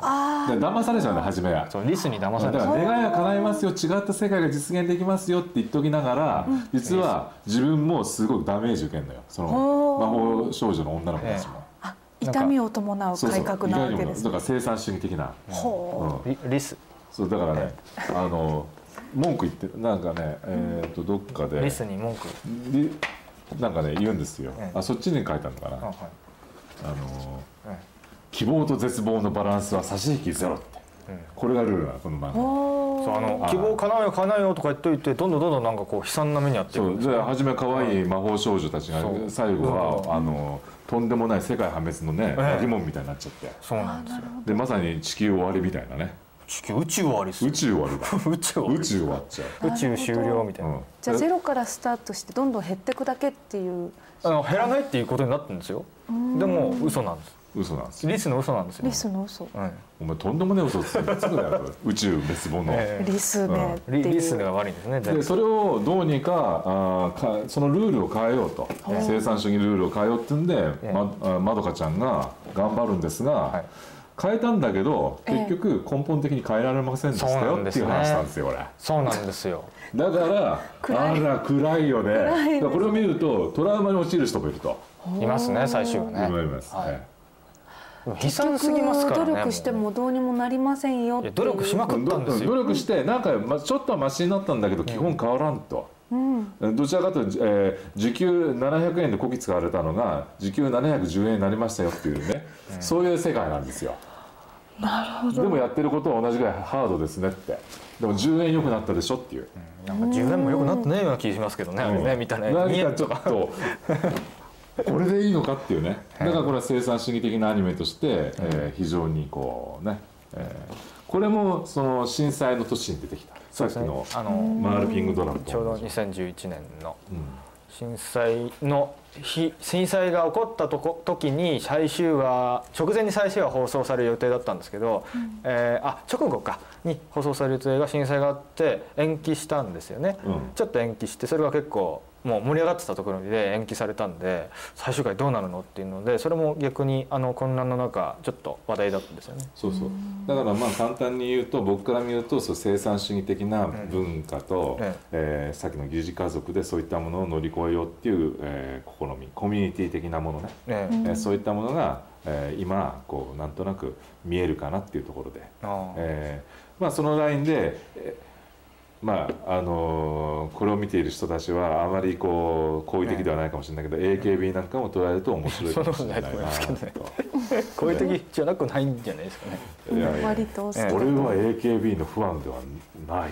[SPEAKER 3] あ
[SPEAKER 4] ので騙されちゃうんだ初めは。
[SPEAKER 2] そうリスに騙さ
[SPEAKER 4] だ
[SPEAKER 2] れた
[SPEAKER 4] から願いが叶いますよ違った世界が実現できますよって言っときながら、実は自分もすごくダメージ受けるのよ。その魔法少女の女の子たちも。
[SPEAKER 3] 痛みを伴う
[SPEAKER 4] そうそう
[SPEAKER 3] 改革なわけです
[SPEAKER 4] だから生産主義的な、
[SPEAKER 3] ほ
[SPEAKER 4] うん。
[SPEAKER 2] リリス
[SPEAKER 4] そうだからね、あの文句言ってなんかねえっ、とどっかで。
[SPEAKER 2] リスに文句。
[SPEAKER 4] りなんかね言うんですよ、
[SPEAKER 2] ええ。
[SPEAKER 4] あそっちに書いたのかな、
[SPEAKER 2] あはい。
[SPEAKER 4] あの
[SPEAKER 2] はい
[SPEAKER 4] 希望と絶望のバランスは差し引きゼロって、これがルールなのこの漫
[SPEAKER 3] う
[SPEAKER 4] 画
[SPEAKER 3] ほ
[SPEAKER 2] そうあの希望叶えよ叶えよとか言っといてどんどんどんどんなんかこう悲惨な目に遭って
[SPEAKER 4] そうで初め可愛い魔法少女たちが最後はあのとんでもない世界破滅のね
[SPEAKER 2] ええ。
[SPEAKER 4] 化け物みたいになっちゃって。
[SPEAKER 2] そうなんですよ。
[SPEAKER 4] でまさに地球終わりみたいなね
[SPEAKER 2] 地球宇宙終わり
[SPEAKER 4] 宇宙終わりだ。
[SPEAKER 2] 宇宙終わり。
[SPEAKER 4] 宇宙終わっちゃ
[SPEAKER 2] 宇宙終了みたいな、
[SPEAKER 4] う、うん、
[SPEAKER 3] じゃあゼロからスタートしてどんどん減っていくだけっていう。
[SPEAKER 2] あの減らないっていうことになってるんですよ。でも嘘なんです。
[SPEAKER 4] 嘘なんです。よ
[SPEAKER 2] リスの嘘なんですよ。
[SPEAKER 3] リスの嘘。
[SPEAKER 2] うん。
[SPEAKER 4] お前とんでもねえ嘘つくつくだよ宇宙滅亡の、
[SPEAKER 2] え
[SPEAKER 3] リスねって
[SPEAKER 2] リスが悪いんですね
[SPEAKER 4] でそれをどうにかあーかそのルールを変えようと。生産主義ルールを変えようってんで、
[SPEAKER 2] ええ。
[SPEAKER 4] まあまどかちゃんが頑張るんですが、
[SPEAKER 2] はい
[SPEAKER 4] 変えたんだけど
[SPEAKER 3] ええ。
[SPEAKER 4] 結局根本的に変えられませんでした
[SPEAKER 2] そうな
[SPEAKER 4] よっていう
[SPEAKER 2] んですね
[SPEAKER 4] 話なんですよこれ。
[SPEAKER 2] そうなんですよ。
[SPEAKER 4] だから
[SPEAKER 3] 暗い。
[SPEAKER 4] あら暗いよね。これを見るとトラウマに陥る人もいると。
[SPEAKER 2] いますね最終は
[SPEAKER 4] 思
[SPEAKER 2] ね。
[SPEAKER 4] います、
[SPEAKER 2] はい。悲惨すぎますからね
[SPEAKER 3] 努力してもどうにもなりませんよ
[SPEAKER 2] 努力しまくったんですよ。
[SPEAKER 4] 努力してなんかまちょっとはマシになったんだけど基本変わらんと。
[SPEAKER 3] うん
[SPEAKER 4] どちらかというと、えー時給700円でこき使われたのが時給710円になりましたよっていうね、そういう世界なんですよ。
[SPEAKER 3] なるほど。
[SPEAKER 4] でもやってることは同じぐらいハードですねって。でも10円良くなったでしょっていう、
[SPEAKER 2] なんか10円も良くなってないような気がしますけどねあれね見たね。
[SPEAKER 4] 何かちょっとこれでいいのかっていうね。だからこれは生産主義的なアニメとして、えー非常にこうね、えーこれもその震災の年に出てきた。さっきの
[SPEAKER 2] あの
[SPEAKER 4] マールピングドラムと
[SPEAKER 2] ちょうど
[SPEAKER 4] 同じ
[SPEAKER 2] 2011年の
[SPEAKER 4] うん
[SPEAKER 2] 震災の日震災が起こったとこ時に最終話直前に最終話放送される予定だったんですけど、えーあ直後かに放送される予定が震災があって延期したんですよね、
[SPEAKER 4] うん。
[SPEAKER 2] ちょっと延期してそれが結構もう盛り上がってたところで延期されたんで最終回どうなるのっていうのでそれも逆にあの混乱の中ちょっと話題だったんですよね。
[SPEAKER 4] そうそう。だからまあ簡単に言うと僕から見るとそう生産主義的な文化と、
[SPEAKER 2] え
[SPEAKER 4] えーさっきの疑似家族でそういったものを乗り越えようっていう、えー試みコミュニティ的なものね、
[SPEAKER 2] ええ
[SPEAKER 4] えーそういったものが、えー今こうなんとなく見えるかなっていうところで、えーまあ、そのラインで、えーまああのーこれを見ている人たちはあまりこう好意的ではないかもしれないけど、AKB なんかも捉えると面白いかもしれないな
[SPEAKER 2] そんなことないと思いますけ
[SPEAKER 4] と。
[SPEAKER 2] こういう時じゃなくないんじゃないですかね。
[SPEAKER 4] いやいや
[SPEAKER 3] 割と好き
[SPEAKER 2] ええ
[SPEAKER 4] 俺は AKB のファンではない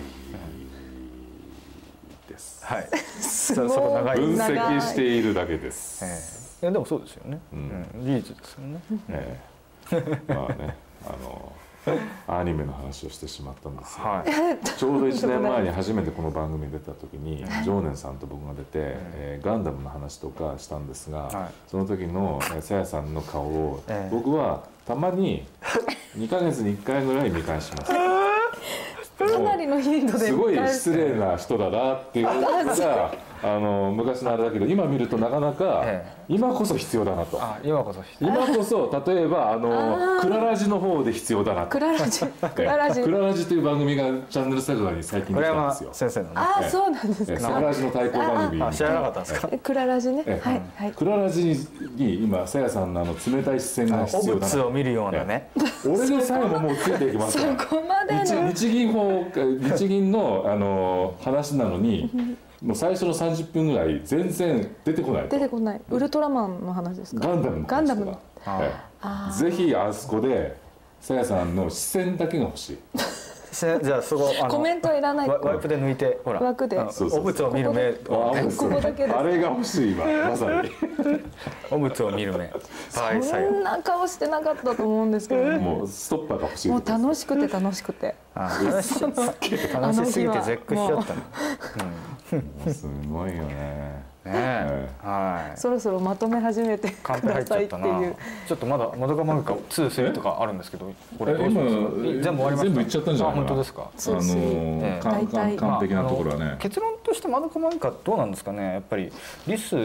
[SPEAKER 4] です。
[SPEAKER 2] はい。
[SPEAKER 3] す
[SPEAKER 2] そそこ長い
[SPEAKER 4] 分析しているだけです。
[SPEAKER 2] ええいやでもそうですよね。
[SPEAKER 4] う
[SPEAKER 2] うんん、事実ですよね。
[SPEAKER 4] ええまあね、あの アニメの話をしてしまったんですが、
[SPEAKER 2] はい。
[SPEAKER 4] ちょうど1年前に初めてこの番組に出た時に常念さんと僕が出て、えーガンダムの話とかしたんですが、
[SPEAKER 2] はい
[SPEAKER 4] その時のえーさやさんの顔を、
[SPEAKER 2] ええ。
[SPEAKER 4] 僕はたまに2ヶ月に1回ぐらい見返します。
[SPEAKER 3] かなりの頻度です。
[SPEAKER 4] ごい失礼な人だなっていうのがあの昔のあれだけど今見るとなかなか
[SPEAKER 2] え
[SPEAKER 4] 今こそ必要だなと。
[SPEAKER 2] あ、今こそ。
[SPEAKER 4] 今こそ例えばあのクララジの方で必要だなと。
[SPEAKER 3] クララジ。クララジ。
[SPEAKER 4] クララジという番組がチャンネル桜に最近で
[SPEAKER 2] 村山
[SPEAKER 4] きたんですよ。
[SPEAKER 2] 先生のね。
[SPEAKER 3] ああそうなんです
[SPEAKER 4] え
[SPEAKER 3] か
[SPEAKER 4] 桜ラジの対抗番組。
[SPEAKER 2] あ、知らなかったんですか？
[SPEAKER 3] えクララジね。
[SPEAKER 4] ええ。
[SPEAKER 3] はいはい。
[SPEAKER 4] クララジに今さやさんのあの冷たい視線が
[SPEAKER 2] お
[SPEAKER 4] 必要だな
[SPEAKER 2] 物を見るようなね。
[SPEAKER 4] 俺でさえももうついていきます。から
[SPEAKER 3] ここまで
[SPEAKER 4] 日銀法日銀のあの話なのにもう最初の30分ぐらい全然出てこないと。
[SPEAKER 3] 出てこない。ウルトラマンの話ですか？
[SPEAKER 4] ガンダムの話とか。
[SPEAKER 3] ガンダムの。
[SPEAKER 4] ええぜひあそこでさやさんの視線だけが欲しい。
[SPEAKER 2] せじゃあそこあの
[SPEAKER 3] コメントいらない。
[SPEAKER 2] ワワイプで抜いてほら。
[SPEAKER 3] 枠で。
[SPEAKER 2] あの
[SPEAKER 4] そうそうそう。
[SPEAKER 2] お物を見る目。
[SPEAKER 4] あもう
[SPEAKER 3] ここだけです。
[SPEAKER 4] あれが欲しい今まさに。
[SPEAKER 2] お物を見る目。はい、
[SPEAKER 3] そ。んな顔してなかったと思うんですけどね。
[SPEAKER 4] もうストッパーが欲しい
[SPEAKER 3] もう楽
[SPEAKER 4] し
[SPEAKER 3] しくて楽しくて。
[SPEAKER 2] あ、楽し楽しすぎて絶句しちゃったの。
[SPEAKER 4] いすごいよね
[SPEAKER 2] ねえ。はい。
[SPEAKER 3] そろそろまとめ始めてくださいっ
[SPEAKER 2] ゃってたな
[SPEAKER 3] いう。
[SPEAKER 2] ちょっとまだまどか漫画2、3とかあるんですけど、これ
[SPEAKER 4] え
[SPEAKER 2] どうします？
[SPEAKER 4] 今
[SPEAKER 2] 全部終わりました。
[SPEAKER 4] 全部いっちゃったんじゃない？
[SPEAKER 2] あ、
[SPEAKER 4] かな
[SPEAKER 2] 本当ですか？
[SPEAKER 4] あの
[SPEAKER 2] ええ
[SPEAKER 4] 完璧なところはね
[SPEAKER 2] 結論としてまどか漫画どうなんですかね？やっぱりリス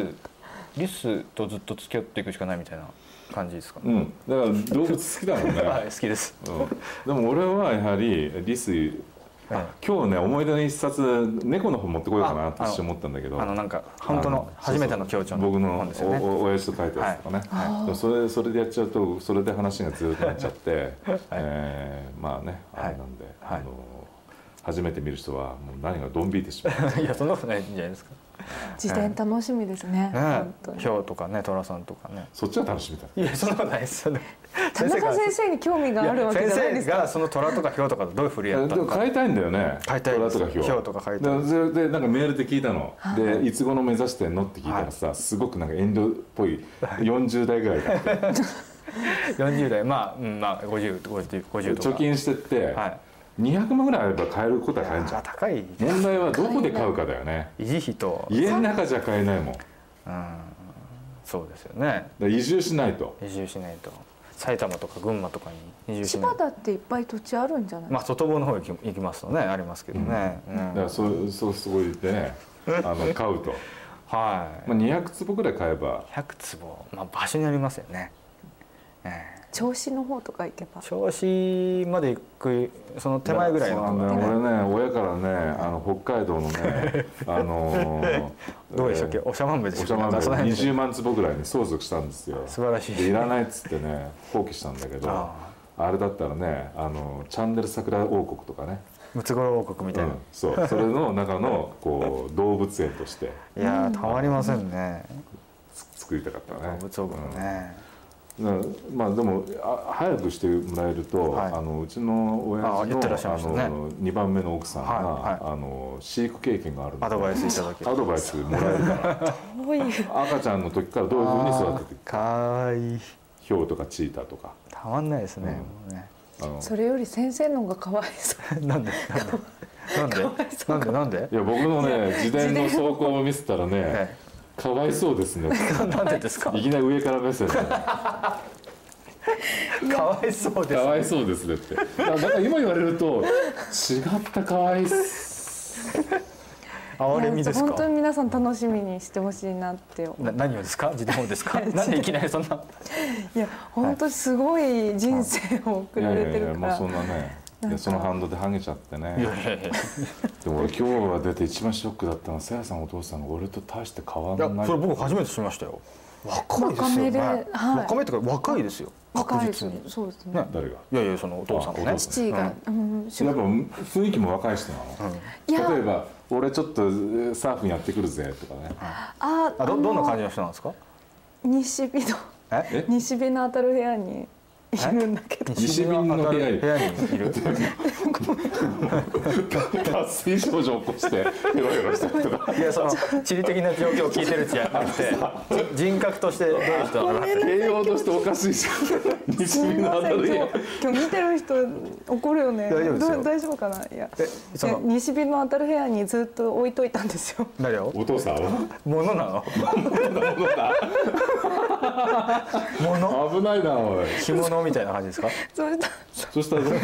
[SPEAKER 2] リスとずっと付き合っていくしかないみたいな感じですかね？
[SPEAKER 4] うんだから動物好きだもんね、
[SPEAKER 2] はい、好きです。
[SPEAKER 4] うん、でも俺はやはりリス
[SPEAKER 2] え
[SPEAKER 4] 今日ね思い出の一冊猫の本持ってこようかなって
[SPEAKER 2] あ
[SPEAKER 4] 一瞬思ったんだけど。
[SPEAKER 2] あのなんか本当の初めての協調の
[SPEAKER 4] 僕の
[SPEAKER 2] 本ですよね。
[SPEAKER 4] おお親父と書いたやつとかね、
[SPEAKER 3] はい。
[SPEAKER 4] それそれでやっちゃうとそれで話がずっとなっちゃって、えーまあねあれなんで、
[SPEAKER 2] はい。
[SPEAKER 4] あの初めて見る人はもう何がドン引いてしまう。
[SPEAKER 2] いやそんなことないんじゃないですか。
[SPEAKER 3] 自伝楽しみですね
[SPEAKER 2] ね。
[SPEAKER 3] 本当、に。
[SPEAKER 2] ヒョウとかね、トラさんとかね。
[SPEAKER 4] そっちは楽しみだ
[SPEAKER 2] いやそんなことないですよね。
[SPEAKER 3] 田中先生に興味があるわけじゃないですか。
[SPEAKER 2] 先生がその虎とかヒョウとかとどういうふりやったのか。
[SPEAKER 4] でも買いたいんだよね。
[SPEAKER 2] 買いたい
[SPEAKER 4] 虎とかヒョウ
[SPEAKER 2] とか買いたい
[SPEAKER 4] でそれでなんかメールで聞いたの、でい。つ頃目指してんのって聞いたらさ、すごくなんか遠慮っぽい40代ぐらいだって。
[SPEAKER 2] 40代まあ、うん、まあ50 50 50とか。
[SPEAKER 4] 貯金してって、
[SPEAKER 2] はい。
[SPEAKER 4] 200万ぐらいあれば買えることは買えるんじゃん
[SPEAKER 2] あ高い
[SPEAKER 4] 問題はどこで買うかだよね
[SPEAKER 2] 維持費と。
[SPEAKER 4] 家の中じゃ買えないもん
[SPEAKER 2] うん。そうですよね。
[SPEAKER 4] ら移住しないと
[SPEAKER 2] 移住しないと。埼玉とか群馬とかに移住し
[SPEAKER 3] 千
[SPEAKER 2] ないと。
[SPEAKER 3] 葉だっていっぱい土地あるんじゃない、
[SPEAKER 2] まあ外房の方行き行きますとねありますけどね。うん
[SPEAKER 4] だからそそそこ行ってね あの買うと、
[SPEAKER 2] はい。
[SPEAKER 4] まあ、200坪ぐらい買えば
[SPEAKER 2] 100坪まあ場所にありますよね。ええ
[SPEAKER 3] 銚子の方とか行けば。
[SPEAKER 2] 銚子まで行くその手前ぐらいの。
[SPEAKER 4] そうなんだよ。
[SPEAKER 2] ね
[SPEAKER 4] 俺ね親からねあの北海道のね あのー
[SPEAKER 2] どうでしたっけ？
[SPEAKER 4] えー
[SPEAKER 2] おしゃまんべでしたっけ？
[SPEAKER 4] おしゃまんべ
[SPEAKER 2] なんかその辺で
[SPEAKER 4] 20万坪ぐらいに相続したんですよ。
[SPEAKER 2] 素晴らしい。
[SPEAKER 4] でいらないっつってね放棄したんだけど
[SPEAKER 2] あ
[SPEAKER 4] あ。れだったらねあのチャンネル桜王国とかね、
[SPEAKER 2] ムツゴロウ王国みたいな、
[SPEAKER 4] うん、そう。それの中のこう動物園として。
[SPEAKER 2] いやーたまりませんね、
[SPEAKER 4] つ作りたかったね。
[SPEAKER 2] 動物王国ね、
[SPEAKER 4] うんまあでもあ早くしてもらえると、
[SPEAKER 2] はい。
[SPEAKER 4] あのうちの親父の
[SPEAKER 2] あ言ってらっしゃいましたね。
[SPEAKER 4] あの2番目の奥さんが、
[SPEAKER 2] はいはい。
[SPEAKER 4] あの飼育経験があるので
[SPEAKER 2] アドバイスいただける
[SPEAKER 4] アドバイスもらえるから。
[SPEAKER 3] どういう？
[SPEAKER 4] 赤ちゃんの時からどういうふうに育てていく
[SPEAKER 2] か。わいい
[SPEAKER 4] ヒョウとかチーターとか。
[SPEAKER 2] たまんないですね、
[SPEAKER 4] うん。
[SPEAKER 2] もうね。
[SPEAKER 3] それより先生の方がかわいそう
[SPEAKER 2] なんで？なんで？なんで？なんで？なんで？
[SPEAKER 4] いや僕のね自伝。の走行を見せたらね、
[SPEAKER 2] え
[SPEAKER 4] かわいそうですね。
[SPEAKER 2] なんでですか？
[SPEAKER 4] いきなり上から目線で。
[SPEAKER 2] かわいそうです
[SPEAKER 4] かわいそうですねって。だからだから今言われると違ったかわいそう
[SPEAKER 2] 哀れみですか？
[SPEAKER 3] 本当に皆さん楽しみにしてほしいなって。
[SPEAKER 2] な何をですか？自動ですか？なんでいきなりそんな。い
[SPEAKER 3] や本当すごい人生を送られてるから。
[SPEAKER 4] もうそんなねいやその反動でハゲちゃってね。
[SPEAKER 2] いやいやいや。
[SPEAKER 4] でも俺今日は出て一番ショックだったのはさやさんお父さんが俺と大して変わ
[SPEAKER 2] いや
[SPEAKER 4] らない
[SPEAKER 2] それ僕初めて知りましたよ。若いですよね。
[SPEAKER 3] 若めではい。
[SPEAKER 2] 若めってか若いですよ。
[SPEAKER 3] 若いです
[SPEAKER 2] 確実に。
[SPEAKER 3] そうですね。
[SPEAKER 2] ね。
[SPEAKER 4] 誰が？
[SPEAKER 2] いやいやそのお父さんもね。
[SPEAKER 4] 父さん。
[SPEAKER 3] 父が、うん。
[SPEAKER 4] やっぱ雰囲気も若い人なの、
[SPEAKER 3] いや。
[SPEAKER 4] 例えば俺ちょっとサーフィンやってくるぜとかね。
[SPEAKER 3] あ
[SPEAKER 2] あどどんな感じ
[SPEAKER 3] じ
[SPEAKER 2] の人なんですか？
[SPEAKER 3] 西日の
[SPEAKER 2] え
[SPEAKER 4] え？
[SPEAKER 3] 西日の当たる部屋にいるんだけど
[SPEAKER 4] 西日の部屋に。
[SPEAKER 2] 部屋にいる。
[SPEAKER 4] 脱水症状起こしてヘロヘロしてるとか
[SPEAKER 2] いやその地理的な状況を聞いてるんじゃなくて人格としてどういう人なのかって。
[SPEAKER 4] 形容としておかしいじゃん。西
[SPEAKER 3] すみ
[SPEAKER 4] 日の
[SPEAKER 3] 今日
[SPEAKER 4] 当たる部屋
[SPEAKER 3] 今日見てる人怒るよね。
[SPEAKER 2] 大丈夫ですよ。
[SPEAKER 3] ど大丈夫かな？いや。西日の当たる部屋にずっと置いといたんですよ。
[SPEAKER 2] 誰を？
[SPEAKER 4] お父さんは
[SPEAKER 2] 物なの？物
[SPEAKER 4] 危ないなおい。
[SPEAKER 2] 着物みたいな感じですか？
[SPEAKER 3] そしたら
[SPEAKER 2] じゃ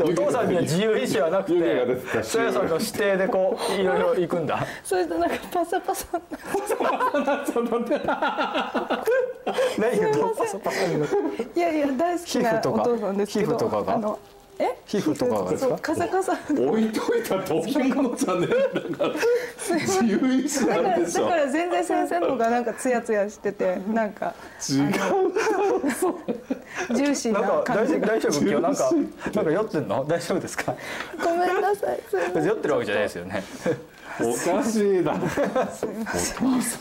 [SPEAKER 2] あお父さんには自由意志はなく
[SPEAKER 4] て
[SPEAKER 2] そやさんの指定でこういろいろ行くんだ。
[SPEAKER 3] そしたらなんかパサパサ いやいや大好きな
[SPEAKER 2] 皮膚とか？
[SPEAKER 3] お父さんですけど
[SPEAKER 2] 皮膚とかが？
[SPEAKER 3] あのえ？
[SPEAKER 2] 皮膚とかがですか？
[SPEAKER 3] カサカサ。
[SPEAKER 4] 置いといたって置物じゃねえんだから。自由意志
[SPEAKER 3] だから
[SPEAKER 4] なんでしょ。
[SPEAKER 3] だから全然先生の方がなんかツヤツヤしててなんか
[SPEAKER 4] 違う
[SPEAKER 3] ジューシー
[SPEAKER 2] なん
[SPEAKER 3] な
[SPEAKER 2] か大丈
[SPEAKER 3] 感じ
[SPEAKER 2] 夫大丈夫？今日なんかなんか酔ってんの？大丈夫ですか？
[SPEAKER 3] ごめんなさい。
[SPEAKER 2] 酔ってるわけじゃないですよね
[SPEAKER 4] おかしいだろ。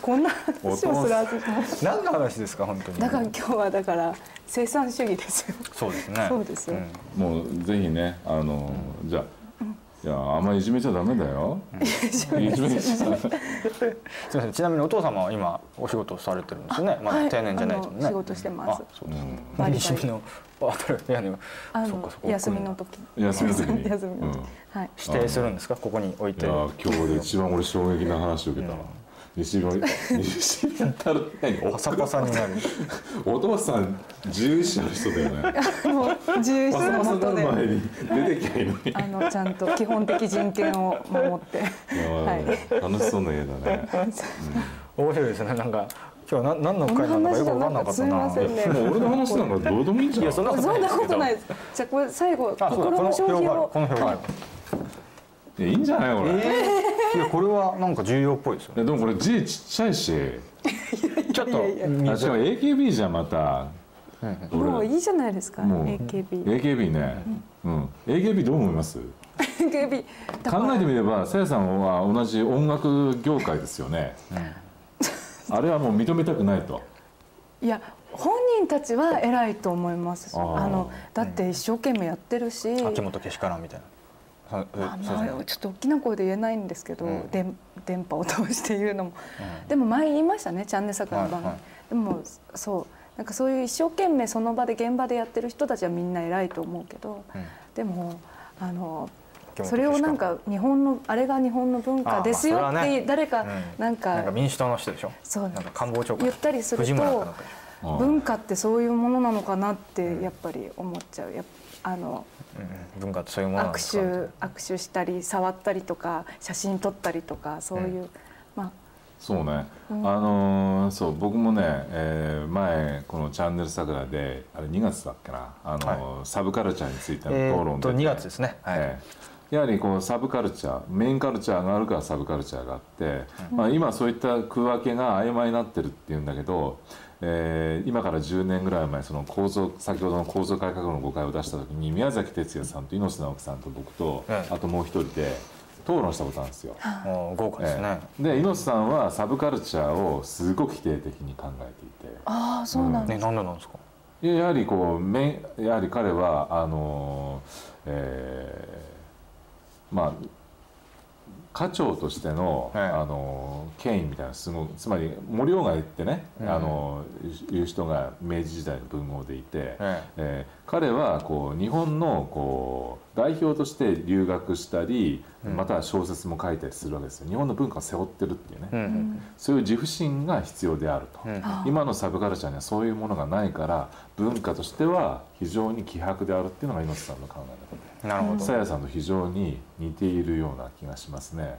[SPEAKER 3] こんな話をするはず
[SPEAKER 2] 何の話ですか本当に。
[SPEAKER 3] だから今日はだから生産主義ですよ。
[SPEAKER 2] そうですね。
[SPEAKER 3] そうですよ。
[SPEAKER 2] ん。
[SPEAKER 4] もうぜひねあのじゃあいやあんまりいじめちゃダメだよ。いじめちゃ
[SPEAKER 2] すみませんちなみにお父様は今お仕事されてるんですよね。まだ定年じゃないですもんね。
[SPEAKER 3] 仕事してます。
[SPEAKER 2] あそうです
[SPEAKER 4] うん。
[SPEAKER 3] バリバリ
[SPEAKER 2] 西日の
[SPEAKER 3] 休みの時。
[SPEAKER 4] 休みの時に。
[SPEAKER 3] 休みの時。
[SPEAKER 4] うん。
[SPEAKER 3] はい。
[SPEAKER 2] 指定するんですか？ここに置いて。
[SPEAKER 4] いや今日で一番俺衝撃な話を受けたわ西日西日当たる部屋に
[SPEAKER 2] パサパサになる。
[SPEAKER 4] お父さん獣医師ある人だよね。
[SPEAKER 3] 重視
[SPEAKER 4] パサパサ
[SPEAKER 3] ので
[SPEAKER 4] 前に出てきゃいいのに。
[SPEAKER 3] あのちゃんと基本的人権を守って。
[SPEAKER 4] やばい楽しそうな家だね。
[SPEAKER 2] 面白いですね。なんか今日は何何の回なのかよく
[SPEAKER 3] 話じゃ
[SPEAKER 2] 分かんなかったな。
[SPEAKER 4] 俺の話なんかどうでもいいんじゃない？
[SPEAKER 2] そんなこと
[SPEAKER 3] ないいです。じゃあこれ最後心の消費を。
[SPEAKER 2] この表がある
[SPEAKER 4] いやいいんじゃないこれ、
[SPEAKER 2] えー。いやこれはなんか重要っぽいですよね。
[SPEAKER 4] でもこれ字ちっちゃいし。
[SPEAKER 2] ちょっと
[SPEAKER 3] いやいや。
[SPEAKER 2] 見
[SPEAKER 4] あしかも AKB じゃんまた。
[SPEAKER 3] もういいじゃないですか
[SPEAKER 4] もう。
[SPEAKER 3] AKB
[SPEAKER 4] AKB ね、うん、AKB どう思います
[SPEAKER 3] ？AKB
[SPEAKER 4] 考えてみればさやさんは同じ音楽業界ですよね、あれはもう認めたくないと。
[SPEAKER 3] いや本人たちは偉いと思います。
[SPEAKER 4] あ
[SPEAKER 3] のだって一生懸命やってるし、
[SPEAKER 2] 秋元けしからんみたいな
[SPEAKER 3] あ
[SPEAKER 2] そうですね。
[SPEAKER 3] まあちょっと大きな声で言えないんですけど、
[SPEAKER 2] うん。
[SPEAKER 3] で電波を通して言うのも、でも前言いましたねチャンネル桜の番組、
[SPEAKER 2] はいはい。
[SPEAKER 3] でもそう。なんかそういう一生懸命その場で現場でやってる人たちはみんな偉いと思うけど、
[SPEAKER 2] うん。
[SPEAKER 3] でもあのそれをなんか日本のあれが日本の文化ですよって誰か
[SPEAKER 2] うん。
[SPEAKER 3] なんか
[SPEAKER 2] 民主党の人でしょ？
[SPEAKER 3] そう。
[SPEAKER 2] なんか官房長官。
[SPEAKER 3] 言ったりする
[SPEAKER 2] 藤村か
[SPEAKER 3] と文化ってそういうものなのかなってやっぱり思っちゃう。あの
[SPEAKER 2] ょうんうん。文化ってそういうものなんですか？
[SPEAKER 3] 握手握手したり触ったりとか写真撮ったりとかそういう、まあ。
[SPEAKER 4] そうね、
[SPEAKER 3] うん。
[SPEAKER 4] あのーそう僕もね、えー前このチャンネル桜であれ2月だっけな、あのーサブカルチャーについての
[SPEAKER 2] え
[SPEAKER 4] 討論で、
[SPEAKER 2] ーっと2月ですね。はい。
[SPEAKER 4] ええやはりこうサブカルチャーメインカルチャーがあるからサブカルチャーがあって、まあ、今そういった区分けが曖昧になってるっていうんだけど、えー今から10年ぐらい前その構造先ほどの構造改革の誤解を出した時に宮崎哲也さんと猪瀬直樹さんと僕と、
[SPEAKER 2] ええ
[SPEAKER 4] あともう一人で討論したことあるんですよ。
[SPEAKER 2] 豪華ですね。
[SPEAKER 4] ええで猪瀬さんはサブカルチャーをすごく否定的に考えていて。
[SPEAKER 3] ああそうなんです、
[SPEAKER 2] ねなんでなんですか？
[SPEAKER 4] いややはりこうめやはり彼はあのえーまあ課長としての、
[SPEAKER 2] はい。
[SPEAKER 4] あの権威みたいなすごくつまり森鴎外ってね、
[SPEAKER 2] うん。
[SPEAKER 4] あのいう人が明治時代の文豪でいて、
[SPEAKER 2] え
[SPEAKER 4] えー彼はこう日本のこう代表として留学したりまたは小説も書いたりするわけですよ。日本の文化を背負ってるっていうね、
[SPEAKER 2] うん。
[SPEAKER 4] そういう自負心が必要であると、
[SPEAKER 2] うん。
[SPEAKER 4] 今のサブカルチャーにはそういうものがないから文化としては非常に希薄であるっていうのが猪瀬さんの考え
[SPEAKER 2] なるほど。
[SPEAKER 4] 方さやさんと非常に似ているような気がしますね。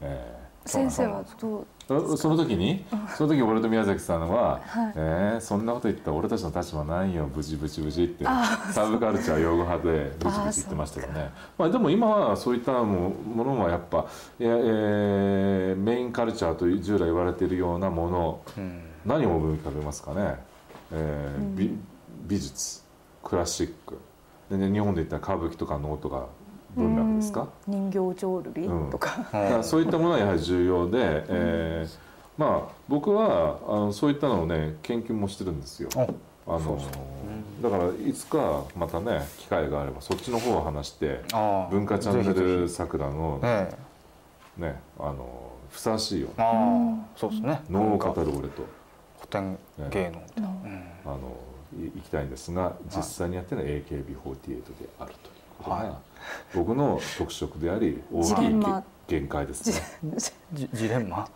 [SPEAKER 4] え
[SPEAKER 3] 先生はどう
[SPEAKER 4] えその時に？その時俺と宮崎さんは「
[SPEAKER 3] はい。
[SPEAKER 4] えーそんなこと言ったら俺たちの立場ないよブチブチブチ」ってサブカルチャー用語派でブチブチ言ってましたけどねまあ、でも今はそういったもものはやっぱ、えーえーメインカルチャーと従来言われているようなもの
[SPEAKER 2] うん。
[SPEAKER 4] 何を思い浮かべますかね、えー美美術クラシックで、ね、日本で言ったら歌舞伎とか能とか文楽ですか、
[SPEAKER 3] 人形浄瑠璃とか、
[SPEAKER 4] だからそういったものはやはり重要で、えーまあ僕はあのそういったのをね研究もしてるんですよ。
[SPEAKER 2] お
[SPEAKER 4] あのだからいつかまたね機会があればそっちの方を話して文化チャンネル
[SPEAKER 2] ひ
[SPEAKER 4] 桜の
[SPEAKER 2] ええ。
[SPEAKER 4] ねあのふさわしいよ
[SPEAKER 2] ああそうですね。
[SPEAKER 4] 能を語る俺と。
[SPEAKER 2] 古典芸能みたいなうん。
[SPEAKER 4] あのい行きたいんですが実際にやってるのは AKB48 であるということが、
[SPEAKER 2] はい。
[SPEAKER 4] 僕の特色であり大
[SPEAKER 3] ジ
[SPEAKER 4] きい限界ですね。
[SPEAKER 2] ジジレンマ？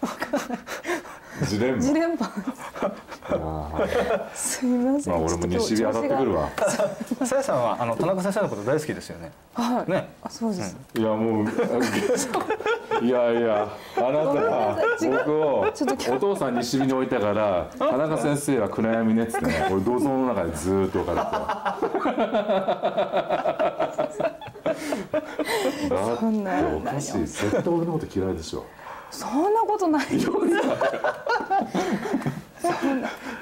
[SPEAKER 4] ジレンマ。
[SPEAKER 3] ジレンマ。すみません、
[SPEAKER 4] まあ俺も西日当たってくるわ。
[SPEAKER 2] さやさんはあの田中先生のこと大好きですよね。
[SPEAKER 3] はい、
[SPEAKER 2] ね。
[SPEAKER 3] あそうです、
[SPEAKER 4] いやもう いやいやあなたが僕を
[SPEAKER 3] ちょっと
[SPEAKER 4] お父さん西日に置いたから田中先生は暗闇ねっつってね俺銅像の中でずーっと置かれてだ
[SPEAKER 3] そんな。
[SPEAKER 4] っておかしい。絶対俺のこと嫌いでしょ
[SPEAKER 3] そんなことないよ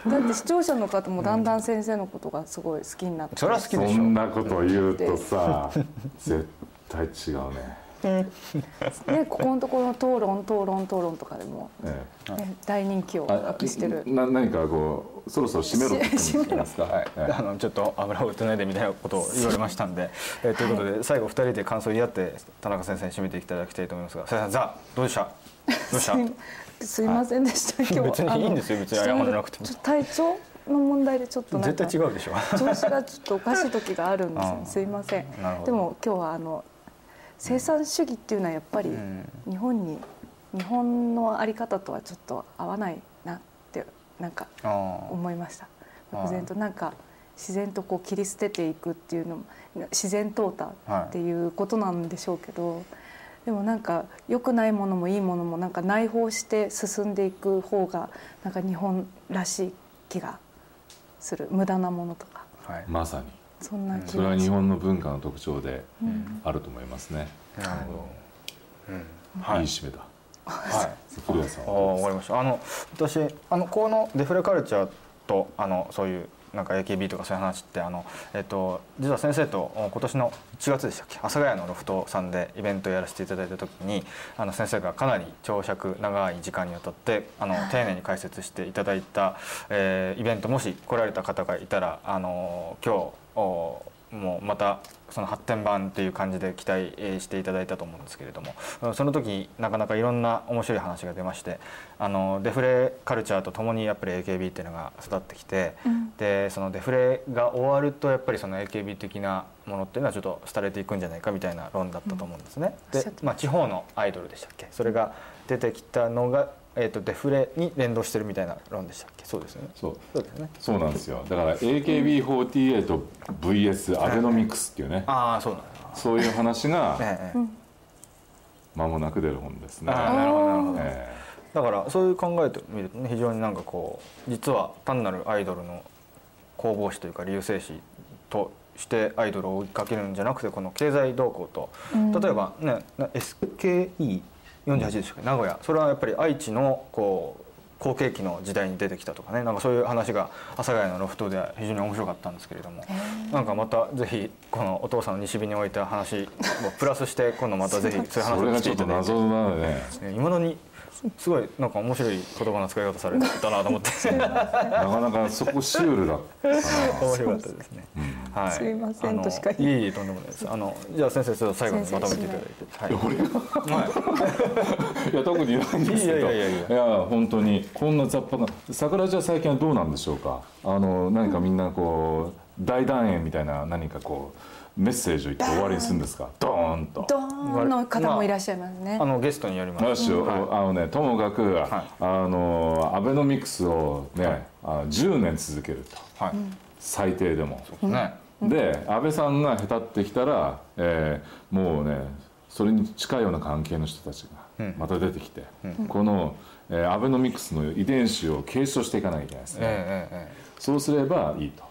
[SPEAKER 3] だって視聴者の方もだんだん先生のことがすごい好きになって、
[SPEAKER 2] それは好き
[SPEAKER 4] そ
[SPEAKER 2] でしょ。
[SPEAKER 4] んなこと言うとさ 絶対違うね、
[SPEAKER 3] ねここのところの討論討論討論とかでも、
[SPEAKER 4] ええ。
[SPEAKER 3] ね、大人気を
[SPEAKER 4] あ
[SPEAKER 3] 博してる。
[SPEAKER 4] な何かこうそろそろ締めろって言ってますか、
[SPEAKER 2] はい。
[SPEAKER 4] ええ
[SPEAKER 2] あのちょっど油を打ってないでみたいなことを言われましたんで、えーということで最後二人で感想を言い合って田中先生に締めていただきたいと思いますがさやさんザどうでした？
[SPEAKER 3] すいすいませんでした、今日
[SPEAKER 2] 別にいいんですよ別に謝らなくても。
[SPEAKER 3] ちょっと体調の問題でちょっと
[SPEAKER 2] 絶対違うでしょ。
[SPEAKER 3] 調子がちょっとおかしい時があるんです。すいません。でも今日はあの生産主義っていうのはやっぱり
[SPEAKER 2] ん。
[SPEAKER 3] 日本に日本のあり方とはちょっと合わないなってなんか思いました。
[SPEAKER 2] はい。
[SPEAKER 3] 漠然となんか自然とこう切り捨てていくっていうのも自然淘汰っていうことなんでしょうけど、でもなんか良くないものもいいものもなんか内包して進んでいく方がなんか日本らしい気がする。無駄なものとか。
[SPEAKER 2] はい。
[SPEAKER 4] まさに。
[SPEAKER 3] そんな気
[SPEAKER 4] それは日本の文化の特徴で
[SPEAKER 3] うん。
[SPEAKER 4] あると思いますね、
[SPEAKER 2] なるほど、うん、はい。
[SPEAKER 4] いい締めだ。
[SPEAKER 2] はい。
[SPEAKER 4] 古谷さん。
[SPEAKER 2] あ
[SPEAKER 4] は
[SPEAKER 2] わかりました。あの私あのこのデフレカルチャーとあのそういうなんか AKB とかそういう話ってあの、えっと、実は先生と今年の1月でしたっけ？阿佐ヶ谷のロフトさんでイベントをやらせていただいた時にあの先生がかなり長尺長い時間にわたってあの丁寧に解説していただいた、えーイベントもし来られた方がいたらあの今日おもうまたその発展版っていう感じで期待えーしていただいたと思うんですけれどもうんその時なかなかいろんな面白い話が出ましてあのデフレカルチャーとともにやっぱり AKB っていうのが育ってきて、
[SPEAKER 3] うん。
[SPEAKER 2] でそのデフレが終わるとやっぱりその AKB 的なものっていうのはちょっと廃れていくんじゃないかみたいな論だったと思うんですね。
[SPEAKER 3] うん
[SPEAKER 2] でまあ、地方のアイドルでしたっけ？それが出てきたのが、えー、とデフレに連動してるみたいな論でしたっけ？そうですよね。
[SPEAKER 4] そう。
[SPEAKER 2] そうですね。
[SPEAKER 4] そうなんですよ。だから AKB48vs アベノミクスっていうね。
[SPEAKER 2] ああそうなんだ、
[SPEAKER 4] そういう話が
[SPEAKER 2] ええ。
[SPEAKER 4] 間もなく出る本ですね、
[SPEAKER 2] なるほどなるほど、
[SPEAKER 4] え
[SPEAKER 2] だからそういう考えてみるとね非常になんかこう実は単なるアイドルの攻防史というか流星史としてアイドルを追いかけるんじゃなくてこの経済動向と、
[SPEAKER 3] うん。
[SPEAKER 2] 例えばねな SKE48 でしたっけ名古屋。それはやっぱり愛知のこう好景気の時代に出てきたとかね。なんかそういう話が阿佐ヶ谷のロフトでは非常に面白かったんですけれども。なんかまたぜひこのお父さんの西日に置いた話をプラスして今度またぜひそういう
[SPEAKER 4] え
[SPEAKER 2] 話をし
[SPEAKER 4] それがちょっと
[SPEAKER 2] ていただいて
[SPEAKER 4] 謎なのでね
[SPEAKER 2] いまだにすごいなんか面白い言葉の使い方されてたなと思って
[SPEAKER 4] なかなかそこシュールだったな
[SPEAKER 2] 面白かったですね。はい。
[SPEAKER 3] すいませんとしか
[SPEAKER 2] いえいえとんでもないです。あのじゃあ先生ちょっと最後にまとめていただいて。はい。
[SPEAKER 4] いや特にないんですけど
[SPEAKER 2] いやいやいやいや
[SPEAKER 4] 本当にこんな雑把な桜じゃ最近はどうなんでしょうか？あの何かみんなこう大団円みたいな何かこうメッセージを言って終わりにするんですか？ドーンと。
[SPEAKER 3] ドーンの方もいらっしゃいますね。
[SPEAKER 2] あ。のゲストによります。
[SPEAKER 4] よあのねともかく、
[SPEAKER 2] い。
[SPEAKER 4] あのアベノミクスをね、あ10年続けると。
[SPEAKER 2] はい、
[SPEAKER 4] 最低でも。
[SPEAKER 2] ね。
[SPEAKER 4] で安倍さんが下手ってきたら、えーもうねそれに近いような関係の人たちがまた出てきて、この、えーアベノミクスの遺伝子を継承していかなきゃいけないですね。
[SPEAKER 2] えええ
[SPEAKER 4] そうすればいいと、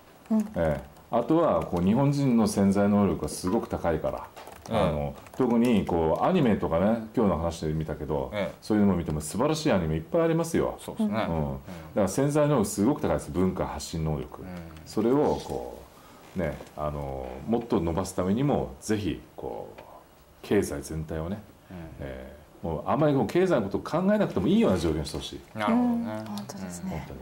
[SPEAKER 4] ええあとはこう日本人の潜在能力がすごく高いから、あの特にこうアニメとかね今日の話で見たけど、
[SPEAKER 2] ええ
[SPEAKER 4] そういうのも見ても素晴らしいアニメいっぱいありますよ。
[SPEAKER 2] そうですね、
[SPEAKER 4] うん、だから潜在能力すごく高いです。文化発信能力、それをこうねあのもっと伸ばすためにもぜひこう経済全体をね、えーもうあんまりこう経済のことを考えなくてもいいような状況にしてほしい。
[SPEAKER 2] なるほどね、
[SPEAKER 3] 本当ですね。
[SPEAKER 4] 本当に。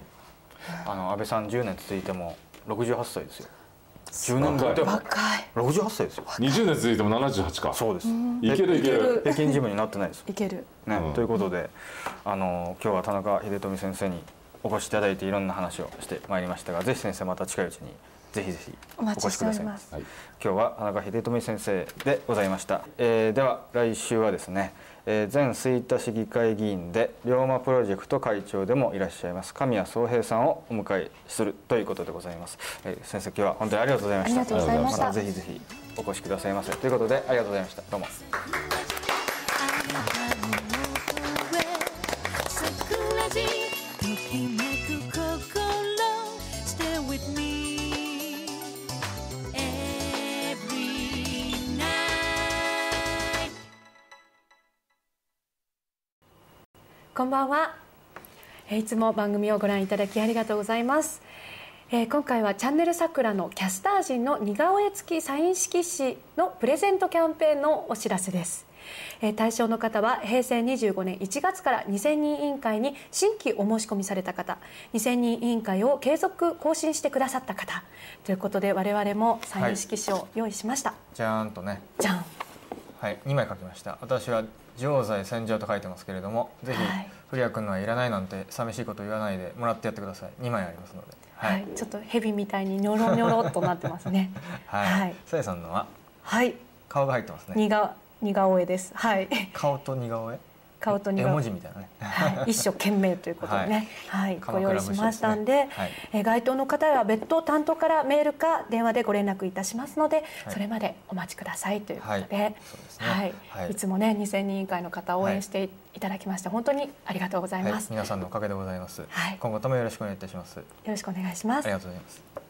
[SPEAKER 2] あの安倍さん10年続いても68歳ですよ10年続い。ても
[SPEAKER 3] 若い。
[SPEAKER 2] 68歳ですよ。
[SPEAKER 4] 20年続いても78か。
[SPEAKER 2] そうです。
[SPEAKER 4] いけるいける。
[SPEAKER 2] 平均寿命になってないです。
[SPEAKER 3] いける。
[SPEAKER 2] ね、
[SPEAKER 4] うん。
[SPEAKER 2] ということであの今日は田中秀富先生にお越しいただいていろんな話をしてまいりましたがぜひ先生また近いうちにぜひぜひ
[SPEAKER 3] お待ちしております。
[SPEAKER 4] はい。
[SPEAKER 2] 今日は田中秀富先生でございました、えーでは来週はですね、えー前吹田市議会議員で龍馬プロジェクト会長でもいらっしゃいます神谷宗平さんをお迎えするということでございます、えー先生今日は本当にありがとうございました。
[SPEAKER 3] ありがとうございました。
[SPEAKER 2] たぜひぜひお越しくださいませ。ということでありがとうございました。どうも
[SPEAKER 3] こんばんは。えーいつも番組をご覧いただきありがとうございます。えー今回はチャンネル桜のキャスター陣の似顔絵付きサイン色紙のプレゼントキャンペーンのお知らせです。えー対象の方は平成25年1月から2000人委員会に新規お申し込みされた方2000人委員会を継続更新してくださった方ということで我々もサイン色紙を用意しました、
[SPEAKER 2] じゃーんとね
[SPEAKER 3] じゃん
[SPEAKER 2] はい、2枚書きました私は常在戦場と書いてますけれどもぜひ、
[SPEAKER 3] はい。
[SPEAKER 2] 古谷君のはいらないなんて寂しいこと言わないでもらってやってください。2枚ありますので。
[SPEAKER 3] はい、ちょっと蛇みたいにニョロニョロっとなってますね。
[SPEAKER 2] はい、
[SPEAKER 3] はい。
[SPEAKER 2] さやさんのは？
[SPEAKER 3] はい。
[SPEAKER 2] 顔が入ってますね。
[SPEAKER 3] 似顔絵です。はい。
[SPEAKER 2] 顔と似顔絵？
[SPEAKER 3] 顔と似顔絵。
[SPEAKER 2] 絵文字みたいなね。
[SPEAKER 3] はい、一生懸命ということでね、はい、ご用意しましたんで、
[SPEAKER 2] ねはい。
[SPEAKER 3] えー該当の方は別途担当からメールか電話でご連絡いたしますので、それまでお待ちくださいということで、
[SPEAKER 2] はい。ね。
[SPEAKER 3] はい、
[SPEAKER 2] はい。
[SPEAKER 3] いつもね2000人委員会の方を応援していただきまして、本当にありがとうござい
[SPEAKER 2] はい。
[SPEAKER 3] ます。
[SPEAKER 2] 皆さんのおかげでございます、
[SPEAKER 3] はい。
[SPEAKER 2] 今後ともよろしくお願いいたします。
[SPEAKER 3] よろしくお願いします。
[SPEAKER 2] あり。がとうございます